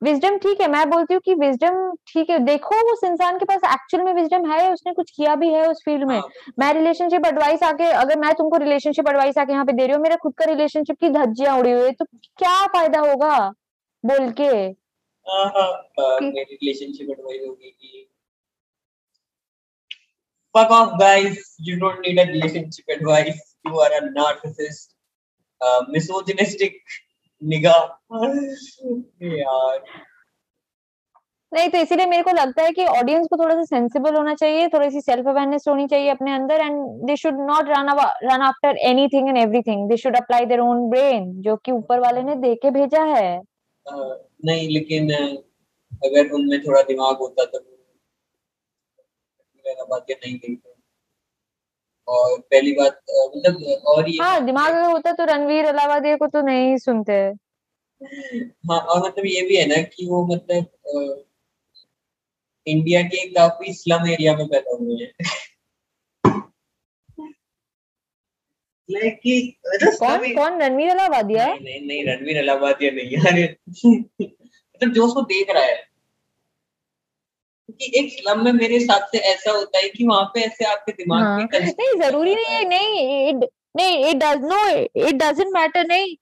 Wisdom ठीक है मैं बोलती हूँ कि विजडम ठीक है। देखो उस इंसान के पास एक्चुअल में विजडम है उसने कुछ किया भी है उस फ़ील्ड में। हाँ, मैं रिलेशनशिप एडवाइस आके अगर मैं तुमको रिलेशनशिप एडवाइस आके यहाँ पे दे रही हूँ मेरा खुद का रिलेशनशिप की धज्जियाँ उड़ी हुई है तो क्या फ़ायदा होगा? बोल के। हाँ, हाँ, रिलेशनशिप एडवाइस होगी कि fuck off guys you don't need a relationship advice. You are a narcissist misogynistic निगाह। यार। नहीं तो इसीलिए मेरे को लगता है कि ऑडियंस को थोड़ा सा सेंसिबल होना चाहिए थोड़ी सी सेल्फ अवेयरनेस होनी चाहिए अपने अंदर and they should not run run after anything and everything they should apply their own brain जो कि ऊपर वाले ने दे के भेजा है। uh, नहीं लेकिन अगर उनमें थोड़ा दिमाग होता तो नहीं गई और पहली बात मतलब और ये हाँ दिमाग में होता तो रणवीर अलावादिया को तो नहीं सुनते। हाँ और मतलब ये भी है ना कि वो मतलब इंडिया के काफ़ी स्लम एरिया में पैदा हुए हैं। लाइक कि मतलब कौन कौन? रणवीर अलावादिया नहीं नहीं, नहीं रणवीर अलावादिया नहीं यार। मतलब जो उसको देख रहा है क्योंकि एक स्लम में मेरे हिसाब से ऐसा होता है कि वहाँ पे ऐसे आपके दिमाग हाँ, में नहीं ज़रूरी नहीं है नहीं इट नहीं it does no it doesn't matter नहीं।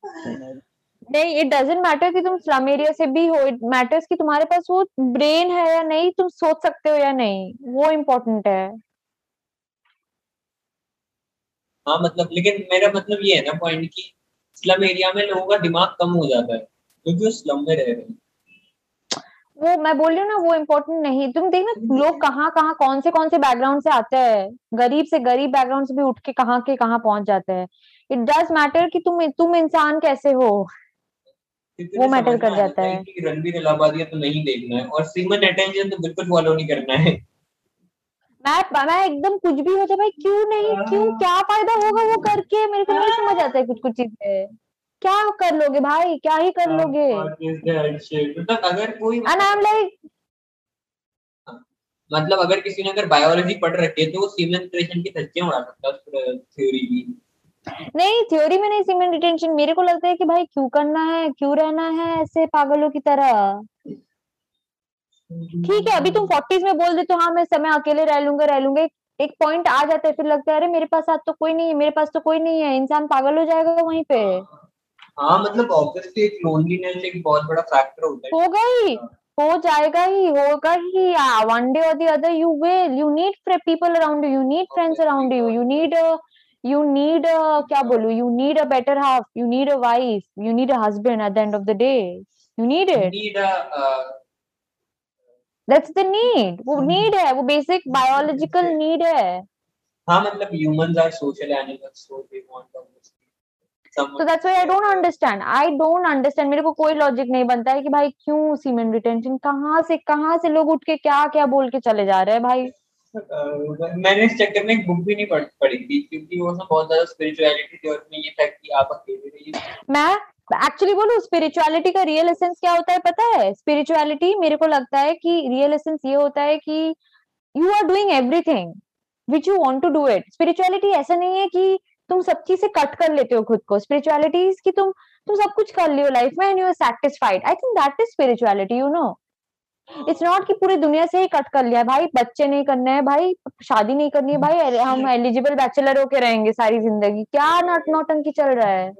नहीं इट डजंट मैटर कि तुम स्लम एरिया से भी हो इट मैटर्स कि तुम्हारे पास वो ब्रेन है या नहीं तुम सोच सकते हो या नहीं वो इम्पोर्टेंट है। हाँ मतलब लेकिन मेरा मतलब ये है ना पॉइंट कि स्लम एरिया में लोगों का दिमाग कम हो जाता है क्योंकि वो स्लम में रह रहे हैं। वो मैं बोल रही हूँ ना वो इम्पोर्टेंट नहीं। तुम देखना लोग कहाँ कहाँ कौन से कौन से बैकग्राउंड से आते हैं? गरीब से गरीब बैकग्राउंड से भी उठ के कहाँ के कहाँ पहुँच जाते हैं? इट डज मैटर कि तुम तुम इंसान कैसे हो? वो मैटर कर जाता है। रणबीर इलाहाबादिया तो नहीं देखना है और सीमन अटेंशन तो बिल्कुल फॉलो नहीं करना है। मैं मैं एकदम कुछ भी हो जाए भाई क्यों नहीं? क्यों? हाँ। क्या फ़ायदा होगा वो करके? मेरे को नहीं समझ आता है कुछ कुछ चीज़ें। क्या कर लोगे भाई? क्या ही कर हाँ, लोगे? मतलब अगर कोई लाइक हाँ, मतलब अगर किसी ने अगर बायोलॉजी पढ़ रखी है तो वो सीमेंट रिटेंशन की धज्जियाँ उड़ा सकता है थ्योरी की। नहीं थ्योरी में नहीं सीमेंट रिटेंशन मेरे को लगता है कि भाई क्यों करना है क्यों रहना है ऐसे पागलों की तरह? ठीक है अभी तुम फोर्टीज में बोल देते हो हाँ मैं समय अकेले रह लूँगा रह लूँगा। एक पॉइंट आ जाता है फिर लगता है अरे मेरे पास आज तो कोई नहीं है मेरे पास तो कोई नहीं है। इंसान पागल हो जाएगा वहीं पे। हाँ मतलब ऑब्वियसली एक लोनलीनेस एक बहुत बड़ा फैक्टर होता है। होगा ही हो। जाएगा ही होगा ही। वन डे और the other you will you need people around you need friends around you you need you need क्या बोलू you need a better half you need a wife you need a husband at the end of the day you need it that's the need वो need है वो basic biological need है। हाँ मतलब humans are social animals so they want a तो that's why I don't understand I don't understand मेरे को कोई लॉजिक नहीं बनता है कि भाई क्यों सीमेंट रिटेंशन कहाँ से कहाँ से लोग उठ के क्या क्या बोल के चले जा रहे हैं भाई? मैंने इस चक्कर में एक बुक भी नहीं पढ़ पढ़ी थी क्योंकि वो सब बहुत ज़्यादा स्पिरिचुअलिटी थी और उसमें ये था कि आप अकेले रहिए। मैं एक्चुअली बोलूँ स्पिरिचुअलिटी का रियल एसेंस क्या होता है पता है? स्पिरिचुअलिटी मेरे को लगता है कि रियल एसेंस ये होता है कि you are doing everything which you want to do it spirituality ऐसा नहीं है कि तुम सब चीज़ से कट कर लेते हो खुद को। स्पिरिचुअलिटी की तुम तुम सब कुछ कर लियो लाइफ में and you are satisfied I think that is spirituality you know it's not कि पूरी दुनिया से ही कट कर लिया भाई बच्चे नहीं करने हैं भाई शादी नहीं करनी है भाई हम एलिजिबल बैचलर होके रहेंगे सारी ज़िंदगी। क्या नॉट नौटंकी चल रहा है?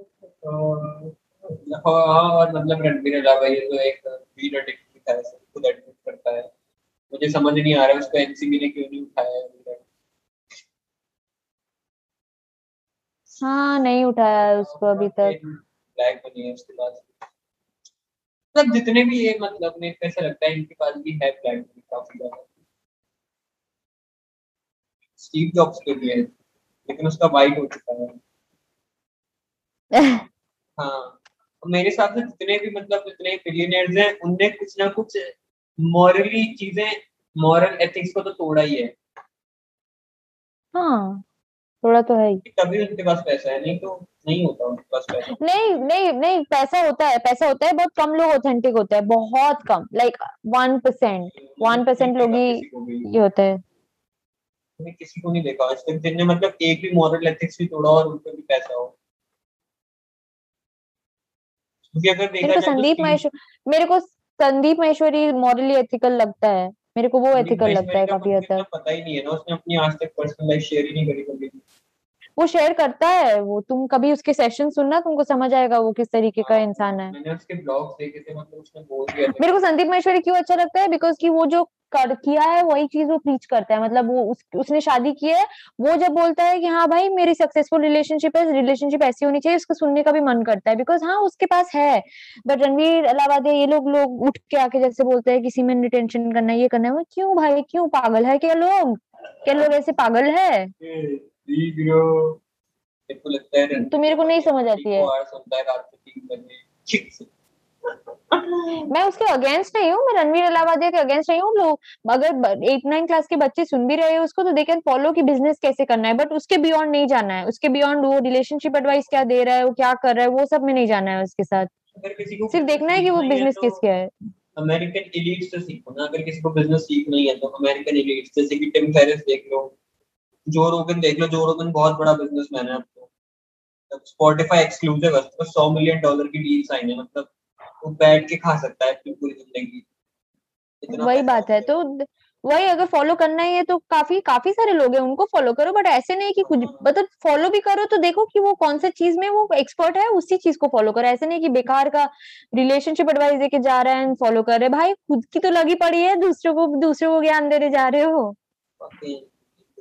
और मतलब रणबीर ये तो एक बीट एडिक्ट की तरह से खुद एडमिट करता है। मुझे समझ नहीं आ रहा है उसको एनसीबी ने क्यों नहीं उठाया है नहीं उठाया है उसको अभी तक। ब्लैक मनी है उसके पास। मतलब जितने भी ये मतलब मेरे को ऐसा लगता है इनके पास भी है ब्लैक मनी काफ़ी ज़्यादा। स्टीव जॉब्स के है लेकिन उसका वाइट हो चुका है। हाँ मेरे हिसाब से जितने भी मतलब जितने बिलियनर्स हैं उनने कुछ ना कुछ मॉरली चीज़ें मॉरल एथिक्स को तो तोड़ा ही है। हाँ। थोड़ा तो है ही। तभी उनके पास पैसा है नहीं तो नहीं होता उनके पास पैसा। नहीं नहीं नहीं पैसा होता है पैसा होता है बहुत कम लोग ऑथेंटिक होते हैं बहुत कम like one percent one percent लोग ही होता है। किसी को नहीं देखा आज तक जिनने मतलब एक भी मॉरल एथिक्स भी तोड़ा और उनके भी पैसा हो। क्योंकि अगर देखा मेरे को तो संदीप महेश्वरी मेरे को संदीप महेश्वरी मॉरली एथिकल लगता है मेरे को वो एथिकल लगता है काफ़ी हद तक। पता ही नहीं है ना उसने अपनी आज तक पर्सनल लाइफ शेयर ही नहीं करी कभी वो शेयर करता है वो तुम कभी उसके सेशन सुनना तुमको समझ आएगा वो किस तरीके का इंसान है। मैंने उसके ब्लॉग्स देखे थे मतलब मेरे को संदीप महेश्वरी क्यों अच्छा लगता है? बिकॉज़ कि वो जो कर किया है वही चीज़ वो प्रीच करता है। मतलब वो उस, उसने शादी की है वो जब बोलता है कि हाँ भाई मेरी सक्सेसफुल रिलेशनशिप है रिलेशनशिप ऐसी होनी चाहिए उसको सुनने का भी मन करता है। बिकॉज़ हाँ उसके पास है। बट रणवीर अलावादिया ये लोग लोग उठ के आके जैसे बोलते हैं किसी में रिटेंशन करना ये करना है। क्यों भाई क्यों पागल है? क्या लोग? क्या लोग ऐसे पागल है? मेरे को लगता है तो मेरे को नहीं समझ आती है। मैं उसके अगेंस्ट नहीं हूँ मैं रणवीर अलावादिया के अगेंस्ट नहीं हूँ लोग अगर एट नाइन क्लास के बच्चे सुन भी रहे हैं उसको तो दे कैन फॉलो कि बिज़नेस कैसे करना है। बट उसके बियॉन्ड नहीं जाना है। उसके बियॉन्ड वो रिलेशनशिप एडवाइस क्या दे रहा है वो क्या कर रहा है वो सब में नहीं जाना है उसके साथ। सिर्फ़ देखना है कि वो बिज़नेस तो किस क्या है। अमेरिकन एलीट से सीखो ना। अगर किसी को बिज़नेस सीखना ही है तो अमेरिकन एलीट जैसे कि टिम फेरिस देख लो जो रोगन देख लो जो रोगन बहुत बड़ा बिजनेसमैन है तो। स्पॉटिफाई एक्सक्लूसिव है उसको 100 मिलियन डॉलर की डील साइन है मतलब वो बैठ के खा सकता है अपनी पूरी ज़िंदगी। वही बात है तो वही अगर फॉलो करना ही है तो काफ़ी काफ़ी सारे लोग हैं उनको फॉलो करो बट ऐसे नहीं कि कुछ मतलब फॉलो भी करो तो देखो कि वो कौन सा चीज़ में वो एक्सपर्ट है उसी चीज़ को फॉलो करो। ऐसे नहीं कि बेकार का रिलेशनशिप एडवाइस देके जा रहा है फॉलो कर रहे हैं। भाई खुद की तो लगी पड़ी है दूसरों को दूसरों को ज्ञान देने जा रहे हो।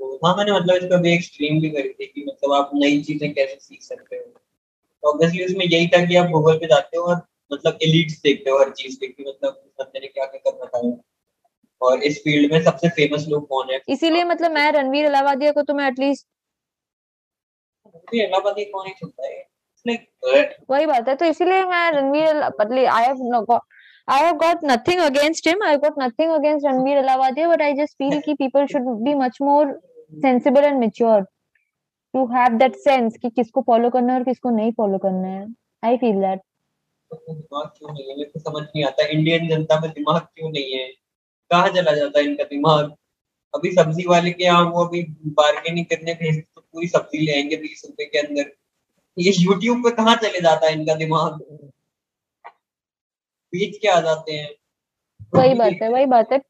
तो हाँ मैंने मतलब इसका भी एक्सट्रीम भी करी थी कि मतलब आप नई चीज़ें कैसे सीख सकते हो। तो ऑब्वियसली उसमें यही था कि आप गूगल पे जाते हो और मतलब एलिट्स देखते हो हर चीज़ के कि मतलब इस बंदे ने क्या क्या कर रखा है। और इस फ़ील्ड में सबसे फ़ेमस लोग कौन है? इसीलिए मतलब मैं रणवीर अलावादिया को तो मैं एटलीस्ट मुझे इलाहाबादी कौन ही छुपता है? वही बात है तो इसीलिए मैं रणवीर मतलब I have no I have got nothing against him. I've got nothing against Ranveer Alavadia, but I just feel कि people should be much more sensible and mature to have that sense कि किसको follow करना है और किसको नहीं follow करना है. I feel that. दिमाग क्यों नहीं है? मेरे को समझ नहीं आता। इंडियन जनता में दिमाग क्यों नहीं है? कहाँ चला जाता है इनका दिमाग? अभी सब्ज़ी वाले के यहाँ वो अभी बार्गेनिंग करने भेज तो पूरी सब्ज़ी ले आएँगे बीस रुपए के अंदर। ये यूट्यूब पे कहाँ चले जाता है इनका दिमाग? बीच के आ जाते हैं। वही बात है वही बात है।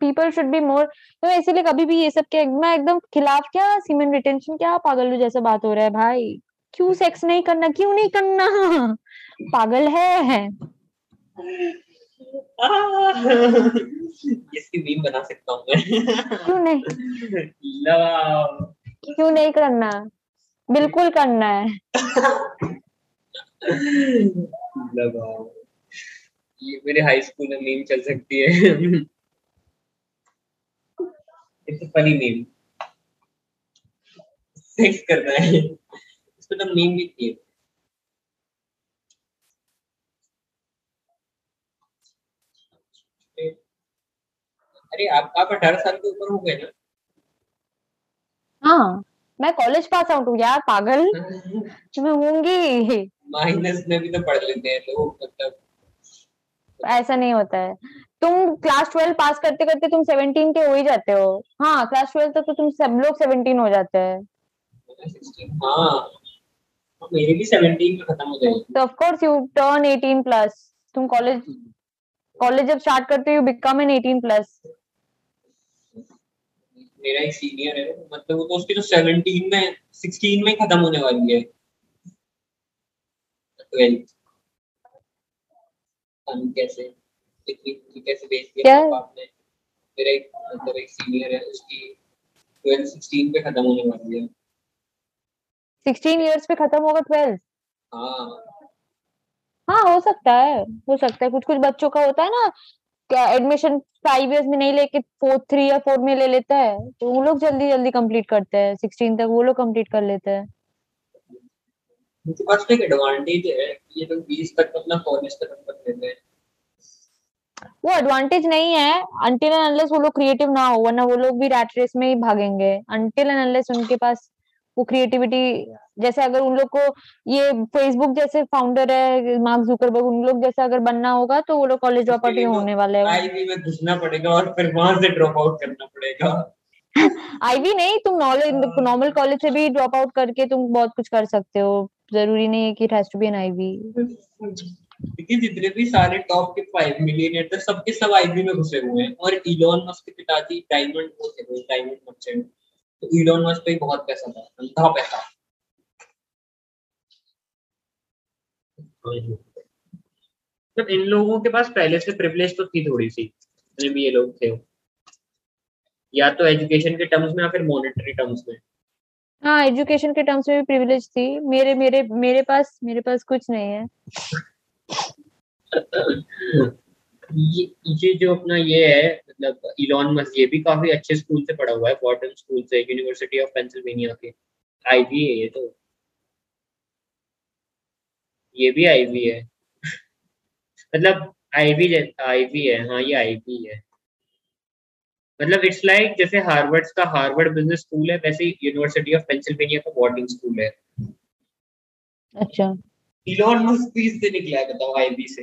पीपल शुड बी मोर तो मैं इसीलिए कभी भी ये सब के मैं एकदम खिलाफ क्या सीमेंट रिटेंशन क्या पागल जैसा बात हो रहा है भाई? क्यों सेक्स नहीं करना क्यों नहीं करना? पागल है। इसकी मीम बना सकता हूँ मैं? क्यों नहीं? लव क्यों नहीं करना? बिल्कुल करना है। ये मेरे हाई स्कूल में मीम चल सकती है। It's a funny meme sex करना है इसमें तो मीम भी थी अरे आप आप अठारह साल के ऊपर हो गए ना? हाँ मैं कॉलेज पास आउट हूँ यार पागल। मैं होंगी। माइनस में भी तो पढ़ लेते हैं लोग मतलब। ऐसा नहीं होता है। तुम क्लास ट्वेल्व पास करते करते तुम सेवनटीन के हो ही जाते हो। हाँ क्लास ट्वेल्व तक तो तुम सब लोग सेवनटीन हो जाते हैं। हाँ मेरे भी सेवनटीन में खत्म हो जाएगी। तो of course you turn 18 plus तुम कॉलेज कॉलेज जब स्टार्ट करते हो यू बिकम एन 18 प्लस मेरा एक सीनियर है मतलब वो तो उसकी तो सेवनटीन में सिक्सटीन में खत्म होने वाली है। ट्वेल्थ हम कैसे? कैसे दिया मेरा एक मतलब एक सीनियर है उसकी ट्वेल्थ सिक्सटीन पे खत्म होने वाली है। सिक्सटीन ईयर्स पे खत्म होगा ट्वेल्थ हाँ। हाँ हो सकता है हो सकता है। कुछ कुछ बच्चों का होता है ना क्या एडमिशन फाइव इयर्स में नहीं लेके फोर्थ थ्री या फोर में ले लेता है तो वो लोग जल्दी जल्दी कंप्लीट करते हैं। सिक्सटीन तक वो लोग कंप्लीट कर लेते हैं। उनके पास तो एक एडवांटेज है कि ये लोग बीस तक अपना कॉलेज खत्म कर लेते हैं। वो एडवांटेज नहीं है अनटिल एंड अनलेस वो लोग क्रिएटिव ना हो वरना वो लोग भी रैट रेस में ही भागेंगे। अनटिल एंड अनलेस उनके पास वो क्रिएटिविटी जैसे अगर उन लोग को ये फेसबुक जैसे फाउंडर है मार्क जुकरबर्ग उन लोग जैसे अगर बनना होगा तो वो लोग कॉलेज ड्रॉप आउट ही होने वाले हैं। आईवी में घुसना पड़ेगा और फिर वहाँ से ड्रॉप आउट करना पड़ेगा। आईवी नहीं तुम नॉलेज नॉर्मल कॉलेज से भी ड्रॉप आउट करके तुम बहुत कुछ कर सकते हो। ज़रूरी नहीं है कि it has to be an Ivy लेकिन जितने भी सारे टॉप के फाइव मिलियनियर थे सबके सब आईवी में घुसे हुए हैं। और इलॉन मस्क के पिताजी डायमंड वो थे डायमंड मर्चेंट तो इलॉन मस्क पे बहुत पैसा था अंधा पैसा। मतलब इन लोगों के पास पहले से प्रिविलेज तो थी थोड़ी सी जितने भी ये लोग थे। या तो एजुकेशन के टर्म्स में या फिर मॉनेटरी टर्म्स में। हाँ एजुकेशन के टर्म्स में भी प्रिविलेज थी। मेरे मेरे मेरे पास मेरे पास कुछ नहीं है। ये जो अपना ये है मतलब इलॉन मस्क ये भी काफ़ी अच्छे स्कूल से पढ़ा हुआ है बॉटम स्कूल से यूनिवर्सिटी ऑफ़ पेंसिल्वेनिया के आईवी है ये तो। ये भी आईवी है। मतलब आईवी आईवी है हाँ ये आईवी है। मतलब इट्स लाइक जैसे हार्वर्ड का हार्वर्ड बिज़नेस स्कूल है, वैसे यूनिवर्सिटी ऑफ़ पेंसिल्वेनिया का बोर्डिंग स्कूल है। अच्छा। इलॉन मस्क भी इससे निकला है बताओ आईबी से।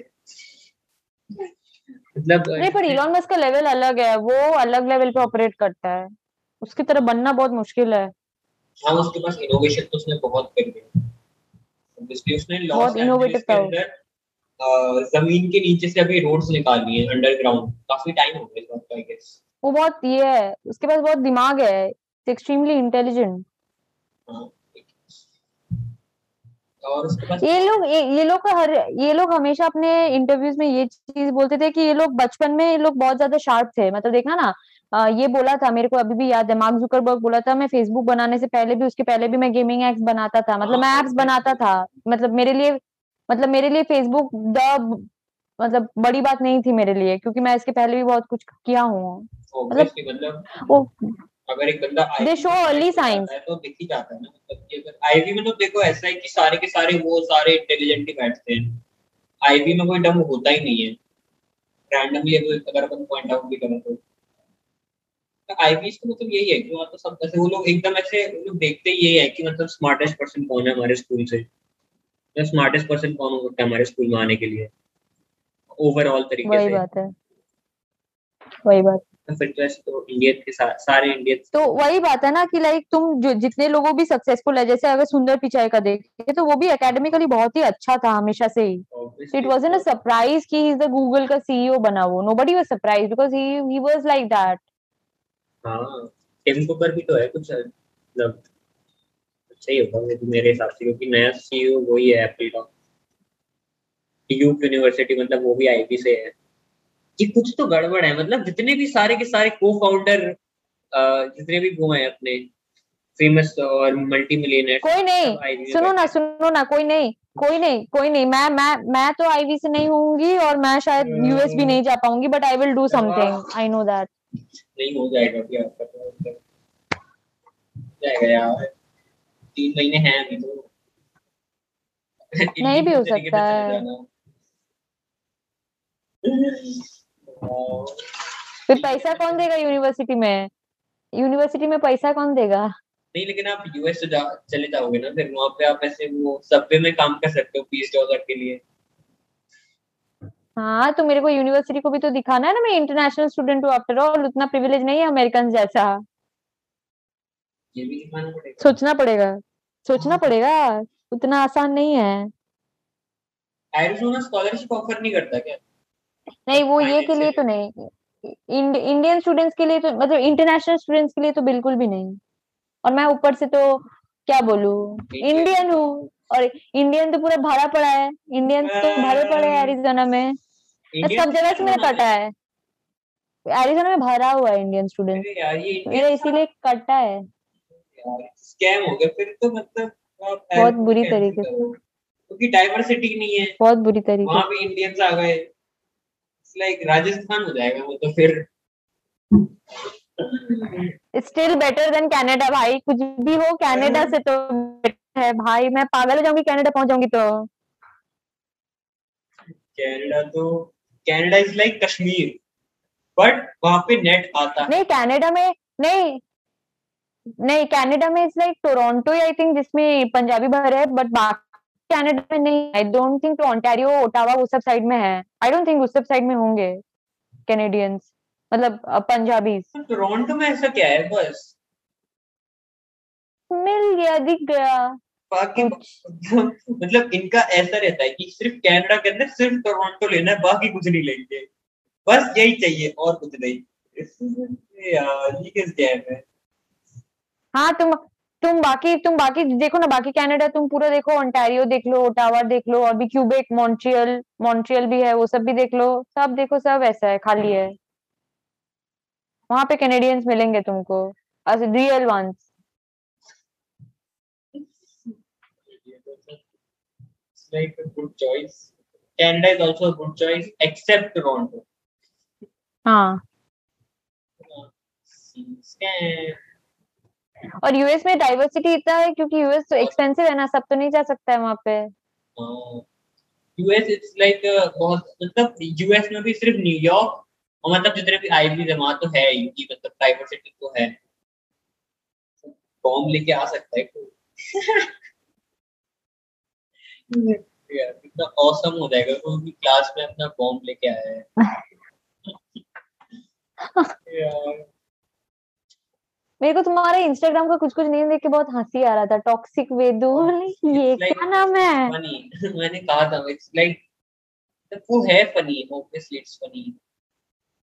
मतलब नहीं पर इलॉन मस्क का लेवल अलग है वो अलग लेवल पे ऑपरेट करता है। उसकी तरह बनना बहुत मुश्किल है। हाँ उसके पास इनोवेशन तो उसने बहुत कर दिया। ऑब्वियसली उसने लॉस के अंदर ज़मीन के नीचे से अभी रोड्स निकाल लिए अंडरग्राउंड काफ़ी टाइम हो गया आई गेस वो बहुत ये है उसके पास बहुत दिमाग है एक्सट्रीमली इंटेलिजेंट और ये लोग ये, ये लोग हर ये लोग हमेशा अपने इंटरव्यूज़ में ये चीज़ बोलते थे कि ये लोग बचपन में ये लोग बहुत ज़्यादा शार्प थे। मतलब देखना ना आ, ये बोला था मेरे को अभी भी याद है मार्क जुकरबर्ग बोला था मैं फेसबुक बनाने से पहले भी उसके पहले भी मैं गेमिंग एप्स बनाता था। मतलब मैं एप्स बनाता था। मतलब मेरे लिए मतलब मेरे लिए फेसबुक द मतलब बड़ी बात नहीं थी मेरे लिए क्योंकि मैं इसके पहले भी बहुत कुछ किया हूँ। मतलब वो अगर एक बंदा कर signs. जाता है तो दिख ही जाता है ना मतलब कि अगर आईवी में तो देखो ऐसा है कि सारे के सारे वो सारे इंटेलिजेंट ही बैठते हैं। आईवी में कोई डम होता ही नहीं है। रैंडमली अगर अपन पॉइंट आउट भी करें तो। आईवी का मतलब यही है कि वहाँ तो सब ऐसे वो लोग एकदम ऐसे वो लोग देखते ही यही है कि मतलब स्मार्टेस्ट पर्सन कौन है हमारे स्कूल से। तो स्मार्टेस्ट पर्सन कौन हो सकता है हमारे स्कूल में आने के लिए? ओवरऑल तरीके वही से। बात है। वही बात। तो तो इंडियन के सा, सारे इंडियन वही बात है ना कि लाइक तुम जो जितने लोगों भी सक्सेसफुल है जैसे अगर सुंदर पिचाई का देखे तो वो भी एकेडमिकली बहुत ही अच्छा था हमेशा से ही। इट वाज अ सरप्राइज़ कि ही इज़ द गूगल का सीईओ बना वो। Nobody was surprise because he he was like that हाँ टिम कुकर भी तो है कुछ मतलब अच्छा ही होगा मेरे- हिसाब से क्योंकि नया सीईओ वही है एप्पल का। ड्यूक यूनिवर्सिटी मतलब वो भी आईटी से है। कि कुछ तो गड़बड़ है। मतलब जितने भी सारे के सारे को फाउंडर जितने भी वो हैं अपने फ़ेमस और मल्टी मिलियनर कोई नहीं। सुनो ना सुनो ना कोई नहीं कोई नहीं कोई नहीं। मैं मैं मैं तो आईवी से नहीं होंगी और मैं शायद यूएस भी नहीं जा पाऊँगी but I will do something I know that नहीं हो जाएगा क्या है, मतलब जाएगा यार। तीन महीने हैं अभी तो। नहीं भी हो सकता है। फिर पैसा कौन देगा यूनिवर्सिटी में? यूनिवर्सिटी में पैसा कौन देगा? नहीं लेकिन आप यूएस से जा चले जाओगे ना फिर वहाँ पे आप ऐसे वो सबवे में काम कर सकते हो बीस डॉलर के लिए। हाँ तो मेरे को यूनिवर्सिटी को भी तो दिखाना है ना मैं इंटरनेशनल स्टूडेंट हूँ आफ्टर ऑल उतना प्रिविलेज नहीं है अमेरिकन जैसा। ये भी दिखाना पड़ेगा। सोचना पड़ेगा सोचना पड़ेगा उतना आसान नहीं है। एरिजोना स्कॉलरशिप ऑफ़र नहीं करता क्या? नहीं वो ये के लिए तो नहीं इंड, इंडियन स्टूडेंट्स के लिए तो मतलब इंटरनेशनल स्टूडेंट्स के लिए तो बिल्कुल भी नहीं। और मैं ऊपर से तो क्या बोलू इंडियन हूँ और इंडियन तो पूरा भरा पड़ा है इंडियन तो भरे पड़े हैं एरिजोना में। सब जगह से मैंने कटा है। एरिजोना में भरा हुआ है इंडियन स्टूडेंट मेरा इसीलिए कटा है। स्कैम हो गया। फिर तो मतलब बहुत बुरी तरीके से। क्योंकि डाइवर्सिटी नहीं है। बहुत बुरी तरीके वहाँ पे इंडियंस आ गए। लाइक राजस्थान हो जाएगा वो तो फिर। स्टिल बेटर देन कनाडा भाई। कुछ भी हो कनाडा से तो है भाई। मैं पागल हो जाऊँगी कनाडा पहुँच जाऊँगी तो। कनाडा तो Canada is like Kashmir but वहाँ पे नेट आता नहीं कनाडा में नहीं नहीं कनाडा में it's like Toronto I think जिसमें पंजाबी भरे है बट बाकी कनाडा में नहीं I don't think Ontario Ottawa वो सब साइड में है। आई डोंट थिंक उस सब साइड में होंगे कैनेडियंस मतलब पंजाबी टोरंटो में ऐसा क्या है? बस। मिल गया दिख गया। बाकी मतलब इनका ऐसा रहता है कि सिर्फ़ कनाडा के अंदर सिर्फ़ टोरंटो लेना है बाकी कुछ नहीं लेंगे। बस यही चाहिए और कुछ नहीं। यार ये किस गेम है? हाँ तुम तुम बाकी तुम बाकी देखो ना बाकी कनाडा तुम पूरा देखो ओंटारियो देख लो ओटावा देख लो और भी क्यूबेक मॉन्ट्रियल मॉन्ट्रियल भी है वो सब भी देख लो सब देखो सब ऐसा है खाली है वहाँ पे कैनेडियंस मिलेंगे तुमको real ones like a good choice. Canada is also a good choice, except Toronto. हाँ Scam. और यूएस में डाइवर्सिटी इतना है क्योंकि यूएस तो एक्सपेंसिव है ना सब तो नहीं जा सकता है वहाँ पे। यूएस इट्स लाइक बहुत मतलब यूएस में भी सिर्फ़ न्यूयॉर्क और मतलब जितने भी आईवी वहाँ तो है ही मतलब डाइवर्सिटी तो है। बॉम्ब लेके आ सकता है कोई। यार कितना औसम हो जाएगा कोई भी क्लास में अपना बॉम्ब लेके आया है। यार। मेरे को तुम्हारे इंस्टाग्राम का कुछ कुछ नेम देख के बहुत हँसी आ रहा था। टॉक्सिक वेदू ये like क्या नाम है? funny मैंने कहा था इट्स लाइक वो है funny obviously it's funny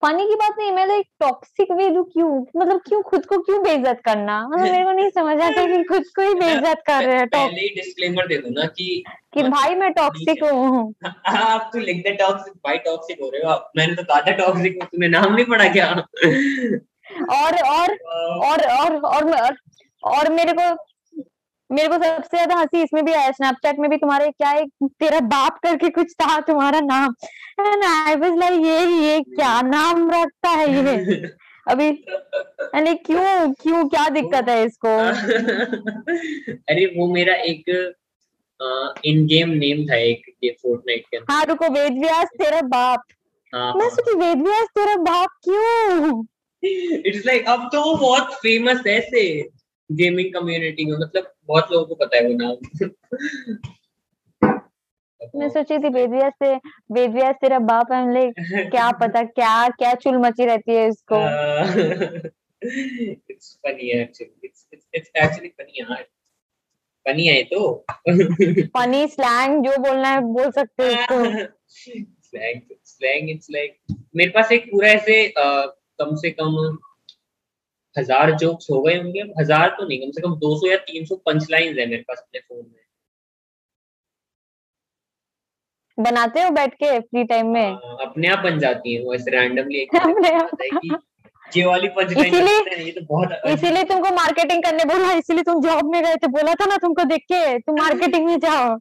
funny की बात नहीं मैं लाइक टॉक्सिक वेदू क्यों? मतलब क्यों खुद को क्यों बेइज्जत करना? मतलब मेरे को नहीं समझ आता कि खुद को ही बेइज्जत कर रहे हैं पहले ही डिस्क्लेमर दे दूँ ना कि कि भाई मैं टॉक्सिक हूँ। आप तो लिख दे टॉक्सिक भाई टॉक्सिक हो रहे हो। आप मैंने तो कहा था टॉक्सिक तुमने नाम नहीं पढ़ा क्या? और और और और और और, मेरे को मेरे को सबसे ज़्यादा हँसी इसमें भी आया स्नैपचैट में भी तुम्हारे क्या है तेरा बाप करके कुछ था तुम्हारा नाम। एंड आई वाज लाइक ये ये क्या नाम रखता है ये? अभी अरे क्यों क्यों क्या दिक्कत है इसको? अरे वो मेरा एक इन गेम नेम था एक ये फोर्टनाइट के हाँ रुको वेद व्यास तेरा बाप। हाँ मैं सोची वेद व्यास तेरा बाप क्यों? इट्स लाइक अब तो वो बहुत फ़ेमस है ऐसे गेमिंग कम्युनिटी में। मतलब बहुत लोगों को पता है वो नाम। मैं सोची थी व्यास से वेद व्यास तेरा बाप है लाइक क्या पता क्या क्या चुल मची रहती है इसको। It's funny actually it's it's actually funny यार। फनी है तो। फनी स्लैंग जो बोलना है बोल सकते हो इसको। स्लैंग स्लैंग इट्स लाइक मेरे पास एक पूरा ऐसे अ, कम से कम हज़ार जोक्स हो गए होंगे। हज़ार तो नहीं कम से कम 200 या 300 पंच लाइंस है मेरे पास अपने फ़ोन में। बनाते हो बैठ के फ्री टाइम में? हाँ, अपने आप बन जाती है वो ऐसे रैंडमली एक है ये वाली पंच लाइन इसीलिए- ये तो बहुत इसीलिए तुमको मार्केटिंग करने बोला इसीलिए तुम जॉब में गए थे बोला था ना तुमको देख के तुम मार्केटिंग में जाओ।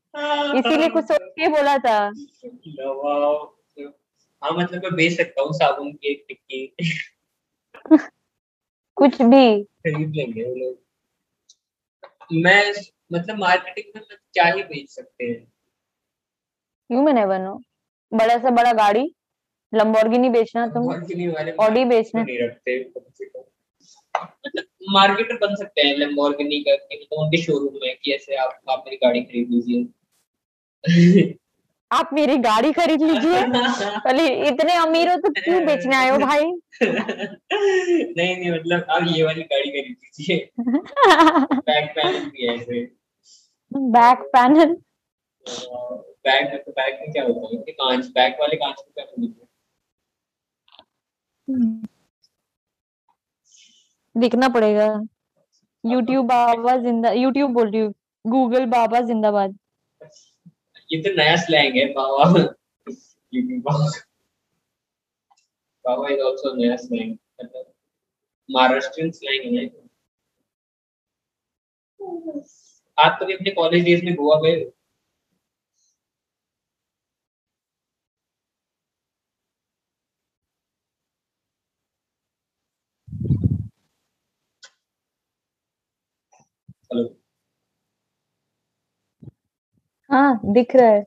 इसीलिए कुछ सोच के बोला था। हाँ मतलब मैं बेच सकता हूँ साबुन की एक टिक्की कुछ भी। खरीद लेंगे वो लोग। मैं मतलब मार्केटिंग में मतलब क्या ही बेच सकते हैं। यू में नेवर नो बड़ा से बड़ा गाड़ी लंबोर्गिनी बेचना तुम ऑडी बेचना नहीं रखते कम मतलब मार्केटर बन सकते हैं Lamborghini का कि मतलब उनके शोरूम में कि ऐसे आप आप मेरी गाड़ी खरीद लीजिए। आप मेरी गाड़ी खरीद लीजिए। पहले इतने अमीर हो तो क्यों बेचने आए हो भाई? नहीं नहीं मतलब आप ये वाली गाड़ी खरीद लीजिए। बैक पैनल भी है ऐसे। बैक पैनल बैग में तो बैग में क्या होता है? कांच बैक वाले कांच को क्या खरीदते देखना पड़ेगा। यूट्यूब बाबा ज़िंदा यूट्यूब बोल रही हूँ। गूगल बाबा जिंदाबाद। ये तो नया स्लैंग है, बाबा। बाबा इज़ आल्सो नया स्लैंग महाराष्ट्रियन स्लैंग है। आप कभी अपने कॉलेज डेज़ में गोवा गए? हेलो हाँ दिख रहा है।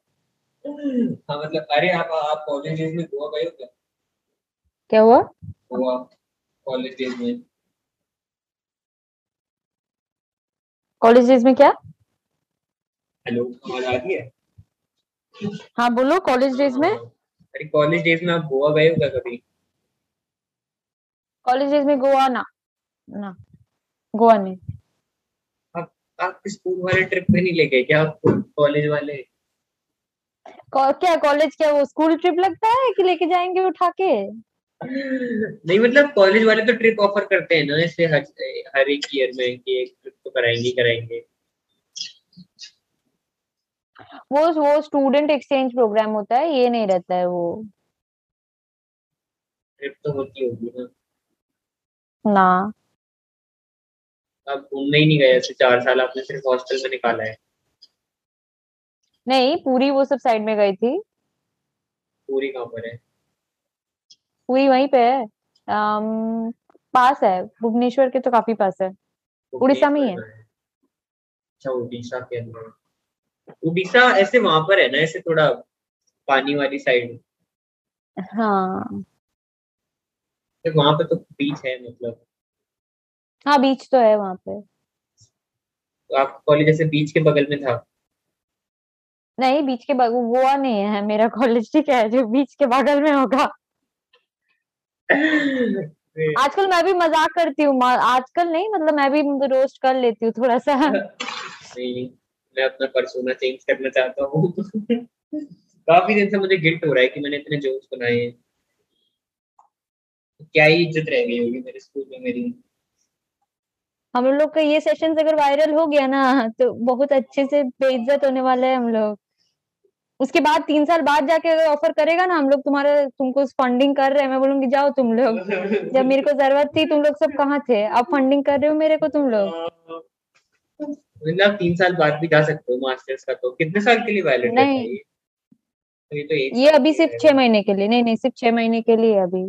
हाँ मतलब अरे आप आप कॉलेज डेज़ में गोवा गए हो क्या? क्या हुआ? गोवा कॉलेज डेज़ में। कॉलेज डेज़ में क्या? हेलो आवाज़ आ रही है? हाँ बोलो कॉलेज डेज़ में। अरे कॉलेज डेज़ में आप गोवा गए हो क्या कभी? कॉलेज डेज़ में गोवा ना ना गोवा नहीं। आप स्कूल वाले ट्रिप पे नहीं ले गए क्या कॉलेज वाले? क्या कॉलेज क्या वो स्कूल ट्रिप लगता है कि लेके जाएँगे उठा के? नहीं मतलब कॉलेज वाले तो ट्रिप ऑफ़र करते हैं ना ऐसे हर हर एक ईयर में कि एक ट्रिप तो कराएँगे कराएँगे। वो वो स्टूडेंट एक्सचेंज प्रोग्राम होता है ये नहीं रहता है वो। ट्रिप तो होती होगी ना। ना। आप घूमने ही नहीं गए ऐसे चार साल आपने सिर्फ़ हॉस्टल में निकाला है। नहीं पूरी वो सब साइड में गई थी। पूरी कहाँ पर है? पूरी वहीं पे है। अम, पास है। भुवनेश्वर के तो काफ़ी पास है। उड़ीसा में ही है। अच्छा उड़ीसा के अंदर। उड़ीसा ऐसे वहाँ पर है ना ऐसे थोड़ा पानी वाली साइड हाँ। वहाँ पे तो बीच है मतलब। हाँ बीच तो है वहाँ पे। तो आपका कॉलेज ऐसे बीच के बगल में था? नहीं बीच के बगल गोवा नहीं है मेरा कॉलेज ठीक है जो बीच के बगल में होगा। आजकल मैं भी मज़ाक करती हूँ आजकल नहीं मतलब मैं भी रोस्ट कर लेती हूँ थोड़ा सा नहीं मैं अपना परसोना चेंज करना चाहता हूँ। काफ़ी दिन से मुझे गिल्ट हो रहा है कि मैंने इतने जोक्स बनाए। हैं क्या ही इज़्ज़त रह गई होगी मेरे स्कूल में मेरी। हम लोग का ये सेशन अगर वायरल हो गया ना तो बहुत अच्छे से बेइज्जत होने वाले है हम लोग। उसके बाद तीन साल बाद जाके अगर ऑफ़र करेगा ना हम लोग तुम्हारा तुमको फंडिंग कर रहे हैं। मैं बोलूँगी जाओ तुम लोग। जब मेरे को ज़रूरत थी तुम लोग सब कहाँ थे? अब फंडिंग कर रहे हो मेरे को तुम लोग। मतलब तीन साल बाद भी जा सकते हो मास्टर्स का तो। कितने साल के लिए वैलिड है नहीं। ये तो ये तो ये अभी सिर्फ़ छह महीने के लिए। नहीं नहीं सिर्फ़ छह महीने के लिए अभी।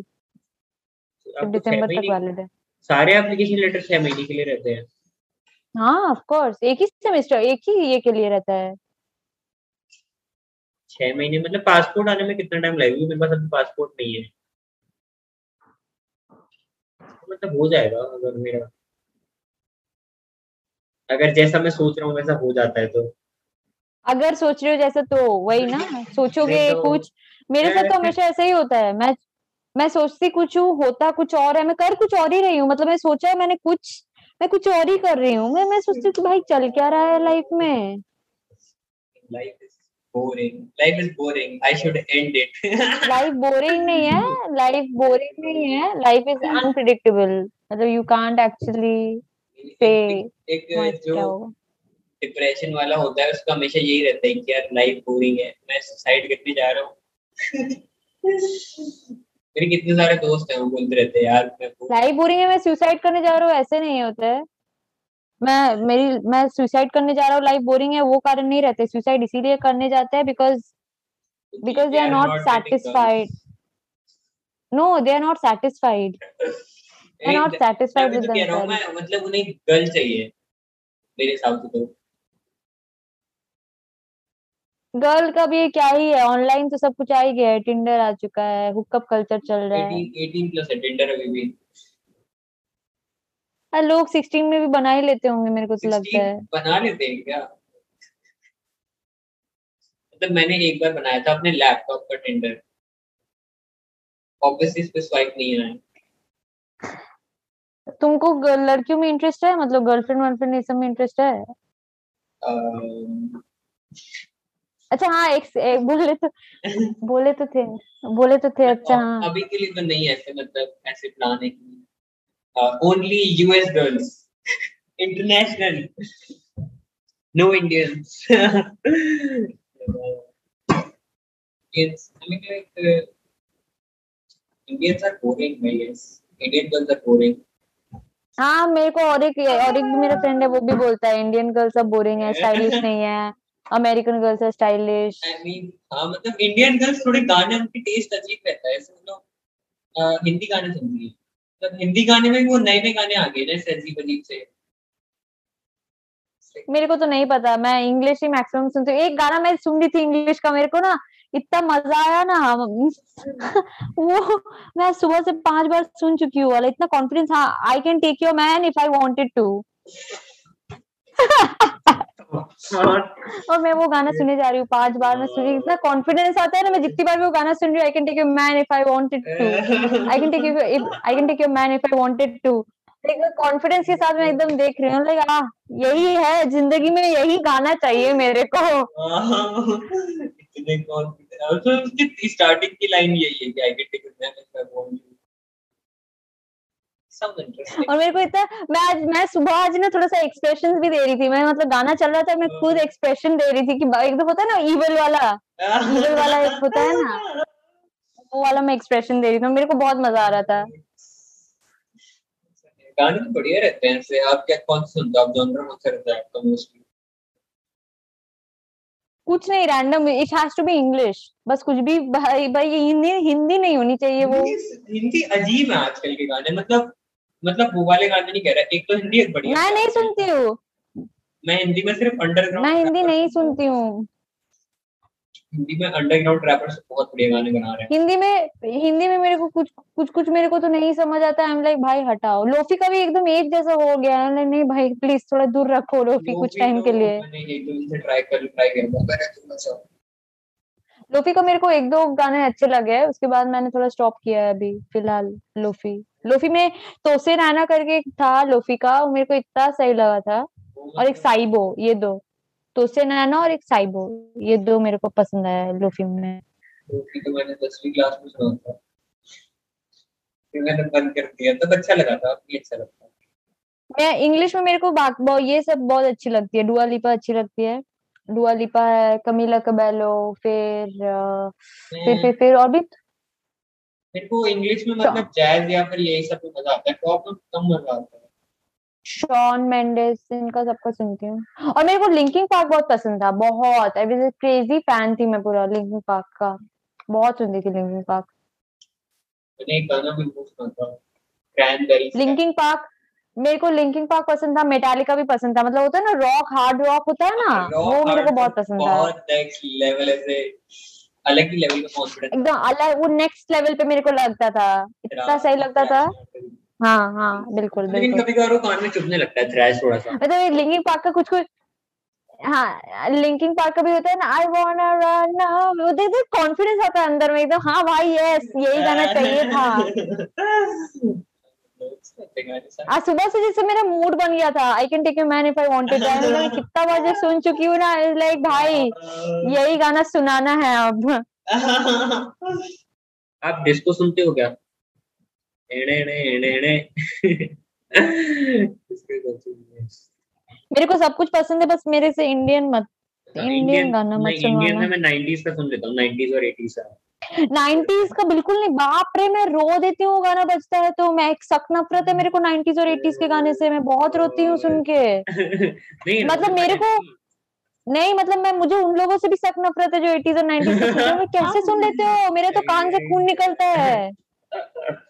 तो दिसंबर तक वैलिड है। सारे एप्लीकेशन लेटर छह महीने के लिए रहते हैं। हाँ ऑफ़ कोर्स एक ही सेमेस्टर एक ही ये के लिए रहता है। छह महीने मतलब पासपोर्ट आने में कितना टाइम लगेगा? मेरे पास अभी पासपोर्ट नहीं है। मतलब हो जाएगा अगर मेरा। अगर जैसा मैं सोच रहा हूँ वैसा हो जाता है तो। अगर सोच रहे हो जैसा तो वही ना सोचोगे तो कुछ। मेरे साथ तो हमेशा ऐसा ही होता है। मैं मैं सोचती कुछ हूँ होता कुछ और है मैं कर कुछ और ही रही हूँ मतलब मैं सोचा मैंने कुछ मैं कुछ और ही कर रही हूँ मैं मैं सोचती हूँ भाई चल क्या रहा है लाइफ में। Life is boring life is boring I should end it life boring नहीं है लाइफ बोरिंग नहीं है लाइफ इज़ अनप्रिडिक्टेबल मतलब यू कांट एक्चुअली से एक जो डिप्रेशन वाला होता है उसका हमेशा यही रहता है कि यार लाइफ बोरिंग है मैं सुसाइड करने जा रहा हूँ। मेरे कितने सारे दोस्त हैं वो बोलते रहते हैं यार मैं लाइफ बोरिंग है मैं सुसाइड करने जा रहा हूँ ऐसे नहीं होता। है मैं मेरी मैं सुसाइड करने जा रहा हूँ लाइफ बोरिंग है वो कारण नहीं रहते सुसाइड इसीलिए करने जाते हैं because they are not satisfied. They are not satisfied. मैं with तो कह रहा हूँ themselves. मैं मतलब उन्हें गर्ल चाहिए मेरे हिसाब से तो। गर्ल का भी क्या ही है ऑनलाइन तो सब कुछ आ ही गया है टिंडर आ चुका है हुकअप कल्चर चल रहा है। 18 18 प्लस है टिंडर अभी भी। हाँ, लोग 16 में भी बना ही लेते होंगे मेरे को तो लगता 16 है बना लेते हैं क्या? मतलब मैंने एक बार बनाया था अपने लैपटॉप का टिंडर ऑब्वियसली इस पे स्वाइप नहीं आया। तुमको लड़कियों में इंटरेस्ट है? मतलब गर्लफ्रेंड वर्लफ्रेंड ये सब में इंटरेस्ट है? अच्छा हाँ एक, एक बोले तो बोले तो थे बोले तो थे अच्छा हाँ अभी के लिए तो नहीं ऐसे मतलब ऐसे प्लान है कि only US girls international no Indians Indians, I mean like uh, Indians are boring, I guess. Indian girls are boring. हाँ मेरे को और एक और एक मेरा फ्रेंड है वो भी बोलता है इंडियन गर्ल्स सब बोरिंग है स्टाइलिश नहीं है अमेरिकन गर्ल्स है स्टाइलिश। आई मीन हाँ मतलब इंडियन गर्ल्स थोड़े गाने उनकी टेस्ट अजीब रहता है ऐसे मतलब हिंदी गाने सुनती है। मतलब हिंदी गाने में वो नए नए गाने आ गए ना ऐसे अजीब अजीब से। मेरे को तो नहीं पता मैं इंग्लिश ही मैक्सिमम सुनती हूँ। एक गाना मैं सुन रही थी इंग्लिश का मेरे को ना इतना मज़ा आया ना वो मैं सुबह से पाँच बार सुन चुकी हूँ वाला इतना कॉन्फिडेंस हाँ I can take your man if I wanted to और मैं वो गाना सुने जा रही हूँ पाँच बार मैं सुनी इतना कॉन्फिडेंस आता है ना मैं जितनी बार भी वो गाना सुन रही हूँ I can take your man if I wanted to I can take you I can take your man if I wanted to confidence के साथ मैं एकदम देख रही हूँ लाइक हाँ यही है ज़िंदगी में यही गाना चाहिए मेरे को। स्टार्टिंग की लाइन यही है कि I can take your man if I want और मेरे को इतना मैं आज मैं सुबह आज ना थोड़ा सा एक्सप्रेशन भी दे रही थी। मैं मतलब गाना चल रहा था मैं खुद एक्सप्रेशन दे रही थी कि एकदम होता है ना ईवल वाला। ईवल वाला एक होता है ना। वो वाला मैं एक्सप्रेशन दे रही थी मेरे को बहुत मज़ा आ रहा था। गाने तो बढ़िया रहते हैं ऐसे। आप क्या कौन सुनते हो? आप जॉनर कौन सा रहता है आपका मोस्टली कुछ नहीं random it has to be English बस कुछ भी भाई भाई हिंदी हिंदी नहीं होनी चाहिए वो। हिंदी अजीब है आजकल के गाने। मतलब मतलब वो वाले गाने नहीं कह रहा एक तो हिंदी एक बढ़िया मैं नहीं सुनती हूँ। मैं हिंदी में सिर्फ़ अंडरग्राउंड मैं हिंदी नहीं सुनती हूँ। हिंदी में अंडरग्राउंड रैपर्स बहुत बढ़िया गाने बना रहे हैं। हिंदी में हिंदी में मेरे को कुछ कुछ कुछ मेरे को तो नहीं समझ आता। आई एम लाइक भाई हटाओ। लोफी का भी एकदम एक जैसा हो गया। है नहीं भाई प्लीज़ थोड़ा दूर रखो लोफी कुछ टाइम के लिए। ट्राई कर ट्राई कर लोफी का मेरे को एक दो गाने अच्छे लगे हैं। उसके बाद मैंने थोड़ा स्टॉप किया है अभी फ़िलहाल लोफी। लोफी में तोसे राना करके था लोफी का वो मेरे को इतना सही लगा था। और एक साइबो ये दो। तोसे नैना और एक साइबो ये दो मेरे को पसंद आया लोफी में। लोफी तो मैंने दसवीं क्लास में सुना था। फिर मैंने बंद कर दिया तब अच्छा लगा था अच्छा लगता मैं इंग्लिश में मेरे को बात ये सब बहुत अच्छी लगती है। डुआ लिपा अच्छी लगती है। डुआ लिपा है कमीला कबेलो फिर फिर फिर फिर और भी मेरे को इंग्लिश में मतलब जैज या फिर यही सब मज़ा आता है पॉप में कम मज़ा आता है। शॉन मेंडेस इनका सबका सुनती हूँ। और मेरे को लिंकिंग पार्क बहुत पसंद था बहुत। आई वाज क्रेजी फ़ैन थी मैं पूरा लिंकिंग पार्क का। बहुत सुनती थी लिंकिंग पार्क मैंने एक गाना भी बहुत सुना था क्रैनबेरी लिंकिंग पार्क मेरे को लिंकिंग पार्क पसंद था मेटालिका भी पसंद था। मतलब होता है ना रॉक हार्ड रॉक होता है ना वो मेरे को बहुत पसंद था। बहुत नेक्स्ट लेवल ऐसे अलग ही लेवल का कॉन्फिडेंस एकदम अलग वो नेक्स्ट लेवल पे मेरे को लगता था। इतना सही लगता था। हाँ हाँ बिल्कुल लेकिन कभी कभार वो कान में चुभने लगता है थ्रैश थोड़ा सा मतलब लिंकिंग पार्क का कुछ कुछ हाँ लिंकिंग पार्क का भी होता है ना आई वांना रन वो देख देख कॉन्फिडेंस आता है अंदर में एकदम। हाँ भाई यस यही गाना चाहिए था। आज सुबह से जैसे मेरा मूड बन गया था। I can take you man if I wanted मैं कितना बार सुन चुकी हूँ ना लाइक भाई यही गाना सुनाना है अब। आप डिस्को सुनते हो क्या? एड़े एड़े एड़े एड़े मेरे को सब कुछ पसंद है बस मेरे से इंडियन मत। इंडियन गाना मत सुनवाना। इंडियन में मैं 90s का सुन लेता हूँ 90s और 80s का 90s का बिल्कुल नहीं बाप रे मैं रो देती हूँ गाना बजता है तो मैं एक सख्त नफरत है मेरे को 90s और 80s के गाने से मैं बहुत रोती हूँ सुन के। नहीं मतलब मेरे को नहीं। मतलब मैं मुझे उन लोगों से भी सख्त नफरत है जो 80s और 90s के सुनते कैसे सुन लेते हो? मेरे तो कान से खून निकलता है।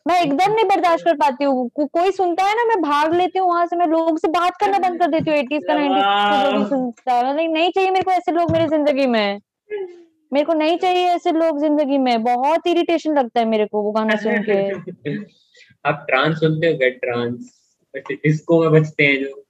मैं एकदम नहीं बर्दाश्त कर पाती हूँ। को, कोई सुनता है ना मैं भाग लेती हूँ वहाँ से मैं लोगों से बात करना बंद कर देती हूँ एटीज का नाइनटीज सुनता है। मतलब नहीं चाहिए मेरे को ऐसे लोग मेरी ज़िंदगी में। मेरे को नहीं चाहिए ऐसे लोग ज़िंदगी में। बहुत इरिटेशन लगता है मेरे को वो गाना सुन के। आप ट्रांस सुनते हो गेट ट्रांस डिस्को में बजते हैं जो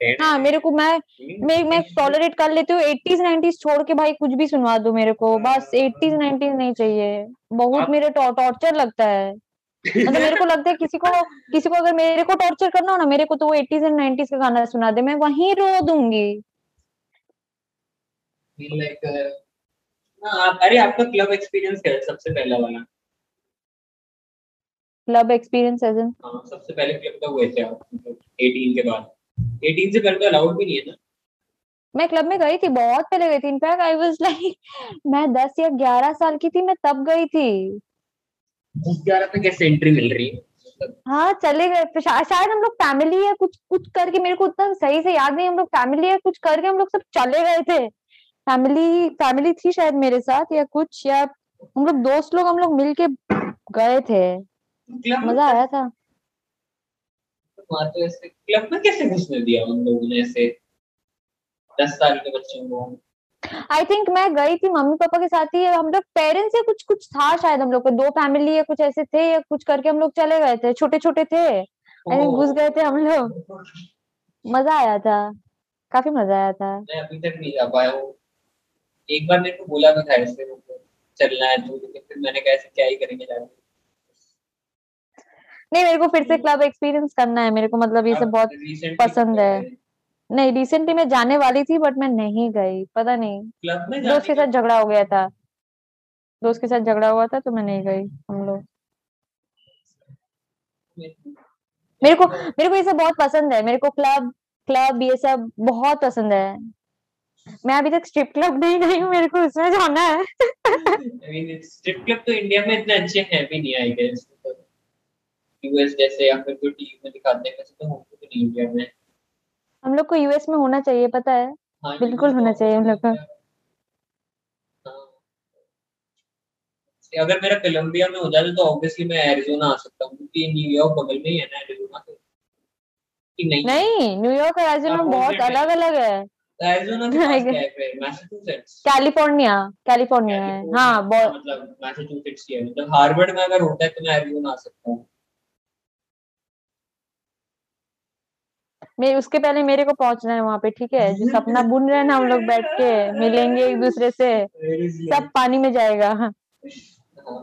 हाँ मेरे को मैं मैं मैं टॉलरेट कर लेती हूँ एटीज नाइनटीज छोड़ के भाई कुछ भी सुनवा दो मेरे को। बस एटीज नाइनटीज नहीं चाहिए। बहुत मेरे टॉर्चर लगता है। मतलब मेरे को लगता है किसी को किसी को अगर मेरे को टॉर्चर करना हो ना मेरे को तो वो एटीज एंड नाइनटीज का गाना सुना दे। मैं वहीं रो दूँगी। अरे आपका क्लब एक्सपीरियंस क्या है सबसे पहला वाला? क्लब एक्सपीरियंस एज इन सबसे पहले क्लब का हुए थे आप 18 के बाद। 18 से पहले तो अलाउड भी नहीं है ना। मैं क्लब में गई थी बहुत पहले गई थी। इनफैक्ट आई वाज लाइक मैं 10 या 11 साल की थी मैं तब गई थी। 10 11 में कैसे एंट्री मिल रही है? हाँ चले गए। शायद हम लोग फैमिली है कुछ कुछ करके मेरे को उतना सही से याद नहीं हम लोग फैमिली है कुछ करके हम लोग सब चले गए थे। फैमिली फैमिली थी शायद मेरे साथ या कुछ या हम लोग दोस्त लोग हम लोग मिलके गए थे। मज़ा आया था। वहाँ तो ऐसे क्लब में कैसे घुसने दिया उन लोगों ने ऐसे दस साल के बच्चों को? आई थिंक मैं गई थी मम्मी पापा के साथ ही हम लोग पेरेंट्स या कुछ कुछ था शायद हम लोग को दो फैमिली या कुछ ऐसे थे या कुछ करके हम लोग चले गए थे छोटे छोटे थे घुस गए थे हम लोग। मज़ा आया था। काफ़ी मज़ा आया था। मैं अभी तक नहीं जा पाया हूँ। एक बार मेरे को बोला भी था ऐसे मतलब चलना है तो फिर मैंने कहा ऐसे क्या ही करेंगे जाके। नहीं मेरे को फिर से क्लब एक्सपीरियंस करना है मेरे को मतलब ये सब बहुत पसंद है। नहीं रिसेंटली मैं जाने वाली थी बट मैं नहीं गई पता नहीं। क्लब में दोस्त के साथ झगड़ा हो गया था। दोस्त के साथ झगड़ा हुआ था तो मैं नहीं गई हम लोग। मेरे को मेरे को ये सब बहुत पसंद है मेरे को क्लब क्लब ये सब बहुत पसंद है। मैं अभी तक स्ट्रिप क्लब नहीं गई हूँ मेरे को उसमें जाना है। I mean, स्ट्रिप क्लब तो इंडिया में इतने अच्छे हैं भी नहीं आई गेस यूएस जैसे या फिर जो टीवी में दिखाते हैं वैसे तो होते तो नहीं इंडिया में। हम लोग को यूएस में होना चाहिए पता है? हाँ, बिल्कुल होना तो चाहिए हम लोग को। हाँ। अगर मेरा कोलंबिया में हो जाता तो ऑब्वियसली मैं एरिजोना आ सकता हूँ क्योंकि न्यूयॉर्क बगल में ही है ना एरिजोना कि। नहीं? नहीं न्यूयॉर्क और एरिज़ोना हाँ, बहुत अलग अलग है। के कैलिफ़ोर्निया कैलिफ़ोर्निया है हाँ। बहुत मतलब मैसाचुसेट्स ही है। मतलब हार्वर्ड में अगर होता है तो मैं एरिजोना आ सकता हूँ। मैं उसके पहले मेरे को पहुँचना है वहाँ पे ठीक है? जो सपना बुन रहे हैं ना हम लोग बैठ के मिलेंगे एक दूसरे से सब पानी में जाएगा। हाँ,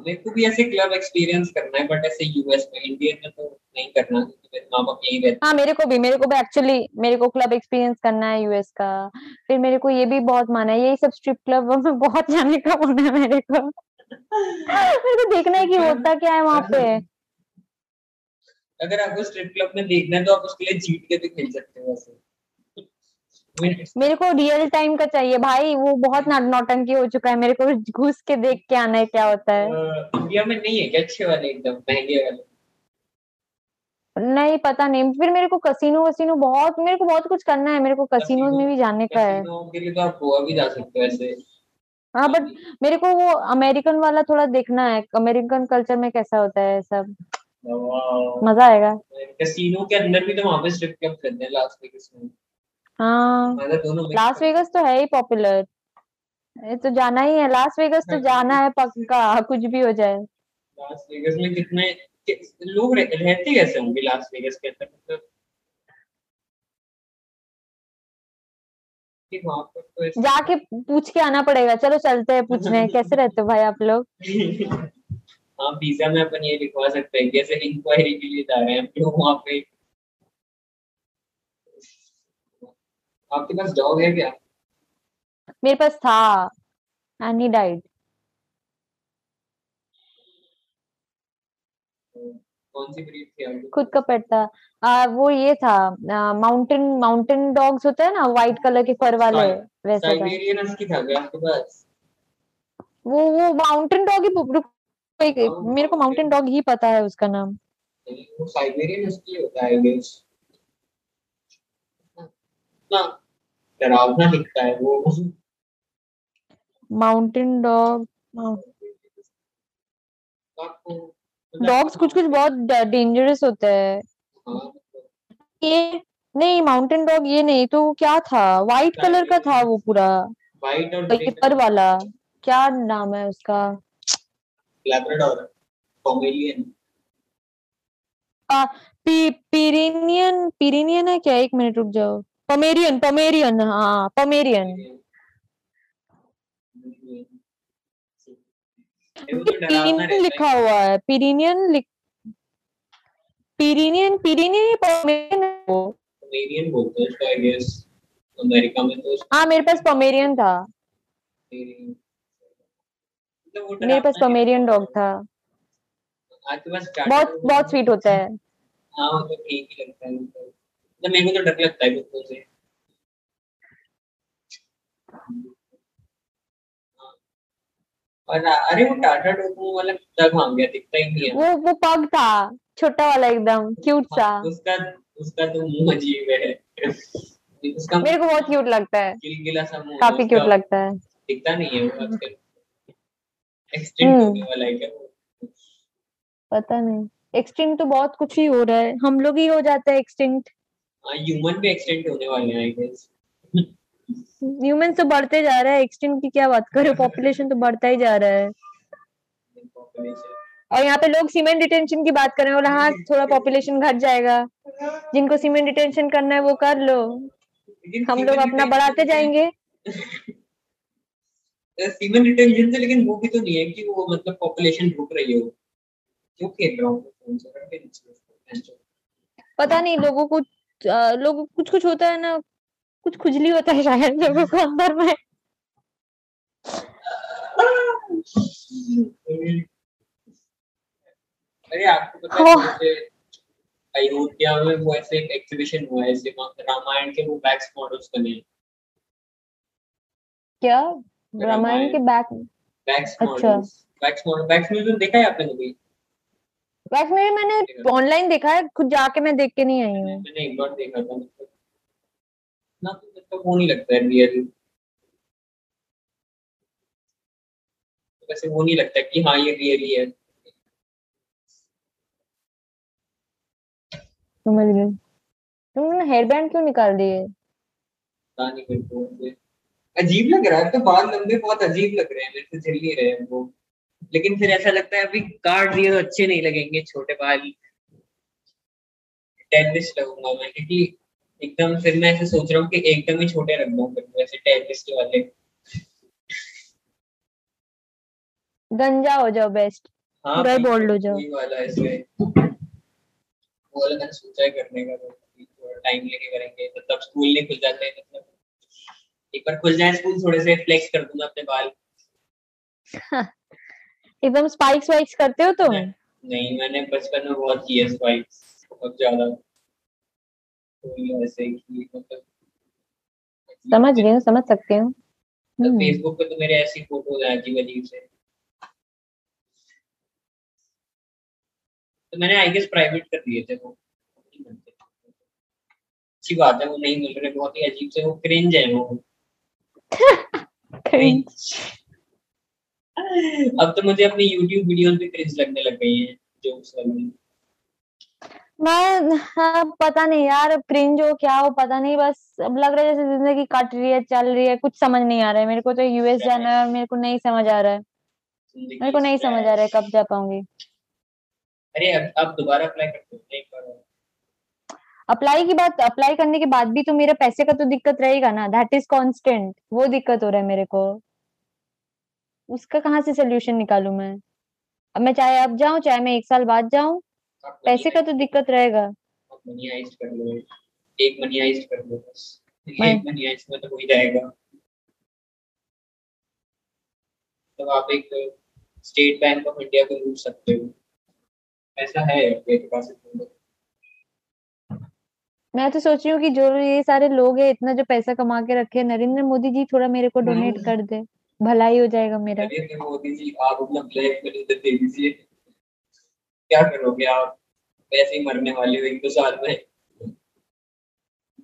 मेरे को भी ऐसे क्लब एक्सपीरियंस करना है बट ऐसे यूएस में इंडिया में तो नहीं करना क्योंकि मेरे माँ बाप यही रहते हाँ। मेरे को भी मेरे को भी एक्चुअली मेरे को क्लब एक्सपीरियंस करना है यूएस का। फिर मेरे को ये भी बहुत माना है यही सब स्ट्रिप क्लब में बहुत जाने का मन है मेरे को। मेरे को देखना है कि होता क्या है वहाँ पे। अगर आपको स्ट्रिप क्लब में देखना है तो आप उसके लिए जीत के भी खेल सकते हो वैसे। मेरे को रियल टाइम का चाहिए। भाई वो बहुत नौटंकी हो चुका है। मेरे को घुस के देख के आना है क्या होता है। इंडिया में नहीं है क्या? अच्छे वाले एकदम महँगे वाले। नहीं पता नहीं। फिर मेरे को कसिनो वसीनो बहुत मेरे को बहुत कुछ करना है। मेरे को कसिनो में भी जाने का है। के लिए तो आप गोवा भी जा सकते हो ऐसे। हाँ बट मेरे को वो अमेरिकन वाला थोड़ा देखना है। अमेरिकन कल्चर में कैसा होता है सब। मज़ा आएगा। कैसीनो के अंदर भी तो वहाँ पे स्ट्रिप क्लब रहते हैं लास वेगास में। हाँ। लास वेगस तो है ही पॉपुलर ये तो जाना ही है। लास वेगस तो जाना है पक्का कुछ भी हो जाए। लास वेगास में कितने लोग रह, रहते कैसे होंगे लास वेगास के अंदर? मतलब तो जाके पूछ के आना पड़ेगा। चलो चलते हैं पूछने। कैसे रहते हो भाई आप लोग? हाँ वीज़ा में अपन ये लिखवा सकते हैं ऐसे इंक्वायरी के लिए जा रहे हैं हम लोग वहाँ पे। आपके पास डॉग है क्या? मेरे पास था एंड ही डाइड कौन सी ब्रीड थी आपके? खुद का पेट था। आ, वो ये था माउंटेन माउंटेन डॉग्स होते हैं ना व्हाइट कलर के फर वाले वैसा था। साइबेरियन हस्की था क्या आपके पास? वो वो माउंटेन डॉग ही रुक एक- हाँ, मेरे को माउंटेन डॉग ही पता है उसका नाम। साइबेरियन हस्की होता है गेस ना डरावना दिखता है वो। माउंटेन डॉग डॉग्स कुछ कुछ बहुत डेंजरस होते हैं। हाँ, ये नहीं माउंटेन डॉग ये नहीं तो क्या था? व्हाइट कलर का था वो पूरा। व्हाइट और पर वाला। क्या नाम है उसका? Labrador Pomeranian P, Pyrenean Pyrenean है क्या? एक मिनट रुक जाओ। पमेरियन पमेरियन हाँ पमेरियन पीरेनियन लिखा हुआ है। पीरेनियन लिख पीरेनियन पीरेनियन पमेरियन है वो पोमेरियन बोलते हैं आई गेस अमेरिका में तो हाँ मेरे पास पमेरियन था। Pomerian- मेरे पास पमेरियन डॉग था। बहुत बहुत स्वीट होता है। हाँ वो तो ठीक ही लगता है मतलब मतलब मेरे को तो डर लगता है कुत्तों से। हाँ। और अरे वो टाटा डोकोमो वाला कुत्ता कहाँ गया दिखता ही नहीं है। वो वो पग था छोटा वाला एकदम क्यूट सा। उसका उसका तो मुँह अजीब है। उसका मेरे को बहुत क्यूट लगता है। गिलगिला सा मुँह है काफ़ी क्यूट लगता है। दिखता नहीं है वो आजकल। हम्म। होने वाला है क्या? पता नहीं। एक्सटिंक्ट तो बहुत कुछ ही हो रहा है। हम लोग ही हो जाता है एक्सटिंक्ट हाँ ह्यूमन भी एक्सटेंड होने वाले हैं आई गेस ह्यूमन तो बढ़ते जा रहा है। एक्सटिंक्ट की क्या बात करो? पॉपुलेशन तो बढ़ता ही जा रहा है। और यहाँ पे लोग सीमेंट डिटेंशन की बात कर रहे हैं। बोला हाँ थोड़ा पॉपुलेशन घट जाएगा। जिनको सीमेंट डिटेंशन करना है वो कर लो। हम लोग अपना बढ़ाते जाएँगे। सीमन रिटेंशन से लेकिन वो भी तो नहीं है कि वो मतलब पॉपुलेशन रुक रही हो। क्यों खेल रहा हूँ पता नहीं लोगों को लोगों कुछ कुछ होता है ना कुछ खुजली होता है शायद लोगों को अंदर में। अरे आपको पता है अयोध्या में वो ऐसे एक एग्जीबिशन हुआ है रामायण के वो वैक्स मॉडल्स बने। क्या? रामायण रामायण। के बैक वैक्स अच्छा। Models wax model wax museum देखा है आपने कभी? वैक्स में मैंने ऑनलाइन देखा है खुद जाके मैं देख के नहीं आई हूँ। मैंने एक बार देखा था। ना तो वो नहीं लगता है रियल वैसे वो नहीं लगता कि हाँ ये रियली है समझ गई। तुमने हेयर बैंड क्यों निकाल दिए? पता नहीं वैसे अजीब लग रहा है। तो बाल लंबे बहुत अजीब लग रहे हैं मेरे से चल नहीं रहे हैं वो। लेकिन फिर ऐसा लगता है अभी काट दिए तो अच्छे नहीं लगेंगे छोटे बाल। टेनिस लगूँगा मैं क्योंकि एकदम फिर मैं ऐसे सोच रहा हूँ कि एकदम ही छोटे रख दूँ फिर वैसे टेनिस वाले। गंजा हो जाओ बेस्ट हाँ पूरा ही हो जाओ। वाला ऐसे वो वाला मैंने सोचा है करने का तो टाइम लेके करेंगे। तब स्कूल नहीं खुल जाते हैं मतलब एक बार खुल जाए स्कूल थोड़े से फ्लेक्स कर दूँगा अपने बाल। एकदम स्पाइक्स वाइक्स करते हो तुम? नहीं मैंने बचपन में बहुत किए स्पाइक्स बहुत ज़्यादा। तो ऐसे कि मतलब समझ गई हूँ समझ सकती हूँ। हम्म, फेसबुक पे तो मेरे ऐसी फ़ोटोज़ हैं अजीब अजीब से। तो मैंने आई गेस प्राइवेट कर दिए थे वो। अच्छी बात है वो नहीं मिल रहे बहुत ही अजीब से वो क्रिंज है वो। अब तो मुझे अपनी YouTube वीडियोस भी क्रिंज लगने लग गई हैं जोक्स वाली। मैं हाँ, पता नहीं यार क्रिंज हो क्या हो पता नहीं बस अब लग रहा है जैसे ज़िंदगी कट रही है चल रही है कुछ समझ नहीं आ रहा है। मेरे को तो यूएस जाना है और मेरे को नहीं समझ आ रहा है। मेरे को नहीं समझ आ रहा है कब जा पाऊँगी। अरे अब अब दोबारा अप्लाई कर सकते हैं एक बार और। अप्लाई की बात अप्लाई करने के बाद भी तो मेरे पैसे का तो दिक्कत रहेगा ना। दैट इज़ कांस्टेंट वो दिक्कत हो रहा है मेरे को। उसका कहाँ से सोल्यूशन निकालू मैं? अब मैं चाहे अब जाऊँ चाहे मैं एक साल बाद जाऊँ पैसे का तो दिक्कत रहेगा। एक मनी आइस्ट कर लो बस। एक मनी आइस्ट में तो हो ही जाएगा। तो आप एक स्टेट बैंक ऑफ़ इंडिया को लूट सकते हो। ऐसा है आपके पास। मैं तो सोच रही हूँ कि जो ये सारे लोग हैं इतना जो पैसा कमा के रखे नरेंद्र मोदी जी थोड़ा मेरे को डोनेट हम्म। कर दे। भलाई हो जाएगा मेरा। नरेंद्र मोदी जी आप अपना ब्लैक मनी दे दीजिए क्या करोगे आप? वैसे ही मरने वाले हो एक दो साल में।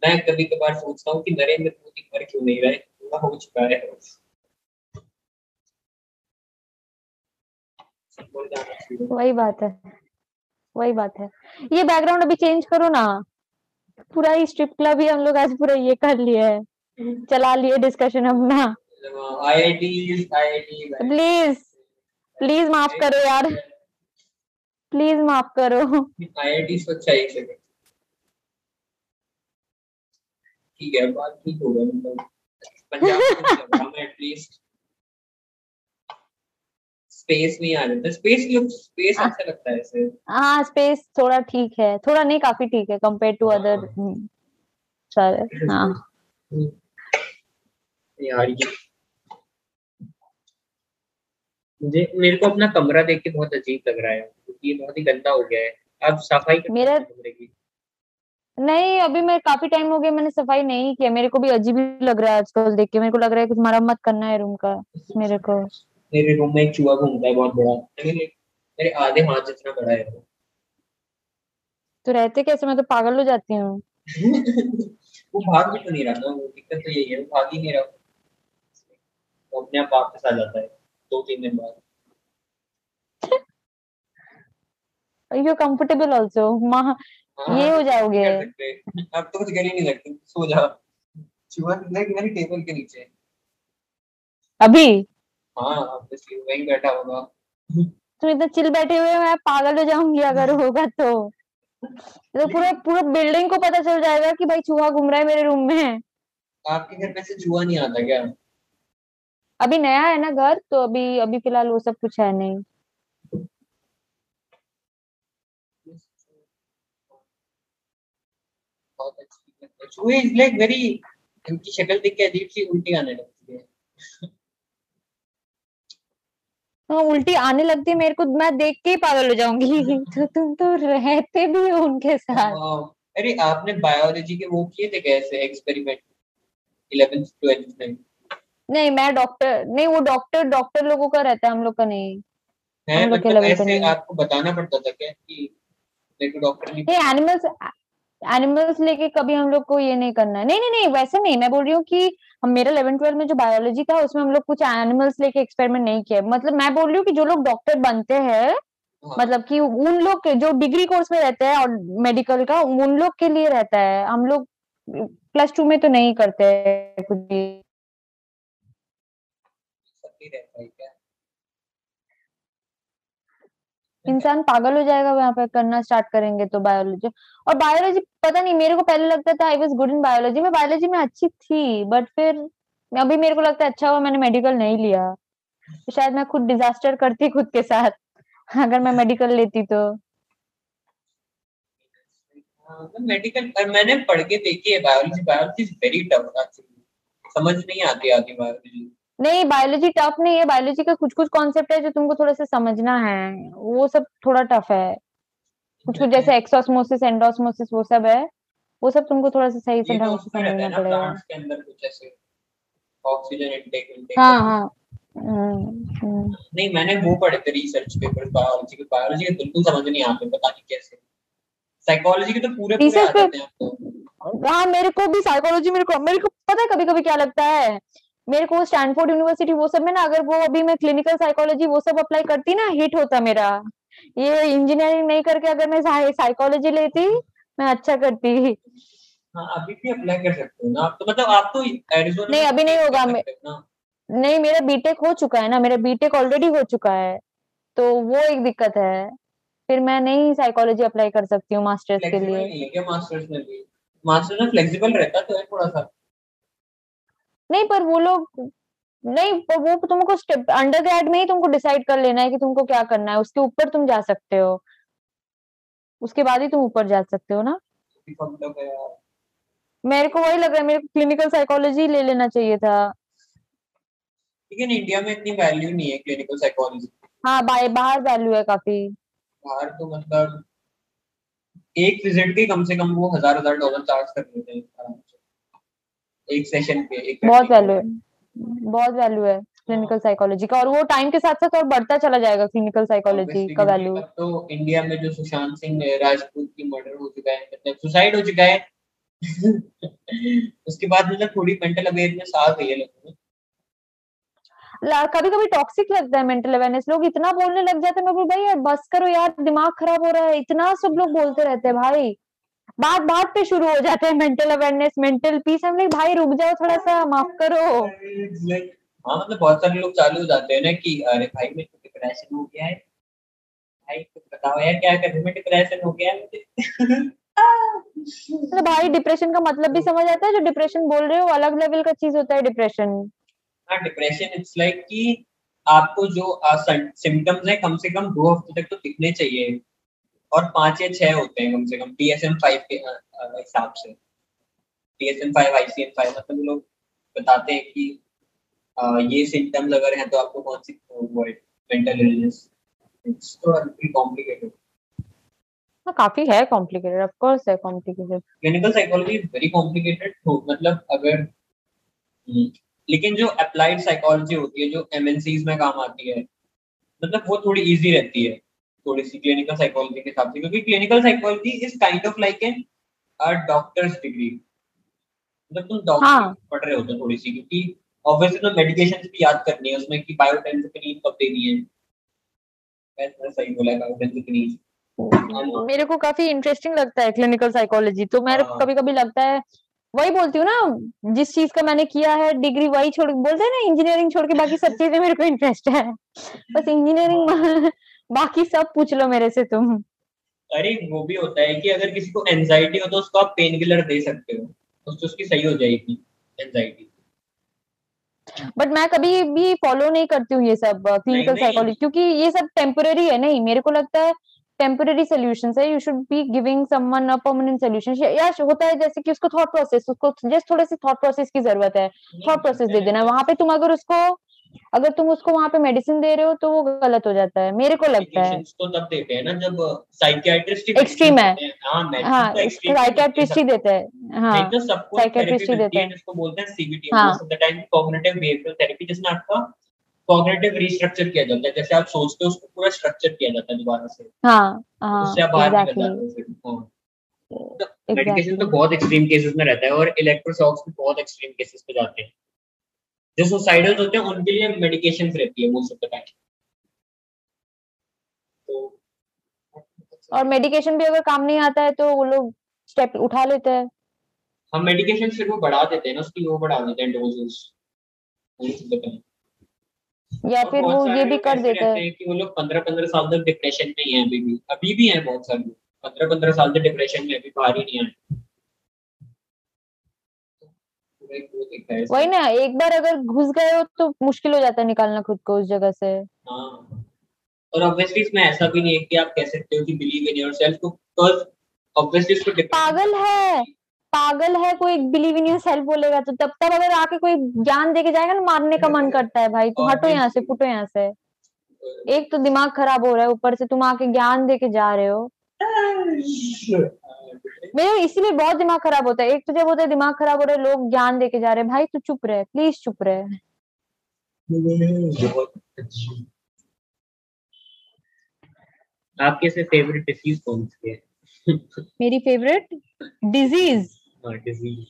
मैं कभी कभार सोचता हूँ कि नरेंद्र मोदी मर क्यों नहीं रहे? पूरा हो चुका है। वही बात है। वही बात है। ये बैकग्राउंड अभी चेंज करो ना। पूरा ही स्ट्रिप क्लब ही हम लोग आज पूरा ये कर लिए है। चला लिए डिस्कशन अपना। प्लीज़ प्लीज़ माफ़ करो यार। प्लीज़ माफ़ करो। आईआईटी सच्चाई से कर। ठीक है बात ठीक होगा मतलब पंजाब मैं एटलीस्ट स्पेस में आ जाता है। स्पेस लुक स्पेस हाँ। अच्छा लगता है ऐसे। हाँ स्पेस थोड़ा ठीक है। थोड़ा नहीं काफ़ी ठीक है कंपेयर टू अदर सारे हाँ। यार ये मुझे मेरे को अपना कमरा देख के बहुत अजीब लग रहा है। क्योंकि ये बहुत ही गंदा हो गया है। आप सफ़ाई मेरा- कमरे की? नहीं अभी मैं काफ़ी टाइम हो गया मैंने सफ़ाई नहीं किया। मेरे को भी अजीब ही लग रहा है आजकल देख के। मेरे को लग रहा है कुछ मरम्मत करना है रूम का मेरे को। मेरे रूम में एक चूहा घूमता है बहुत बड़ा। मेरे मेरे आधे हाथ जितना बड़ा है वो। तो रहते कैसे? मैं तो पागल हो जाती हूँ। वो भाग भी तो नहीं रहा? ना वो दिक्कत तो यही है वो भाग ही नहीं रहा। वो अपने आप वापस आ जाता है दो तीन दिन बाद। यू कंफर्टेबल आल्सो माँ ये हो जाओगे। अब तो कुछ कर ही नहीं सकते सो जा। चूहा देख मेरी टेबल के नीचे। अभी? हाँ ऑब्वियसली वहीं बैठा होगा। तुम इतना चिल बैठे हुए मैं पागल हो जाऊँगी अगर होगा तो। तो पूरा पूरा बिल्डिंग को पता चल जाएगा कि भाई चूहा घूम रहा है मेरे रूम में। आपके घर में से चूहा नहीं आता क्या? अभी नया है ना घर तो अभी अभी फ़िलहाल वो सब कुछ है नहीं। है। चूहे इज़ लाइक वेरी इनकी शक्ल देख के अजीब सी उल्टी आने लगती है। हाँ उल्टी आने लगती है मेरे को मैं देख के ही पागल हो जाऊँगी। तो तुम तो रहते भी हो उनके साथ। हाँ, अरे आपने बायोलॉजी के वो किए थे कैसे एक्सपेरिमेंट इलेवेंथ ट्वेल्थ में? नहीं मैं डॉक्टर नहीं वो डॉक्टर डॉक्टर लोगों का रहता है हम लोग का नहीं। है हम लोग के मतलब पे ऐसे नहीं। आपको बताना पड़ता था क्या कि डॉक्टर नहीं एनिमल्स एनिमल्स लेके कभी हम लोग को ये नहीं करना है। नहीं नहीं नहीं वैसे नहीं मैं बोल रही हूँ कि हम मेरा 11 12 में जो बायोलॉजी था उसमें हम लोग कुछ एनिमल्स लेके एक्सपेरिमेंट नहीं किया मतलब मैं बोल रही हूँ कि जो लोग डॉक्टर बनते हैं हाँ, मतलब कि उन लोग के जो डिग्री कोर्स में रहते हैं और मेडिकल का उन लोग के लिए रहता है। हम लोग प्लस टू में तो नहीं करते कुछ भी सब नहीं रहता है क्या इंसान पागल हो जाएगा वहाँ पे करना स्टार्ट करेंगे तो बायोलॉजी और बायोलॉजी पता नहीं मेरे को पहले लगता था I was good in biology में बायोलॉजी में अच्छी थी बट फिर अभी मेरे को लगता है अच्छा हुआ मैंने मेडिकल नहीं लिया। शायद मैं खुद डिजास्टर करती खुद के साथ अगर मैं मेडिकल लेती तो। मेडिकल और मैंने पढ़ के देखी है biology biology is very tough समझ नहीं आती आती बायोलॉजी नहीं बायोलॉजी टफ नहीं है। बायोलॉजी का कुछ कुछ कॉन्सेप्ट है जो तुमको थोड़ा सा समझना है। वो सब थोड़ा टफ है। कुछ कुछ जैसे एक्सोस्मोसिस एंडोस्मोसिस वो सब है। वो सब तुमको थोड़ा सा सही से तो ढंग से समझना पड़ेगा। ऑक्सीजन इनटेक इनटेक हाँ हाँ। हम्म, हम्म। नहीं मैंने वो पढ़े थे रिसर्च पेपर बायोलॉजी के। बायोलॉजी के बिल्कुल समझ नहीं आते पता नहीं कैसे। साइकोलॉजी के तो पूरे पूरे आ पे- जाते हैं आपको। हाँ मेरे को भी साइकोलॉजी मेरे को मेरे को पता है कभी कभी क्या लगता है। मेरे को स्टैनफोर्ड यूनिवर्सिटी वो सब में ना अगर वो अभी मैं क्लिनिकल साइकोलॉजी वो सब अप्लाई करती ना हिट होता मेरा। ये इंजीनियरिंग नहीं करके अगर मैं साइकोलॉजी लेती मैं अच्छा करती। हाँ अभी भी अप्लाई कर सकते हो ना तो मतलब आप तो एरिजोना नहीं, अभी नहीं होगा, नहीं मेरा बीटेक हो चुका है ना मेरा बीटेक ऑलरेडी हो चुका है। तो वो एक दिक्कत है। फिर मैं नहीं साइकोलॉजी अप्लाई कर सकती हूँ मास्टर्स के लिए। मास्टर्स में भी? मास्टर्स में फ्लेक्सिबल रहता तो है थोड़ा सा। नहीं पर वो लोग नहीं पर वो तुमको स्टेप अंडर ग्रेड में ही तुमको डिसाइड कर लेना है कि तुमको क्या करना है। उसके ऊपर तुम जा सकते हो। उसके बाद ही तुम ऊपर जा सकते हो ना। मेरे को वही लग रहा है मेरे को क्लिनिकल साइकोलॉजी ले लेना चाहिए था। लेकिन इंडिया में इतनी वैल्यू नहीं है क्लिनिकल साइकोलॉजी हाँ बाय बाहर वैल्यू है काफ़ी। बाहर तो मतलब एक विज़िट के कम से कम वो हज़ार हज़ार डॉलर चार्ज कर लेते हैं। एक सेशन पे एक बहुत वैल्यू है। बहुत वैल्यू है क्लिनिकल साइकोलॉजी का और वो टाइम के साथ साथ और बढ़ता चला जाएगा क्लिनिकल साइकोलॉजी का वैल्यू तो इंडिया में जो सुशांत सिंह राजपूत की मर्डर हो चुका है मतलब सुसाइड हो चुका है। उसके बाद मतलब थोड़ी मेंटल अवेयरनेस आ गई है लोगों में। कभी कभी टॉक्सिक लगता है मेंटल अवेयरनेस लोग इतना बोलने लग जाते हैं मैं भाई यार बस करो यार दिमाग खराब हो रहा है इतना सब लोग बोलते रहते हैं भाई। बात बात पे शुरू हो जाते हैं मेंटल अवेयरनेस मेंटल पीस हम लोग भाई रुक जाओ थोड़ा सा माफ़ करो। हाँ मतलब बहुत सारे लोग चालू हो जाते हैं ना कि अरे भाई मेरे को डिप्रेशन हो गया है। भाई कुछ बताओ यार क्या करूँ मैं डिप्रेशन हो गया है मतलब भाई डिप्रेशन का मतलब भी समझ आता है जो डिप्रेशन बोल रहे हो अलग लेवल का चीज़ होता है डिप्रेशन हाँ डिप्रेशन इट्स लाइक कि आपको जो सिम्टम्स है कम से कम दो हफ़्ते तक तो दिखने चाहिए। और पाँच या छह होते हैं कम से कम डीएसएम फाइव के अ, अ, हिसाब से। डीएसएम फाइव आईसीएम फाइव मतलब लोग बताते हैं कि अ, ये सिम्टम्स अगर हैं तो आपको कौन सी वो है मेंटल इलनेस इट्स थोड़ा कॉम्प्लिकेटेड हाँ काफ़ी है कॉम्प्लिकेटेड ऑफ़ कोर्स है complicated clinical psychology very complicated तो मतलब अगर हम्म, लेकिन जो अप्लाइड साइकोलॉजी होती है जो एमएनसीज में काम आती है मतलब वो थोड़ी इजी रहती है। थोड़ी सी क्लिनिकल साइकोलॉजी के हिसाब से क्योंकि clinical psychology is kind of like an doctor's degree मतलब तुम डॉक्टर हाँ। पढ़ रहे होते थोड़ी सी क्योंकि ऑब्वियसली तो मेडिकेशन भी याद करनी है उसमें कि बायोटेंसिकनीन कब देनी है। ऐसा सही बोला है बायोटेंसिकनीन मेरे को काफ़ी इंटरेस्टिंग लगता है क्लिनिकल साइकोलॉजी तो मेरे को हाँ। कभी कभी लगता है वही बोलती हूँ ना जिस चीज़ का मैंने किया है डिग्री वही छोड़ बोलते हैं ना इंजीनियरिंग छोड़ के बाकी सब चीज़ें मेरे को इंटरेस्ट है। बस इंजीनियरिंग बाकी सब पूछ लो मेरे से तुम। अरे वो भी होता है कि अगर किसी को एंजाइटी हो तो उसको आप पेन किलर दे सकते हो। उससे उसकी सही हो जाएगी एंजाइटी बट मैं कभी भी फॉलो नहीं करती हूँ ये सब क्लिनिकल साइकोलॉजी क्योंकि ये सब टेम्पररी है नहीं? मेरे को लगता है टेम्पररी सोल्यूशन है। You should be giving someone a permanent solution या होता है जैसे कि उसको थॉट प्रोसेस उसको जस्ट थोड़े से थॉट प्रोसेस की ज़रूरत है। थॉट प्रोसेस दे देना। वहाँ पे तुम अगर उसको अगर तुम उसको वहाँ पे मेडिसिन दे रहे हो तो वो गलत हो जाता है। मेरे को लगता है। तो तब देते हैं ना जब साइकियाट्रिस्ट Extreme है। हाँ। medicine हाँ तो ही। देते हैं। हाँ तो थेरेपी ही देता है है। बोलते हैं सीबीटी हाँ। टाइम कॉग्निटिव बिहेवियरल थेरेपी जिसमें आपका कॉग्निटिव रीस्ट्रक्चर किया जाता है। जैसे आप सोचते हो उसको पूरा स्ट्रक्चर किया जाता है दोबारा से। हाँ हाँ उससे आप बाहर निकल जाते हो हाँ। मेडिकेशन तो बहुत एक्सट्रीम केसेस में रहता है और इलेक्ट्रोशॉक्स भी बहुत एक्सट्रीम केसेस पे जाते हैं। जो सुसाइडल होते हैं उनके लिए मेडिकेशन रहती है मोस्ट ऑफ़ द टाइम और मेडिकेशन भी अगर काम नहीं आता है तो वो लोग स्टेप उठा लेते हैं। हम मेडिकेशन फिर वो बढ़ा देते हैं ना उसकी वो बढ़ा देते हैं डोजेस या फिर वो ये भी कर देते हैं। कि वो लोग पंद्रह पंद्रह साल तक डिप्रेशन में ही हैं अभी भी। अभी भी हैं बहुत सारे। लोग पंद्रह पंद्रह साल तक डिप्रेशन में अभी बाहर ही नहीं आए। है वही ना एक बार अगर घुस गए हो तो मुश्किल हो जाता है निकालना खुद को उस जगह से। हाँ। और ऑब्वियसली इसमें ऐसा भी नहीं है कि आप कह सकते हो कि बिलीव इन योरसेल्फ को बिकॉज़ ऑब्वियसली इसको पागल है। पागल है कोई बिलीव इन योरसेल्फ बोलेगा तो तब तक अगर आके कोई ज्ञान देके जाएगा ना मारने का मन करता है भाई तुम हटो यहाँ से फुटो यहाँ से। एक तो दिमाग खराब हो रहा है ऊपर से तुम आके ज्ञान देके जा रहे हो। मेरे इसीलिए बहुत दिमाग खराब होता है। एक तो जब होता है दिमाग खराब हो रहा है लोग ज्ञान देके जा रहे हैं भाई तू चुप रहे प्लीज़ चुप रहे। आपके से फेवरेट डिसीज कौन सी है? मेरी फेवरेट डिज़ीज़ डिसीज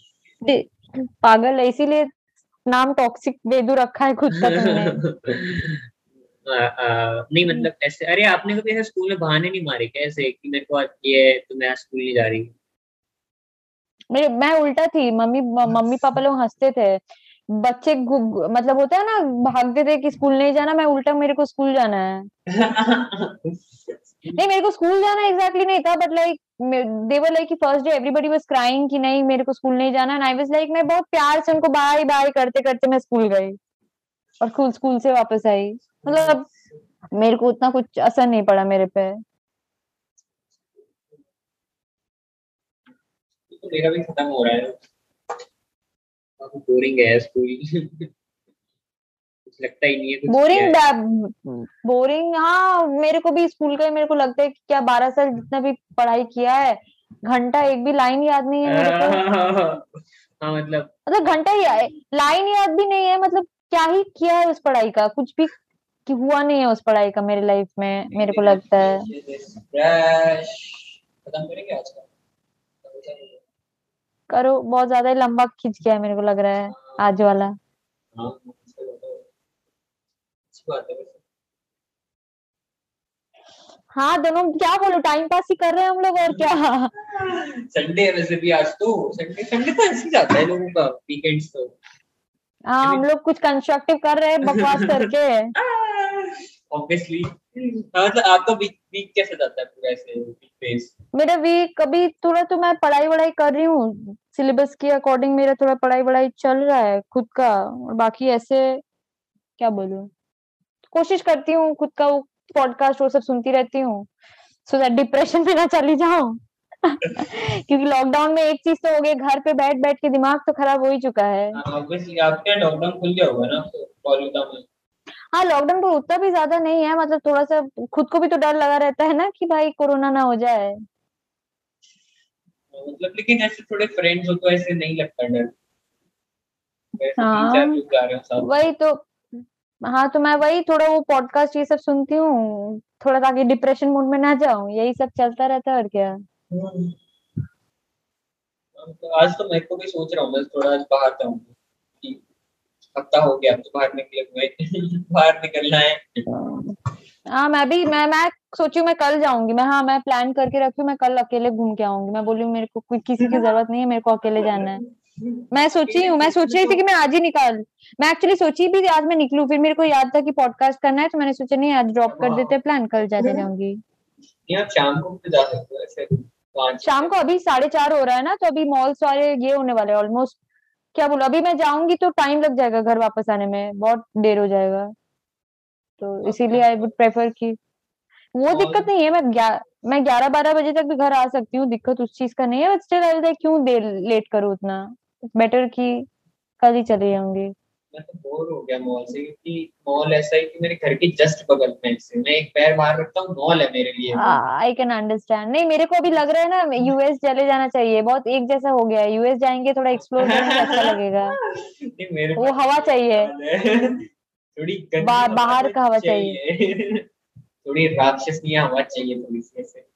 पागल है इसीलिए नाम टॉक्सिक वेदू रखा है खुद का तुमने नहीं मतलब ऐसे अरे आपने कभी ऐसे स्कूल में बहाने नहीं मारे क्या ऐसे कि मेरे को आज ये तो मैं स्कूल नहीं जा रही? मेरे मैं उल्टा थी। मम्मी मम्मी पापा लोग हँसते थे। बच्चे मतलब होता है ना भागते थे कि स्कूल नहीं जाना मैं उल्टा मेरे को स्कूल जाना है। नहीं मेरे को स्कूल जाना एग्जैक्टली exactly नहीं था but like they were like first day everybody was crying कि नहीं मेरे को स्कूल नहीं जाना एंड आई वाज लाइक मैं बहुत प्यार से उनको बाय बाय करते करते मैं स्कूल गई। और स्कूल स्कूल से वापस आई। मतलब मेरे को उतना कुछ असर नहीं पड़ा मेरे पे। तो मेरा भी खत्म हो रहा है। काफ़ी बोरिंग है स्कूल कुछ लगता ही नहीं है कुछ बोरिंग बोरिंग हाँ। मेरे को भी स्कूल का ही मेरे को लगता है कि क्या बारह साल जितना भी पढ़ाई किया है घंटा एक भी लाइन याद नहीं है मेरे को। हाँ मतलब मतलब घंटा ही आए लाइन याद भी नहीं है मतलब क्या ही किया है उस पढ़ाई का? कुछ भी कि हुआ नहीं है उस पढ़ाई का मेरे लाइफ में मेरे को लगता है। खत्म करेंगे आज का? करो बहुत ज़्यादा ही लंबा खींच गया है मेरे को लग रहा है आज वाला। हाँ है। हाँ दोनों क्या बोलो टाइम पास ही कर रहे हैं हम लोग और क्या? संडे है वैसे भी आज तो। संडे संडे तो ऐसे ही जाता है लोगों का वीकेंड्स तो। हाँ हम लोग कुछ कंस्ट्रक्टिव कर रहे हैं बकवास करके। ऑब्वियसली मतलब आपका वीक वीक कैसे जाता है पूरा ऐसे वीक बेस मेरा वीक कभी थोड़ा तो मैं पढ़ाई वढ़ाई कर रही हूँ। सिलेबस के अकॉर्डिंग मेरा थोड़ा पढ़ाई वढ़ाई चल रहा है खुद का और बाकी ऐसे क्या बोलूँ? कोशिश करती हूँ खुद का वो पॉडकास्ट वो सब सुनती रहती हूँ। सो दैट डिप्रेशन में ना चली जाऊँ। क्योंकि लॉकडाउन में एक चीज़ तो हो गई घर पे बैठ बैठ के दिमाग तो खराब हो ही चुका है। ऑब्वियसली आपका लॉकडाउन खुल गया होगा ना तो हाँ लॉकडाउन तो उतना भी ज़्यादा नहीं है मतलब थोड़ा सा खुद को भी तो डर लगा रहता है ना कि भाई कोरोना ना हो जाए मतलब लेकिन ऐसे थोड़े फ्रेंड्स हो तो ऐसे नहीं लगता डर हाँ। हो वही तो हाँ तो मैं वही थोड़ा वो पॉडकास्ट ये सब सुनती हूँ थोड़ा ताकि डिप्रेशन मूड में ना जाऊँ यही सब चलता रहता है और क्या हम्म। तो आज तो मैं को भी सोच रहा हूँ मैं थोड़ा आज बाहर जाऊँ हफ़्ता हो गया अब तो बाहर निकले बाहर निकलना है। हाँ मैं भी मैं मैं सोची मैं कल जाऊँगी। मैं हाँ मैं प्लान करके रखी मैं कल अकेले घूम के आऊँगी। मैं बोली मेरे को कोई किसी की ज़रूरत नहीं है मेरे को अकेले जाना है। मैं सोची हूँ मैं सोच रही थी कि मैं आज ही निकाल मैं एक्चुअली सोची भी आज मैं निकलू। फिर मेरे को याद था कि पॉडकास्ट करना है तो मैंने सोचा नहीं आज ड्रॉप कर देते प्लान कल जाके जाऊँगी। शाम को जा सकते हो शाम को अभी साढ़े चार हो रहा है ना तो अभी मॉल सारे ये होने वाले ऑलमोस्ट क्या बोलो? अभी मैं जाऊँगी तो टाइम लग जाएगा घर वापस आने में बहुत देर हो जाएगा। तो इसीलिए आई वुड प्रेफर की वो दिक्कत नहीं है मैं ग्या, मैं ग्यारह बारह बजे तक भी घर आ सकती हूँ दिक्कत उस चीज़ का नहीं है बट स्टिल आई क्यों देर लेट करूँ उतना? बेटर की कल ही चले जाऊँगी। मैं तो बोर हो गया मॉल से क्योंकि मॉल ऐसा है कि मेरे घर के जस्ट बगल में से मैं एक पैर बाहर रखता हूँ मॉल है मेरे लिए। आई कैन अंडरस्टैंड नहीं मेरे को अभी लग रहा है ना यूएस चले जाना चाहिए बहुत एक जैसा हो गया है। यूएस जाएँगे थोड़ा एक्सप्लोर करना अच्छा लगेगा। मेरे वो हवा चाहिए। थोड़ी बाहर का हवा चाहिए। थोड़ी राक्षसनीय हवा चाहिए थोड़ी सी। ऐसे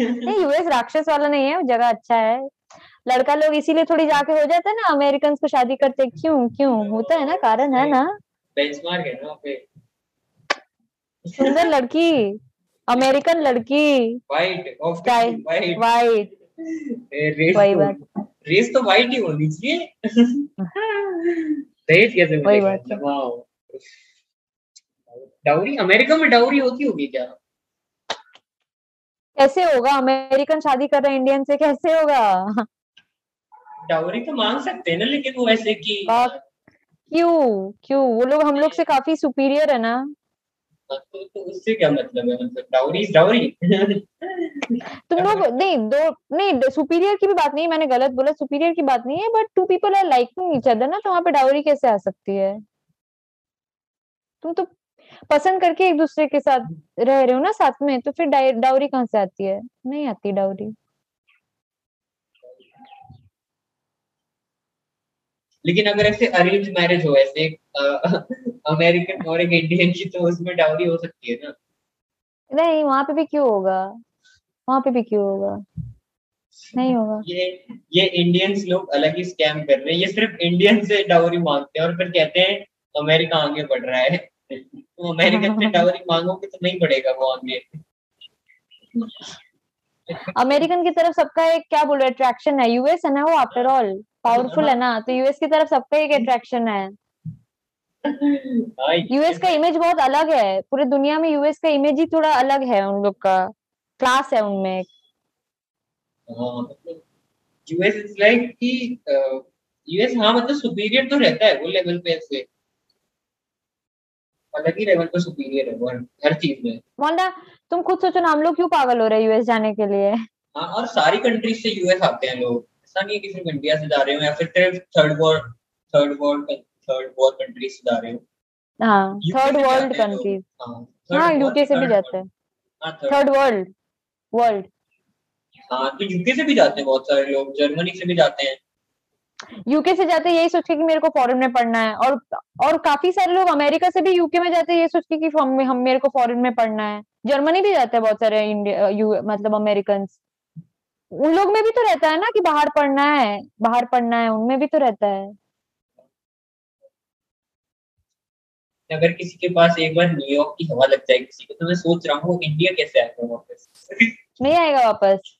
नहीं यूएस राक्षस वाला नहीं है जगह अच्छा है। लड़का लोग इसीलिए थोड़ी जाके हो जाता है ना अमेरिकन को शादी करते क्यों क्यों? होता है ना कारण है ना? बेंचमार्क है ना पे। सुंदर लड़की अमेरिकन लड़की। वाइट वाइट वाइट वही बात। रेस तो वाइट ही होनी चाहिए। रेस कैसे वही बात डाउरी अमेरिका में डाउरी होती होगी क्या? कैसे होगा? अमेरिकन शादी कर रहे इंडियन से कैसे होगा? डाउरी तो मांग सकते हैं ना लेकिन वो ऐसे कि क्यों? क्यों? वो लोग हम लोग से काफ़ी सुपीरियर है ना? हाँ, तो, तो उससे क्या मतलब है? मतलब डाउरी डाउरी। तुम लोग नहीं दो नहीं सुपीरियर की भी बात नहीं मैंने गलत बोला सुपीरियर की बात नहीं है but two people are liking each other ना तो वहाँ पे डाउरी कैसे आ सकती है? तुम तो पसंद करके एक दूसरे के साथ रह रहे हो ना साथ में तो फिर डाउरी कहाँ से आती है? नहीं आती डाउरी। लेकिन अगर ऐसे अरेंज मैरिज हो ऐसे अमेरिकन और एक इंडियन की तो उसमें डाउरी हो सकती है ना? नहीं वहाँ पे भी क्यों होगा? वहाँ पे भी क्यों होगा? नहीं होगा। ये ये इंडियंस लोग अलग ही स्कैम कर रहे हैं। ये सिर्फ़ इंडियन से डाउरी मांगते हैं और फिर कहते हैं अमेरिका आगे बढ़ रहा है। तो अमेरिकन से डाउरी मांगोगे तो नहीं बढ़ेगा वो आगे। अमेरिकन की तरफ़ सबका एक क्या बोल रहे अट्रैक्शन है। यूएस है ना वो आफ्टर ऑल पावरफुल है ना। तो यूएस की तरफ़ सबका एक अट्रैक्शन है। यूएस का इमेज बहुत अलग है। पूरे दुनिया में यूएस का इमेज ही थोड़ा अलग है उन लोग का। क्लास है उनमें यूएस इज़ लाइक कि यूएस हाँ मतलब सुपीरियर तो रहता है वो लेवल पे से अलग ही लेवल पे सुपीरियर है हर चीज़ में। मोल्डा तुम खुद सोचो ना हम लोग क्यों पागल हो रहे हैं यूएस जाने के लिए? हाँ और सारी कंट्रीज़ से यूएस आते हैं लोग। ऐसा नहीं है कि सिर्फ़ इंडिया से जा रहे हो या फिर third world third world third world countries से जा रहे हो। हाँ थर्ड वर्ल्ड कंट्रीज़ हाँ। यूके से भी जाते हैं। थर्ड वर्ल्ड वर्ल्ड हाँ तो यूके से भी जाते हैं बहुत सारे लोग। जर्मनी से भी जाते हैं। यूके से जाते यही सोच के कि मेरे को फॉरेन में पढ़ना है। और और काफ़ी सारे लोग अमेरिका से भी यूके में जाते हैं ये सोच के कि हम, हम मेरे को फॉरेन में पढ़ना है। जर्मनी भी जाते हैं बहुत सारे इंडिया मतलब अमेरिकन उन लोग में भी तो रहता है ना कि बाहर पढ़ना है बाहर पढ़ना है उनमें भी तो रहता है। अगर किसी के पास एक बार न्यूयॉर्क की हवा लग जाए किसी को तो मैं सोच रहा हूँ इंडिया कैसे आएगा वापस? नहीं आएगा वापस।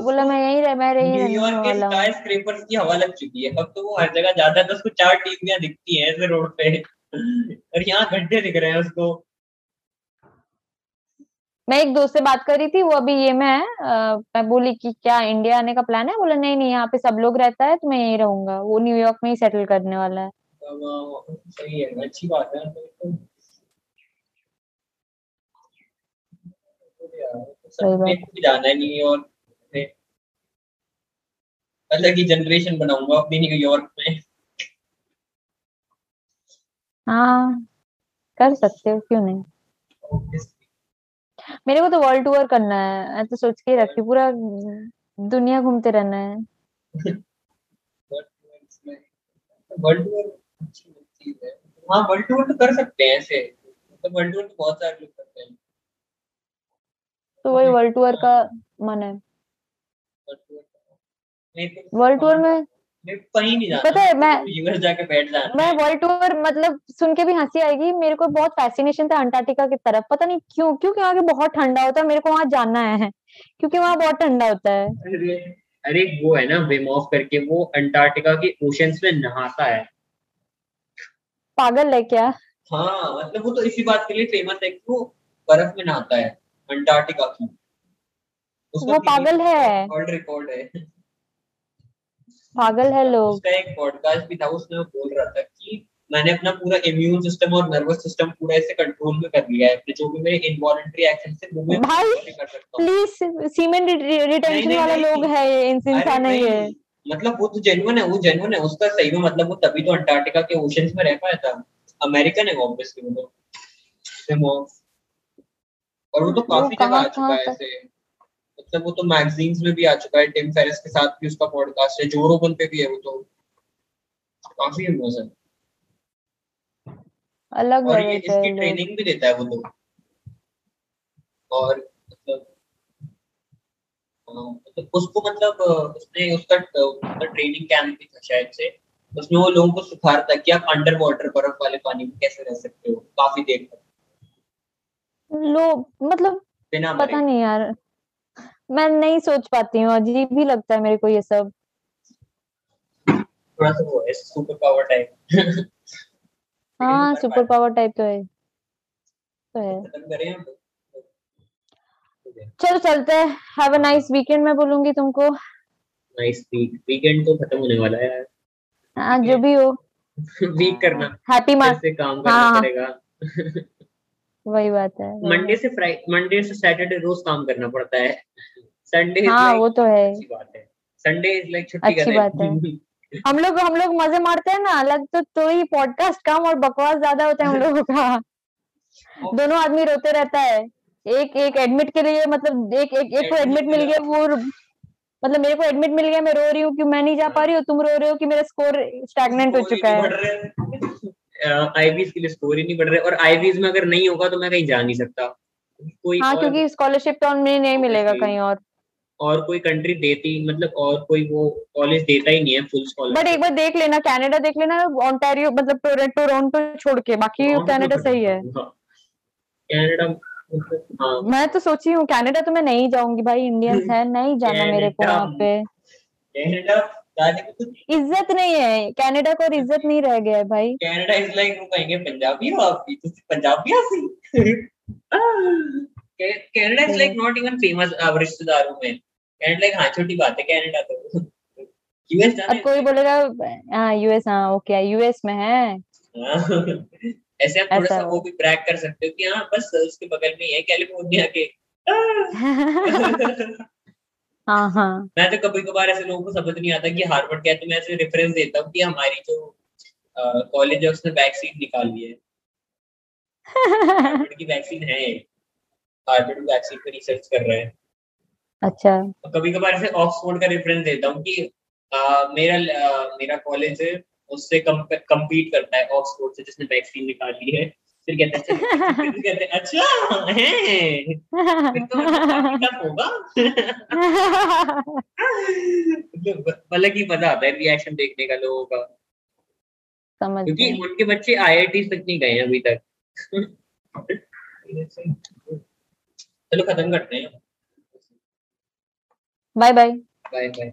बोला मैं यही रह मैं रही न्यूयॉर्क के स्काई स्क्रैपर्स की हवा लग चुकी है। अब तो वो हर जगह जाता है तो उसको चार टीवियाँ दिखती हैं ऐसे रोड पे। और यहाँ गड्ढे दिख रहे हैं उसको। मैं एक दोस्त से बात कर रही थी वो अभी ये मैं मैं बोली कि क्या इंडिया आने का प्लान है? बोला नहीं नहीं यहाँ पे सब लोग रहता है तो मैं यही रहूँगा। वो न्यूयॉर्क में ही सेटल करने वाला है. सही है अच्छी बात है। जाना न्यूयॉर्क अलग ही जनरेशन बनाऊँगा अपनी न्यूयॉर्क में। हाँ कर सकते हो क्यों नहीं? मेरे को तो वर्ल्ड टूर करना है मैं तो सोच के रखी पूरा दुनिया घूमते रहना है। वर्ल्ड टूर हाँ। वर्ल्ड टूर तो कर सकते हैं ऐसे। मतलब वर्ल्ड टूर तो बहुत सारे लोग करते हैं। तो वही वर्ल्ड टूर का मन है। वर्ल्ड टूर में कहीं नहीं जाना पता है मैं यूएस जाके बैठ जाना मैं वर्ल्ड टूर मतलब सुन के भी हँसी आएगी मेरे को बहुत फैसिनेशन था अंटार्कटिका की तरफ़। पता नहीं क्यों क्योंकि वहाँ बहुत ठंडा होता है मेरे को वहाँ जानना है। क्योंकि वहाँ बहुत ठंडा होता है। अरे अरे वो है ना विम ऑफ़ करके वो अंटार्कटिका के ओशंस में नहाता है। पागल है क्या? हाँ मतलब वो तो इसी बात के लिए फ़ेमस है कि वो बर्फ़ में नहाता है अंटार्कटिका की। वो पागल है। वर्ल्ड रिकॉर्ड है। पागल है लोग। उसका एक पॉडकास्ट भी था उसमें बोल रहा था कि मैंने अपना पूरा इम्यून सिस्टम और नर्वस सिस्टम पूरा ऐसे कंट्रोल में कर लिया है। जो भी मेरे इनवॉलंटरी एक्शन से वो मैं भाई प्लीज़ सीमेंट रिटेंशन वाला लोग है ये इंसान नहीं है मतलब वो तो जेन्युइन है वो जेन्युइन है उसका सही में मतलब वो तभी तो अंटार्कटिका के ओशंस में रह पाया था। अमेरिकन है ऑब्वियसली वो तो। और वो तो काफ़ी जगह आ चुका है ऐसे। मतलब वो तो मैगजीन्स में भी आ चुका है टिम फेरिस के साथ भी उसका पॉडकास्ट है जो रोगन पे भी है वो तो। काफ़ी फ़ेमस है। अलग और ये इसकी ट्रेनिंग भी देता है वो तो। और मतलब मतलब उसको मतलब उसने उसका उसका ट्रेनिंग कैंप भी था शायद से। उसमें वो लोगों को सिखा रहा था कि आप अंडर वाटर बर्फ़ वाले पानी में कैसे रह सकते हो। काफ़ी देर तक। लोग मतलब बिना पता नहीं यार। मैं नहीं सोच पाती हूँ अजीब भी लगता है मेरे को ये सब। थोड़ा सा वो है सुपर पावर टाइप हाँ सुपर पावर टाइप तो है तो है। चलो चलते हैं। हैव अ नाइस वीकेंड मैं बोलूँगी तुमको। नाइस वीक वीकेंड तो खत्म होने वाला है यार। हाँ जो भी हो। वीक करना। हैप्पी मार्च से काम करना हाँ। पड़ेगा। वही बात है मंडे से फ्राइडे मंडे से सैटरडे रोज काम करना पड़ता है। संडे। हाँ वो तो है। अच्छी बात है। संडे इज़ लाइक छुट्टी अच्छी बात दिन। हम लोग हम लोग मज़े मारते हैं ना अलग तो तो ही पॉडकास्ट कम और बकवास ज़्यादा होता है हम लोगों का। दोनों आदमी रोते रहता है। एक एक एडमिट के लिए मतलब एक एक एक को एडमिट मिल गया वो मतलब मेरे को एडमिट मिल गया मैं रो रही हूँ कि मैं नहीं जा पा रही हूँ तुम रो रहे हो कि मेरा स्कोर स्टैग्नेंट हो चुका है। आईवीज के लिए स्कोर ही नहीं बढ़ रहे। और आईवीज में अगर नहीं होगा तो मैं कहीं जा नहीं सकता। कोई हाँ क्योंकि स्कॉलरशिप तो हमें नहीं मिलेगा कहीं और। और कोई कंट्री देती मतलब और कोई वो कॉलेज देता ही नहीं है फुल स्कॉलर बट एक बार देख लेना कनाडा देख लेना ऑन्टारियो मतलब टोरंटो टोरंटो छोड़ के बाकी कनाडा तो सही है। हाँ, कनाडा मतलब हाँ। मैं तो सोची हूँ कनाडा तो मैं नहीं जाऊँगी भाई इंडियंस है नहीं जाना मेरे को वहाँ हाँ। पे। कनाडा इज़्ज़त नहीं है कनाडा को इज़्ज़त नहीं रह गया है भाई। कनाडा इज़ लाइक वो कहेंगे पंजाबी हो आप भी तो पंजाबी पंजाबी सी Canada is like not even famous रिश्तेदारों में। कनाडा लाइक हाँ छोटी बात है कनाडा तो। यूएस जाने अब कोई बोलेगा हाँ यूएस हाँ ओके यूएस में है। हाँ, ऐसे आप थोड़ा सा वो भी ब्रैक कर सकते हो कि हाँ बस उसके बगल में ही है कैलिफ़ोर्निया के। हाँ हाँ। मैं तो कभी कभार ऐसे लोगों को समझ नहीं आता कि हार्वर्ड क्या है तो मैं ऐसे रेफरेंस देता हूँ कि हमारी जो कॉलेज है उसने वैक्सीन निकाली है। हार्वर्ड की वैक्सीन है। हार्वर्ड वैक्सीन पे रिसर्च कर रहा है। अच्छा। तो कभी कभार ऐसे ऑक्सफोर्ड का रेफरेंस देता हूँ कि अ, मेरा अ, मेरा कॉलेज है उससे कम्पीट करता है ऑक्सफोर्ड से जिसने वैक्सीन निकाली है। फिर कहते हैं फिर कहते हैं अच्छा है? तो मतलब होगा। मतलब कि मज़ा आता है रिएक्शन देखने का लोगों का। समझ क्योंकि उनके बच्चे आईआईटी तक नहीं गए अभी तक। चलो खत्म करते हैं। Bye bye bye bye